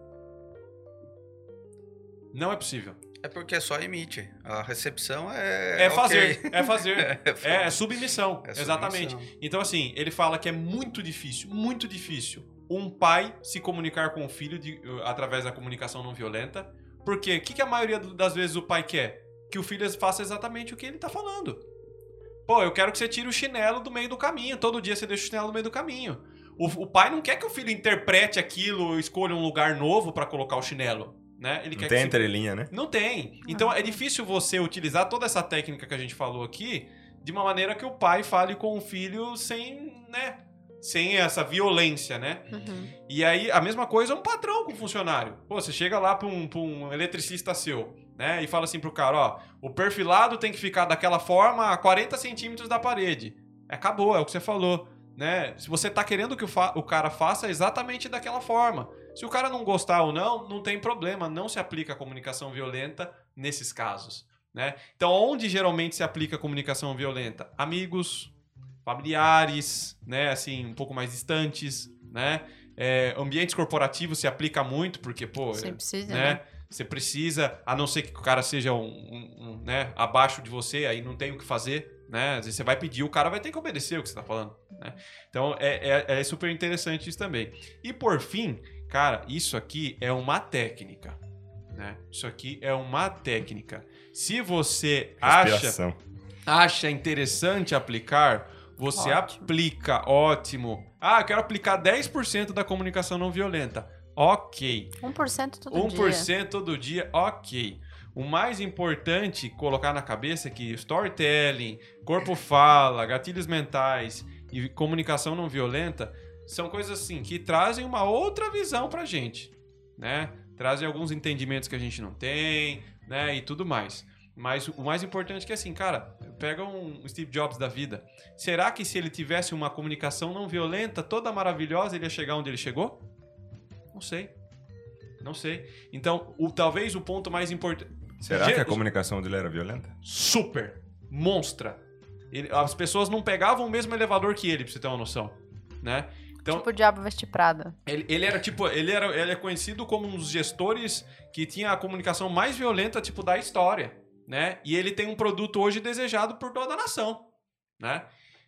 Não é possível. É porque só emite. A recepção é. É, fazer, é fazer. É, É, é submissão, É exatamente. submissão. Então, assim, ele fala que é muito difícil, muito difícil, um pai se comunicar com o filho de- uh, através da comunicação não violenta. Porque o que, que a maioria das vezes o pai quer? Que o filho faça exatamente o que ele tá falando. Pô, eu quero que você tire o chinelo do meio do caminho. Todo dia você deixa o chinelo no meio do caminho. O, o pai não quer que o filho interprete aquilo, escolha um lugar novo pra colocar o chinelo. Né? Ele Não quer tem que se- entrelinha, né? não tem. Então é difícil você utilizar toda essa técnica que a gente falou aqui de uma maneira que o pai fale com o filho sem, né? Sem essa violência, né? Uhum. E aí, a mesma coisa é um patrão com o funcionário. Pô, você chega lá pra um, pra um eletricista seu, né? E fala assim pro cara, ó, o perfilado tem que ficar daquela forma a 40 centímetros da parede. Acabou, é o que você falou, né? Se você tá querendo que o, o cara faça exatamente daquela forma. Se o cara não gostar ou não, não tem problema, não se aplica a comunicação violenta nesses casos, né? Então, onde geralmente se aplica a comunicação violenta? Amigos, familiares, né? Assim, um pouco mais distantes, né? É, ambientes corporativos se aplica muito, porque, pô, Sim, precisa, né? né? Você precisa, a não ser que o cara seja um, um- um, né, abaixo de você, aí não tem o que fazer, né? Às vezes você vai pedir, o cara vai ter que obedecer o que você tá falando, né? Então é, é, é super interessante isso também. E por fim, cara, isso aqui é uma técnica, né? Isso aqui é uma técnica. Se você acha Respiração. acha interessante aplicar, você Ótimo. aplica, ótimo. Ah, eu quero aplicar 10% da comunicação não violenta. ok. 1% todo 1% dia. todo dia, ok. O mais importante colocar na cabeça é que storytelling, corpo fala, gatilhos mentais e comunicação não violenta são coisas assim que trazem uma outra visão pra gente, né? Trazem alguns entendimentos que a gente não tem, né, e tudo mais. Mas o mais importante é que assim, cara, pega um Steve Jobs da vida. Será que se ele tivesse uma comunicação não violenta, toda maravilhosa, ele ia chegar onde ele chegou? Não sei. Não sei. Então, o, talvez o ponto mais importante. Será que a comunicação dele era violenta? Super. Monstra. Ele- as pessoas não pegavam o mesmo elevador que ele, pra você ter uma noção. Né? Então, Tipo o Diabo Veste Prada. ele, ele era tipo, ele era ele é conhecido como um dos gestores que tinha a comunicação mais violenta tipo da história, né? E ele tem um produto hoje desejado por toda a nação, né?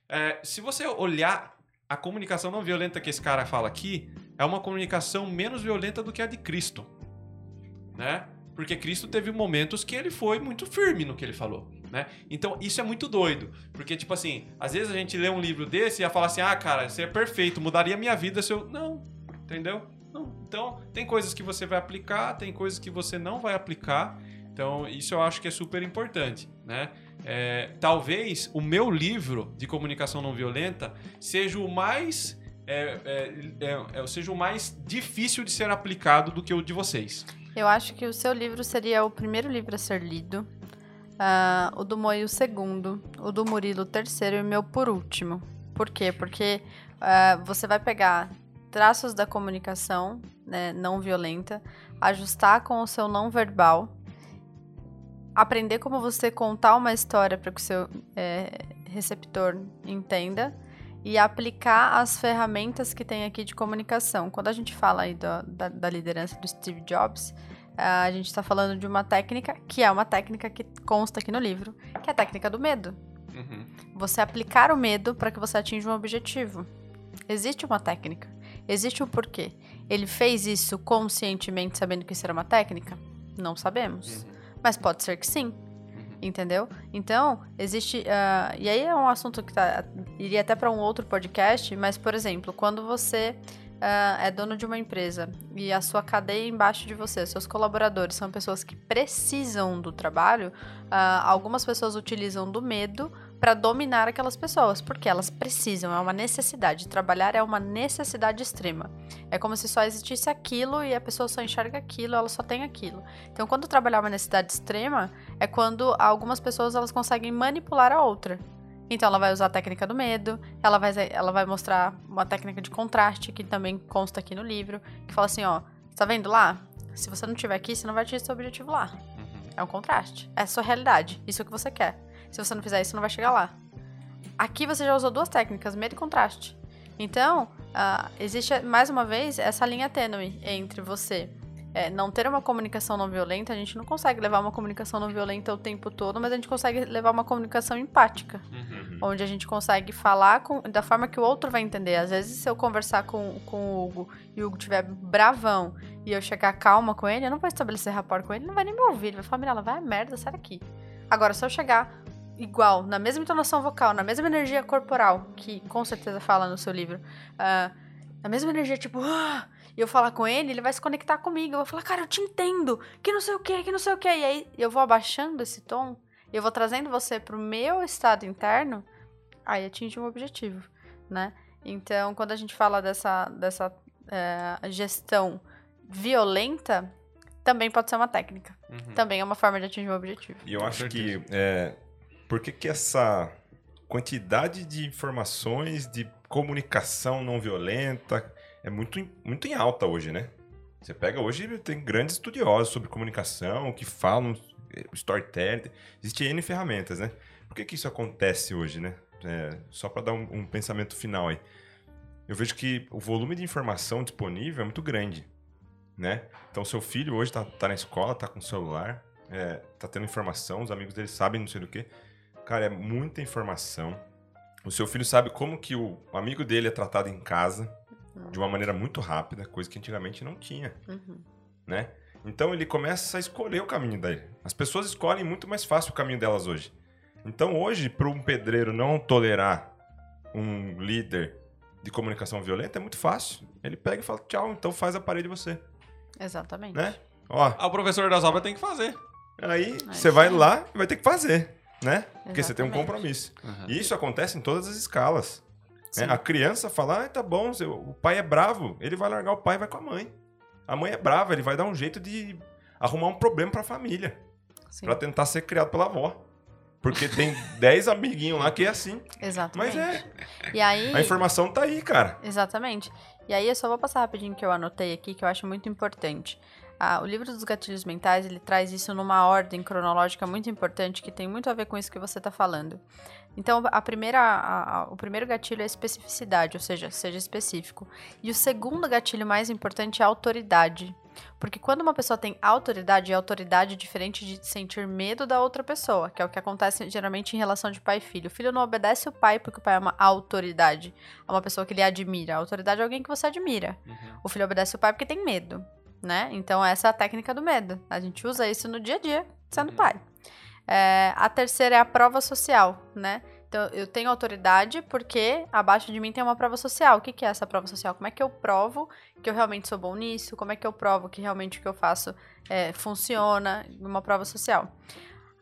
É, se você olhar a comunicação não violenta que esse cara fala aqui, é uma comunicação menos violenta do que a de Cristo, né? Porque Cristo teve momentos que ele foi muito firme no que ele falou, né? Então isso é muito doido, porque tipo assim, às vezes a gente lê um livro desse e ia falar assim: "Ah, cara, isso é perfeito, mudaria minha vida se eu não, entendeu? Não. Então, tem coisas que você vai aplicar, tem coisas que você não vai aplicar. Então, isso eu acho que é super importante, né? É, talvez o meu livro de comunicação não violenta seja o mais é, é, é, é, seja o mais difícil de ser aplicado do que o de vocês. Eu acho que o seu livro seria o primeiro livro a ser lido. ah, o do Moi o segundo. O do Murilo o terceiro e o meu por último. Por quê? Porque ah, você vai pegar traços da comunicação né, não violenta, ajustar com o seu não verbal, aprender como você contar uma história para que o seu é, receptor entenda e aplicar as ferramentas que tem aqui de comunicação. Quando a gente fala aí da, da, da liderança do Steve Jobs, ah, a gente está falando de uma técnica que é uma técnica que consta aqui no livro, que é a técnica do medo. Uhum. Você aplicar o medo para que você atinja um objetivo. Existe uma técnica. Existe o porquê. Ele fez isso conscientemente, sabendo que isso era uma técnica? Não sabemos. Mas pode ser que sim. Entendeu? Então, existe. ah, e aí é um assunto que tá, iria até para um outro podcast, mas, por exemplo, quando você ah, é dono de uma empresa e a sua cadeia embaixo de você, seus colaboradores são pessoas que precisam do trabalho, ah, algumas pessoas utilizam do medo para dominar aquelas pessoas, porque elas precisam, é uma necessidade. Trabalhar é uma necessidade extrema. É como se só existisse aquilo e a pessoa só enxerga aquilo, ela só tem aquilo. Então, quando trabalhar é uma necessidade extrema, é quando algumas pessoas elas conseguem manipular a outra. Então, ela vai usar a técnica do medo, ela vai, ela vai mostrar uma técnica de contraste, que também consta aqui no livro, que fala assim: ó, tá vendo lá? Se você não estiver aqui, você não vai atingir seu objetivo lá. É um contraste. É a sua realidade. Isso é o que você quer. Se você não fizer isso, não vai chegar lá. Aqui você já usou duas técnicas, medo e contraste. Então, ah, existe mais uma vez essa linha tênue entre você é, não ter uma comunicação não violenta. A gente não consegue levar uma comunicação não violenta o tempo todo, mas a gente consegue levar uma comunicação empática Uhum. onde a gente consegue falar com- da forma que o outro vai entender. Às vezes, se eu conversar com, com o Hugo e o Hugo estiver bravão e eu chegar calma com ele, eu não vou estabelecer rapport com ele, ele não vai nem me ouvir. Ele vai falar, Mirella, vai a merda, sai daqui. Agora, se eu chegar igual, na mesma entonação vocal, na mesma energia corporal, que com certeza fala no seu livro, ah, na mesma energia, tipo, "Ah", e eu falar com ele, ele vai se conectar comigo. Eu vou falar, cara, eu te entendo, que não sei o que, que não sei o que. E aí eu vou abaixando esse tom, eu vou trazendo você pro meu estado interno, aí atinge um objetivo, né? Então, quando a gente fala dessa, dessa eh, gestão violenta, também pode ser uma técnica. Uhum. Também é uma forma de atingir um objetivo. E eu acho que. É, por que, que essa quantidade de informações, de comunicação não violenta, é muito, muito em alta hoje, né? Você pega hoje, tem grandes estudiosos sobre comunicação que falam eh, storytelling. Existem N ferramentas, né? Por que, que isso acontece hoje, né? É, só para dar um, um pensamento final aí. Eu vejo que o volume de informação disponível é muito grande, né? Então, seu filho hoje tá, tá na escola, tá com o celular, é, tá tendo informação, os amigos dele sabem não sei do que. Cara, é muita informação. O seu filho sabe como que o amigo dele é tratado em casa de uma maneira muito rápida, coisa que antigamente não tinha, Uhum. né? Então ele começa a escolher o caminho dele. As pessoas escolhem muito mais fácil o caminho delas hoje. Então hoje, para um pedreiro não tolerar um líder de comunicação violenta é muito fácil. Ele pega e fala, tchau, então faz a parede você, Exatamente. né? Ó, Ah, o professor das obras tem que fazer. aí você vai lá e vai ter que fazer, né? Porque você tem um compromisso. Aham. E isso acontece em todas as escalas. né? A criança fala, ah, tá bom, seu- o pai é bravo, ele vai largar o pai e vai com a mãe. A mãe é brava, ele vai dar um jeito de arrumar um problema pra família, Sim. Pra tentar ser criado pela avó. Porque tem 10 amiguinhos lá que é assim. Exatamente. Mas é, E aí. a informação tá aí, cara. Exatamente. E aí eu só vou passar rapidinho que eu anotei aqui, que eu acho muito importante. Ah, o livro dos gatilhos mentais, ele traz isso numa ordem cronológica muito importante, que tem muito a ver com isso que você está falando. Então, a primeira, a- a- o primeiro gatilho é especificidade, ou seja, seja específico. E o segundo gatilho mais importante é autoridade. Porque quando uma pessoa tem autoridade, é autoridade diferente de sentir medo da outra pessoa, que é o que acontece geralmente em relação de pai e filho. O filho não obedece o pai porque o pai é uma autoridade, é uma pessoa que ele admira. A autoridade é alguém que você admira. Uhum. O filho obedece o pai porque tem medo, né? Então essa é a técnica do medo. A gente usa isso no dia a dia, sendo Uhum. pai. É, a terceira é a prova social, né? Então, eu tenho autoridade porque abaixo de mim tem uma prova social. O que, que é essa prova social? Como é que eu provo que eu realmente sou bom nisso? Como é que eu provo que realmente o que eu faço é, funciona? Uma prova social.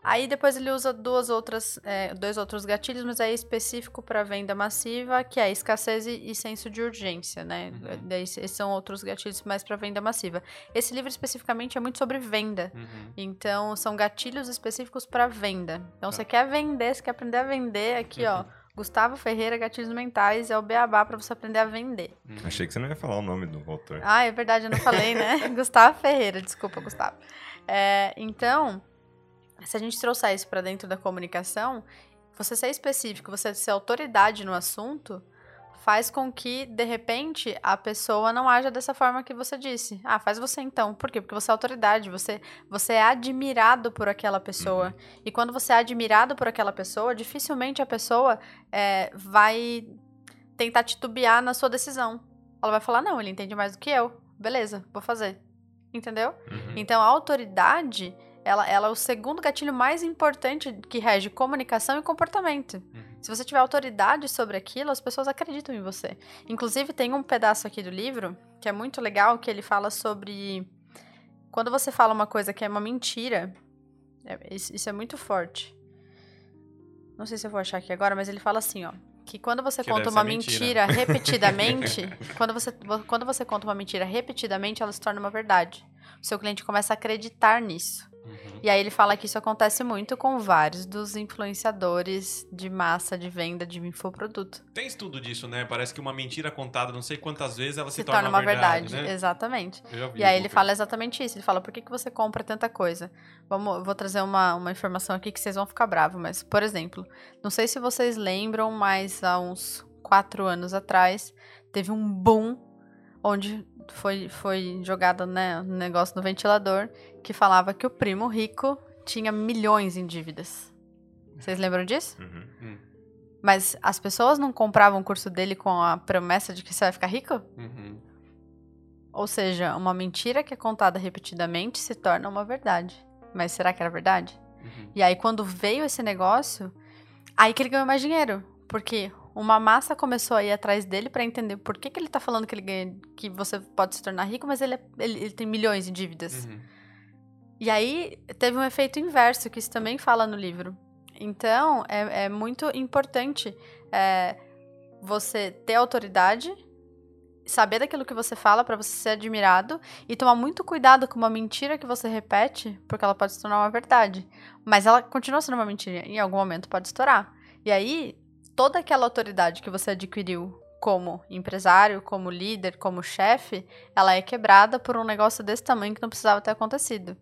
Aí depois ele usa duas outras, é, dois outros gatilhos, mas é específico para venda massiva, que é escassez e, e senso de urgência, né? Uhum. Daí esses são outros gatilhos mais para venda massiva. Esse livro especificamente é muito sobre venda. Uhum. Então, são gatilhos específicos para venda. Então, você quer vender, você quer aprender a vender, aqui, ó. Gustavo Ferreira, Gatilhos Mentais, é o beabá para você aprender a vender. Achei que você não ia falar o nome do autor. Ah, é verdade, eu não falei, né? Gustavo Ferreira, desculpa, Gustavo. É, então, se a gente trouxer isso para dentro da comunicação, você ser específico, você ser autoridade no assunto, faz com que, de repente, a pessoa não haja dessa forma que você disse. Ah, faz você então. Por quê? Porque você é autoridade, você, você é admirado por aquela pessoa. E quando você é admirado por aquela pessoa, dificilmente a pessoa é, vai tentar titubear na sua decisão. Ela vai falar, não, ele entende mais do que eu. Beleza, vou fazer. Entendeu? Uhum. Então, a autoridade, ela, ela é o segundo gatilho mais importante que rege comunicação e comportamento. Uhum. Se você tiver autoridade sobre aquilo, as pessoas acreditam em você. Inclusive, tem um pedaço aqui do livro que é muito legal, que ele fala sobre quando você fala uma coisa que é uma mentira. é- isso, é muito forte. Não sei se eu vou achar aqui agora, mas ele fala assim, ó. Que quando você Que conta uma mentira. mentira repetidamente, quando, você, quando você conta uma mentira repetidamente, ela se torna uma verdade. O seu cliente começa a acreditar nisso. Uhum. E aí ele fala que isso acontece muito com vários dos influenciadores de massa de venda de infoproduto. Tem estudo disso, né? Parece que uma mentira contada não sei quantas vezes ela se, Se, torna uma verdade, né? exatamente. E aí ele fala exatamente isso. Ele fala, por que, que você compra tanta coisa? Vamos, vou trazer uma, uma informação aqui que vocês vão ficar bravos, mas, por exemplo, não sei se vocês lembram, mas há uns quatro anos atrás, teve um boom onde foi, foi jogado né, um negócio no ventilador que falava que o primo rico tinha milhões em dívidas. Vocês lembram disso? Uhum. Mas as pessoas não compravam o curso dele com a promessa de que você vai ficar rico? Uhum. Ou seja, uma mentira que é contada repetidamente se torna uma verdade. Mas será que era verdade? Uhum. E aí, quando veio esse negócio, aí que ele ganhou mais dinheiro. Porque uma massa começou a ir atrás dele pra entender por que, que ele tá falando que ele ganha, que você pode se tornar rico, mas ele, é- ele, ele tem milhões em dívidas. Uhum. E aí teve um efeito inverso, que isso também fala no livro. Então, é, é muito importante é, você ter autoridade, saber daquilo que você fala pra você ser admirado e tomar muito cuidado com uma mentira que você repete, porque ela pode se tornar uma verdade. Mas ela continua sendo uma mentira, em algum momento pode estourar. E aí, toda aquela autoridade que você adquiriu como empresário, como líder, como chefe, ela é quebrada por um negócio desse tamanho que não precisava ter acontecido.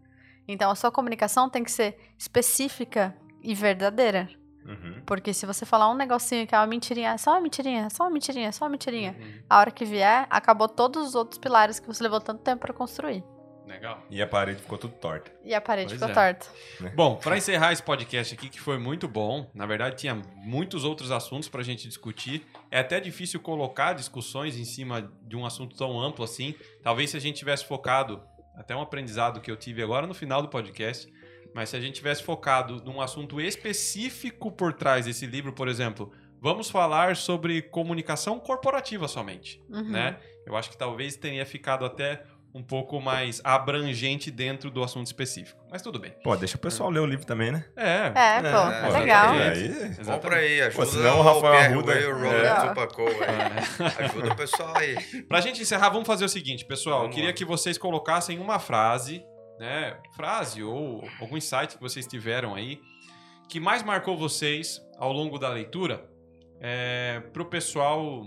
Então a sua comunicação tem que ser específica e verdadeira. Uhum. Porque se você falar um negocinho que é uma mentirinha, é só uma mentirinha, é só uma mentirinha, é só uma mentirinha. Uhum. A hora que vier, acabou todos os outros pilares que você levou tanto tempo pra construir. Legal. E a parede ficou tudo torta. E a parede Pois ficou é. torta. Bom, para encerrar esse podcast aqui, que foi muito bom, na verdade tinha muitos outros assuntos para a gente discutir. É até difícil colocar discussões em cima de um assunto tão amplo assim. Talvez se a gente tivesse focado, até um aprendizado que eu tive agora no final do podcast, mas se a gente tivesse focado num assunto específico por trás desse livro, por exemplo, vamos falar sobre comunicação corporativa somente, Uhum. né? Eu acho que talvez tenha ficado até um pouco mais abrangente dentro do assunto específico. Mas tudo bem. Pô, deixa o pessoal ler o livro também, né? É, É. pô, É, é legal. É, exatamente. aí, Compra aí, ajuda Pô, senão o Rafael Arruda- Way, o Roland É. Tupacou aí. Ajuda o pessoal aí. Pra gente encerrar, vamos fazer o seguinte, pessoal. Eu Vamos queria lá. que vocês colocassem uma frase, né? Frase ou algum insight que vocês tiveram aí, que mais marcou vocês ao longo da leitura, é, pro pessoal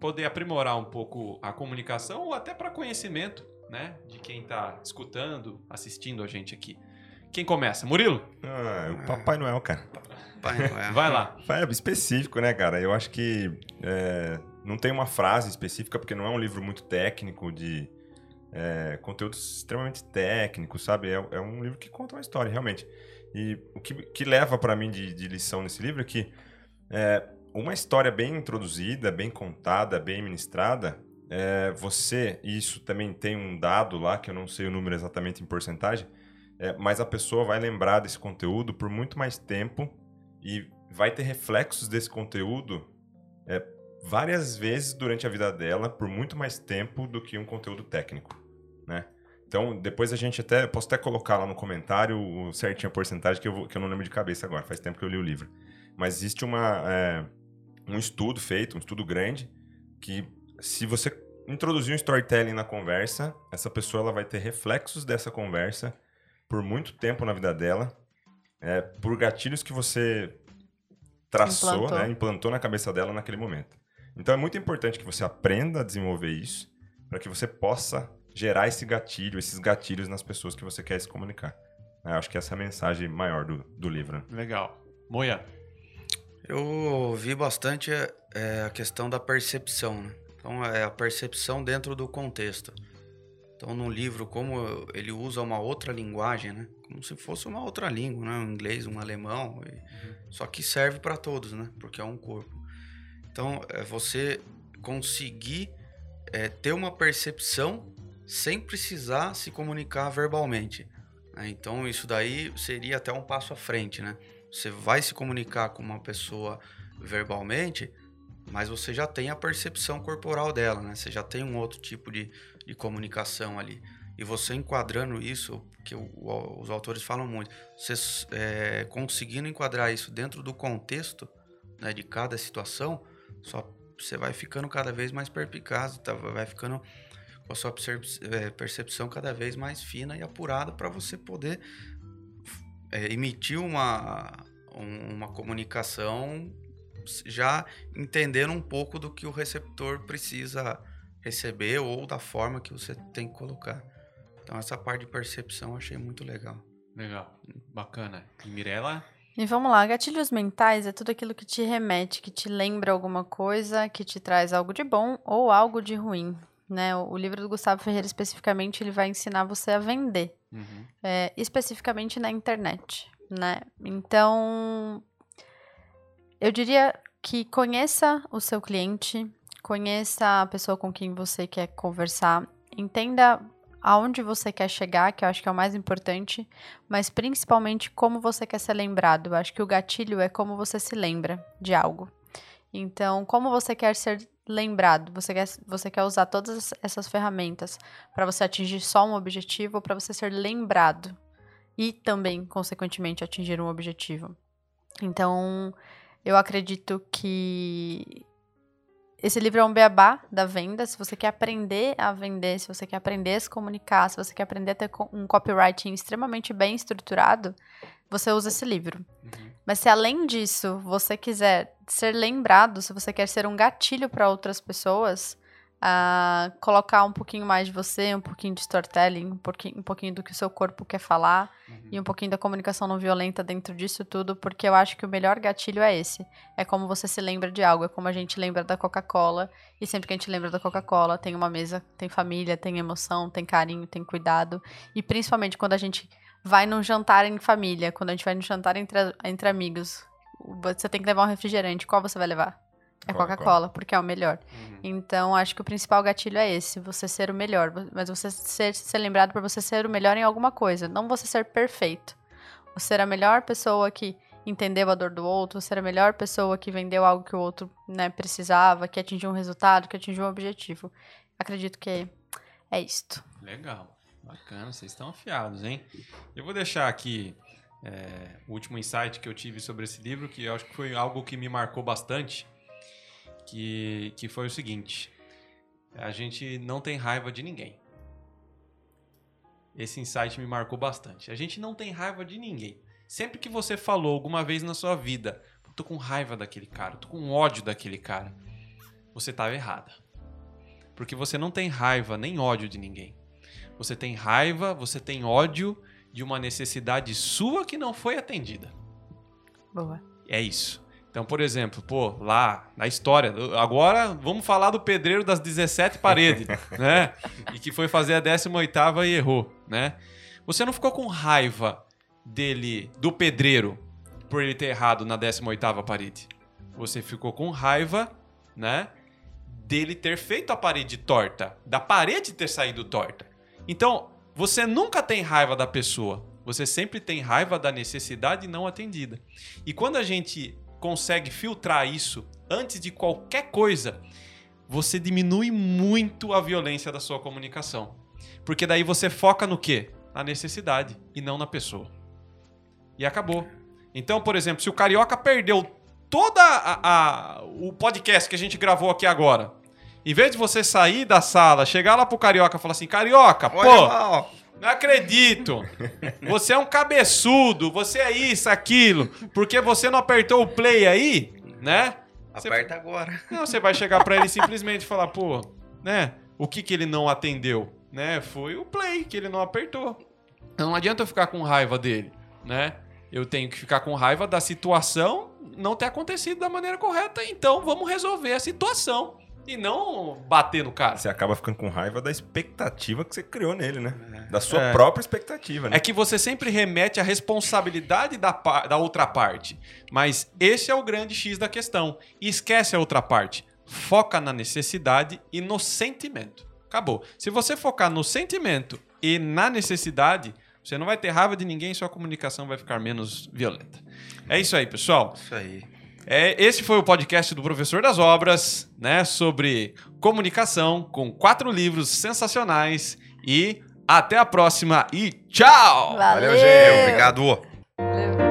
poder aprimorar um pouco a comunicação ou até para conhecimento, né? De quem tá escutando, assistindo a gente aqui. Quem começa? Murilo? Ah, o Papai Noel, cara. Pai Noel. Vai lá. É específico, né, cara? Eu acho que é, não tem uma frase específica, porque não é um livro muito técnico, de é, conteúdos extremamente técnicos, sabe? É, é um livro que conta uma história, realmente. E o que, que leva pra mim de, de lição nesse livro é que é, uma história bem introduzida, bem contada, bem ministrada, é, você, e isso também tem um dado lá, que eu não sei o número exatamente em porcentagem, é, mas a pessoa vai lembrar desse conteúdo por muito mais tempo e vai ter reflexos desse conteúdo é, várias vezes durante a vida dela, por muito mais tempo do que um conteúdo técnico, né? Então, depois a gente até, posso até colocar lá no comentário certinho a porcentagem, que eu, vou- que eu não lembro de cabeça agora, faz tempo que eu li o livro. Mas existe uma, é, um estudo feito, um estudo grande, que se você introduzir um storytelling na conversa, essa pessoa ela vai ter reflexos dessa conversa por muito tempo na vida dela, é, por gatilhos que você traçou, Implantou. né, implantou na cabeça dela naquele momento. Então é muito importante que você aprenda a desenvolver isso para que você possa gerar esse gatilho, esses gatilhos nas pessoas que você quer se comunicar. É, acho que essa é a mensagem maior do, do livro. né? Legal. Moia. Eu vi bastante é, a questão da percepção, né? Então, é a percepção dentro do contexto. Então, no livro, como ele usa uma outra linguagem, né? Como se fosse uma outra língua, né? Um inglês, um alemão. e- Só que serve para todos, né? Porque é um corpo. Então, é você conseguir é, ter uma percepção sem precisar se comunicar verbalmente. né? Então, isso daí seria até um passo à frente, né? Você vai se comunicar com uma pessoa verbalmente, mas você já tem a percepção corporal dela, né? Você já tem um outro tipo de, de comunicação ali. E você enquadrando isso, que o- o- os autores falam muito, você é, conseguindo enquadrar isso dentro do contexto né, de cada situação, só você vai ficando cada vez mais perpicaz, tá? vai ficando com a sua é, percepção cada vez mais fina e apurada para você poder é, emitir uma, um- uma comunicação já entendendo um pouco do que o receptor precisa receber ou da forma que você tem que colocar. Então essa parte de percepção eu achei muito legal. Legal. Bacana. E Mirella? E vamos lá, gatilhos mentais é tudo aquilo que te remete, que te lembra alguma coisa, que te traz algo de bom ou algo de ruim. Né? O livro do Gustavo Ferreira, especificamente, ele vai ensinar você a vender, Uhum. é, especificamente na internet. Né? Então, eu diria que conheça o seu cliente, conheça a pessoa com quem você quer conversar, entenda aonde você quer chegar, que eu acho que é o mais importante, mas principalmente como você quer ser lembrado. Eu acho que o gatilho é como você se lembra de algo. Então, como você quer ser lembrado? Você quer, você quer usar todas essas ferramentas para você atingir só um objetivo ou para você ser lembrado e também, consequentemente, atingir um objetivo? Então, eu acredito que esse livro é um beabá da venda. Se você quer aprender a vender, se você quer aprender a se comunicar, se você quer aprender a ter um copywriting extremamente bem estruturado, você usa esse livro. Uhum. Mas se além disso você quiser ser lembrado, se você quer ser um gatilho para outras pessoas, ah, colocar um pouquinho mais de você, um pouquinho de storytelling, um pouquinho, um pouquinho do que o seu corpo quer falar Uhum. e um pouquinho da comunicação não violenta dentro disso tudo, porque eu acho que o melhor gatilho é esse. É como você se lembra de algo, é como a gente lembra da Coca-Cola, e sempre que a gente lembra da Coca-Cola, tem uma mesa, tem família, tem emoção, tem carinho, tem cuidado, e principalmente quando a gente vai num jantar em família, quando a gente vai num jantar entre, entre amigos, você tem que levar um refrigerante, qual você vai levar? É Coca-Cola. Porque é o melhor. Uhum. Então, acho que o principal gatilho é esse, você ser o melhor, mas você ser, ser lembrado por você ser o melhor em alguma coisa, não você ser perfeito. Você ser a melhor pessoa que entendeu a dor do outro, ser a melhor pessoa que vendeu algo que o outro né, precisava, que atingiu um resultado, que atingiu um objetivo. Acredito que é isto. Legal. Bacana, vocês estão afiados, hein? Eu vou deixar aqui é, o último insight que eu tive sobre esse livro, que eu acho que foi algo que me marcou bastante, que, que foi o seguinte: a gente não tem raiva de ninguém. Esse insight me marcou bastante. A gente não tem raiva de ninguém. Sempre que você falou alguma vez na sua vida, tô com raiva daquele cara, tô com ódio daquele cara, você estava errada. Porque você não tem raiva nem ódio de ninguém. Você tem raiva, você tem ódio de uma necessidade sua que não foi atendida. Boa. É isso. Então, por exemplo, pô, lá na história, agora vamos falar do pedreiro das 17 paredes, né? E que foi fazer a 18ª e errou, né? Você não ficou com raiva dele, do pedreiro, por ele ter errado na 18ª parede. Você ficou com raiva, né? Dele ter feito a parede torta, da parede ter saído torta. Então, você nunca tem raiva da pessoa. Você sempre tem raiva da necessidade não atendida. E quando a gente consegue filtrar isso antes de qualquer coisa, você diminui muito a violência da sua comunicação. Porque daí você foca no quê? Na necessidade e não na pessoa. E acabou. Então, por exemplo, se o Carioca perdeu toda a, a, o podcast que a gente gravou aqui agora, em vez de você sair da sala, chegar lá pro Carioca e falar assim, Carioca, Olha pô, lá. Não acredito. Você é um cabeçudo, você é isso, aquilo. Porque você não apertou o play aí, né? Você- Aperta agora. Não, você vai chegar pra ele simplesmente falar, pô, né? O que que ele não atendeu, né? Foi o play que ele não apertou. Não adianta eu ficar com raiva dele, né? Eu tenho que ficar com raiva da situação não ter acontecido da maneira correta, então vamos resolver a situação e não bater no cara. Você acaba ficando com raiva da expectativa que você criou nele, né? Da sua É. própria expectativa, né? É que você sempre remete à responsabilidade da, da outra parte. Mas esse é o grande X da questão. E esquece a outra parte. Foca na necessidade e no sentimento. Acabou. Se você focar no sentimento e na necessidade, você não vai ter raiva de ninguém, sua comunicação vai ficar menos violenta. É isso aí, pessoal. Isso aí. É, esse foi o podcast do Professor das Obras, né? Sobre comunicação, com quatro livros sensacionais. E até a próxima e tchau! Valeu, Valeu, gente. Obrigado.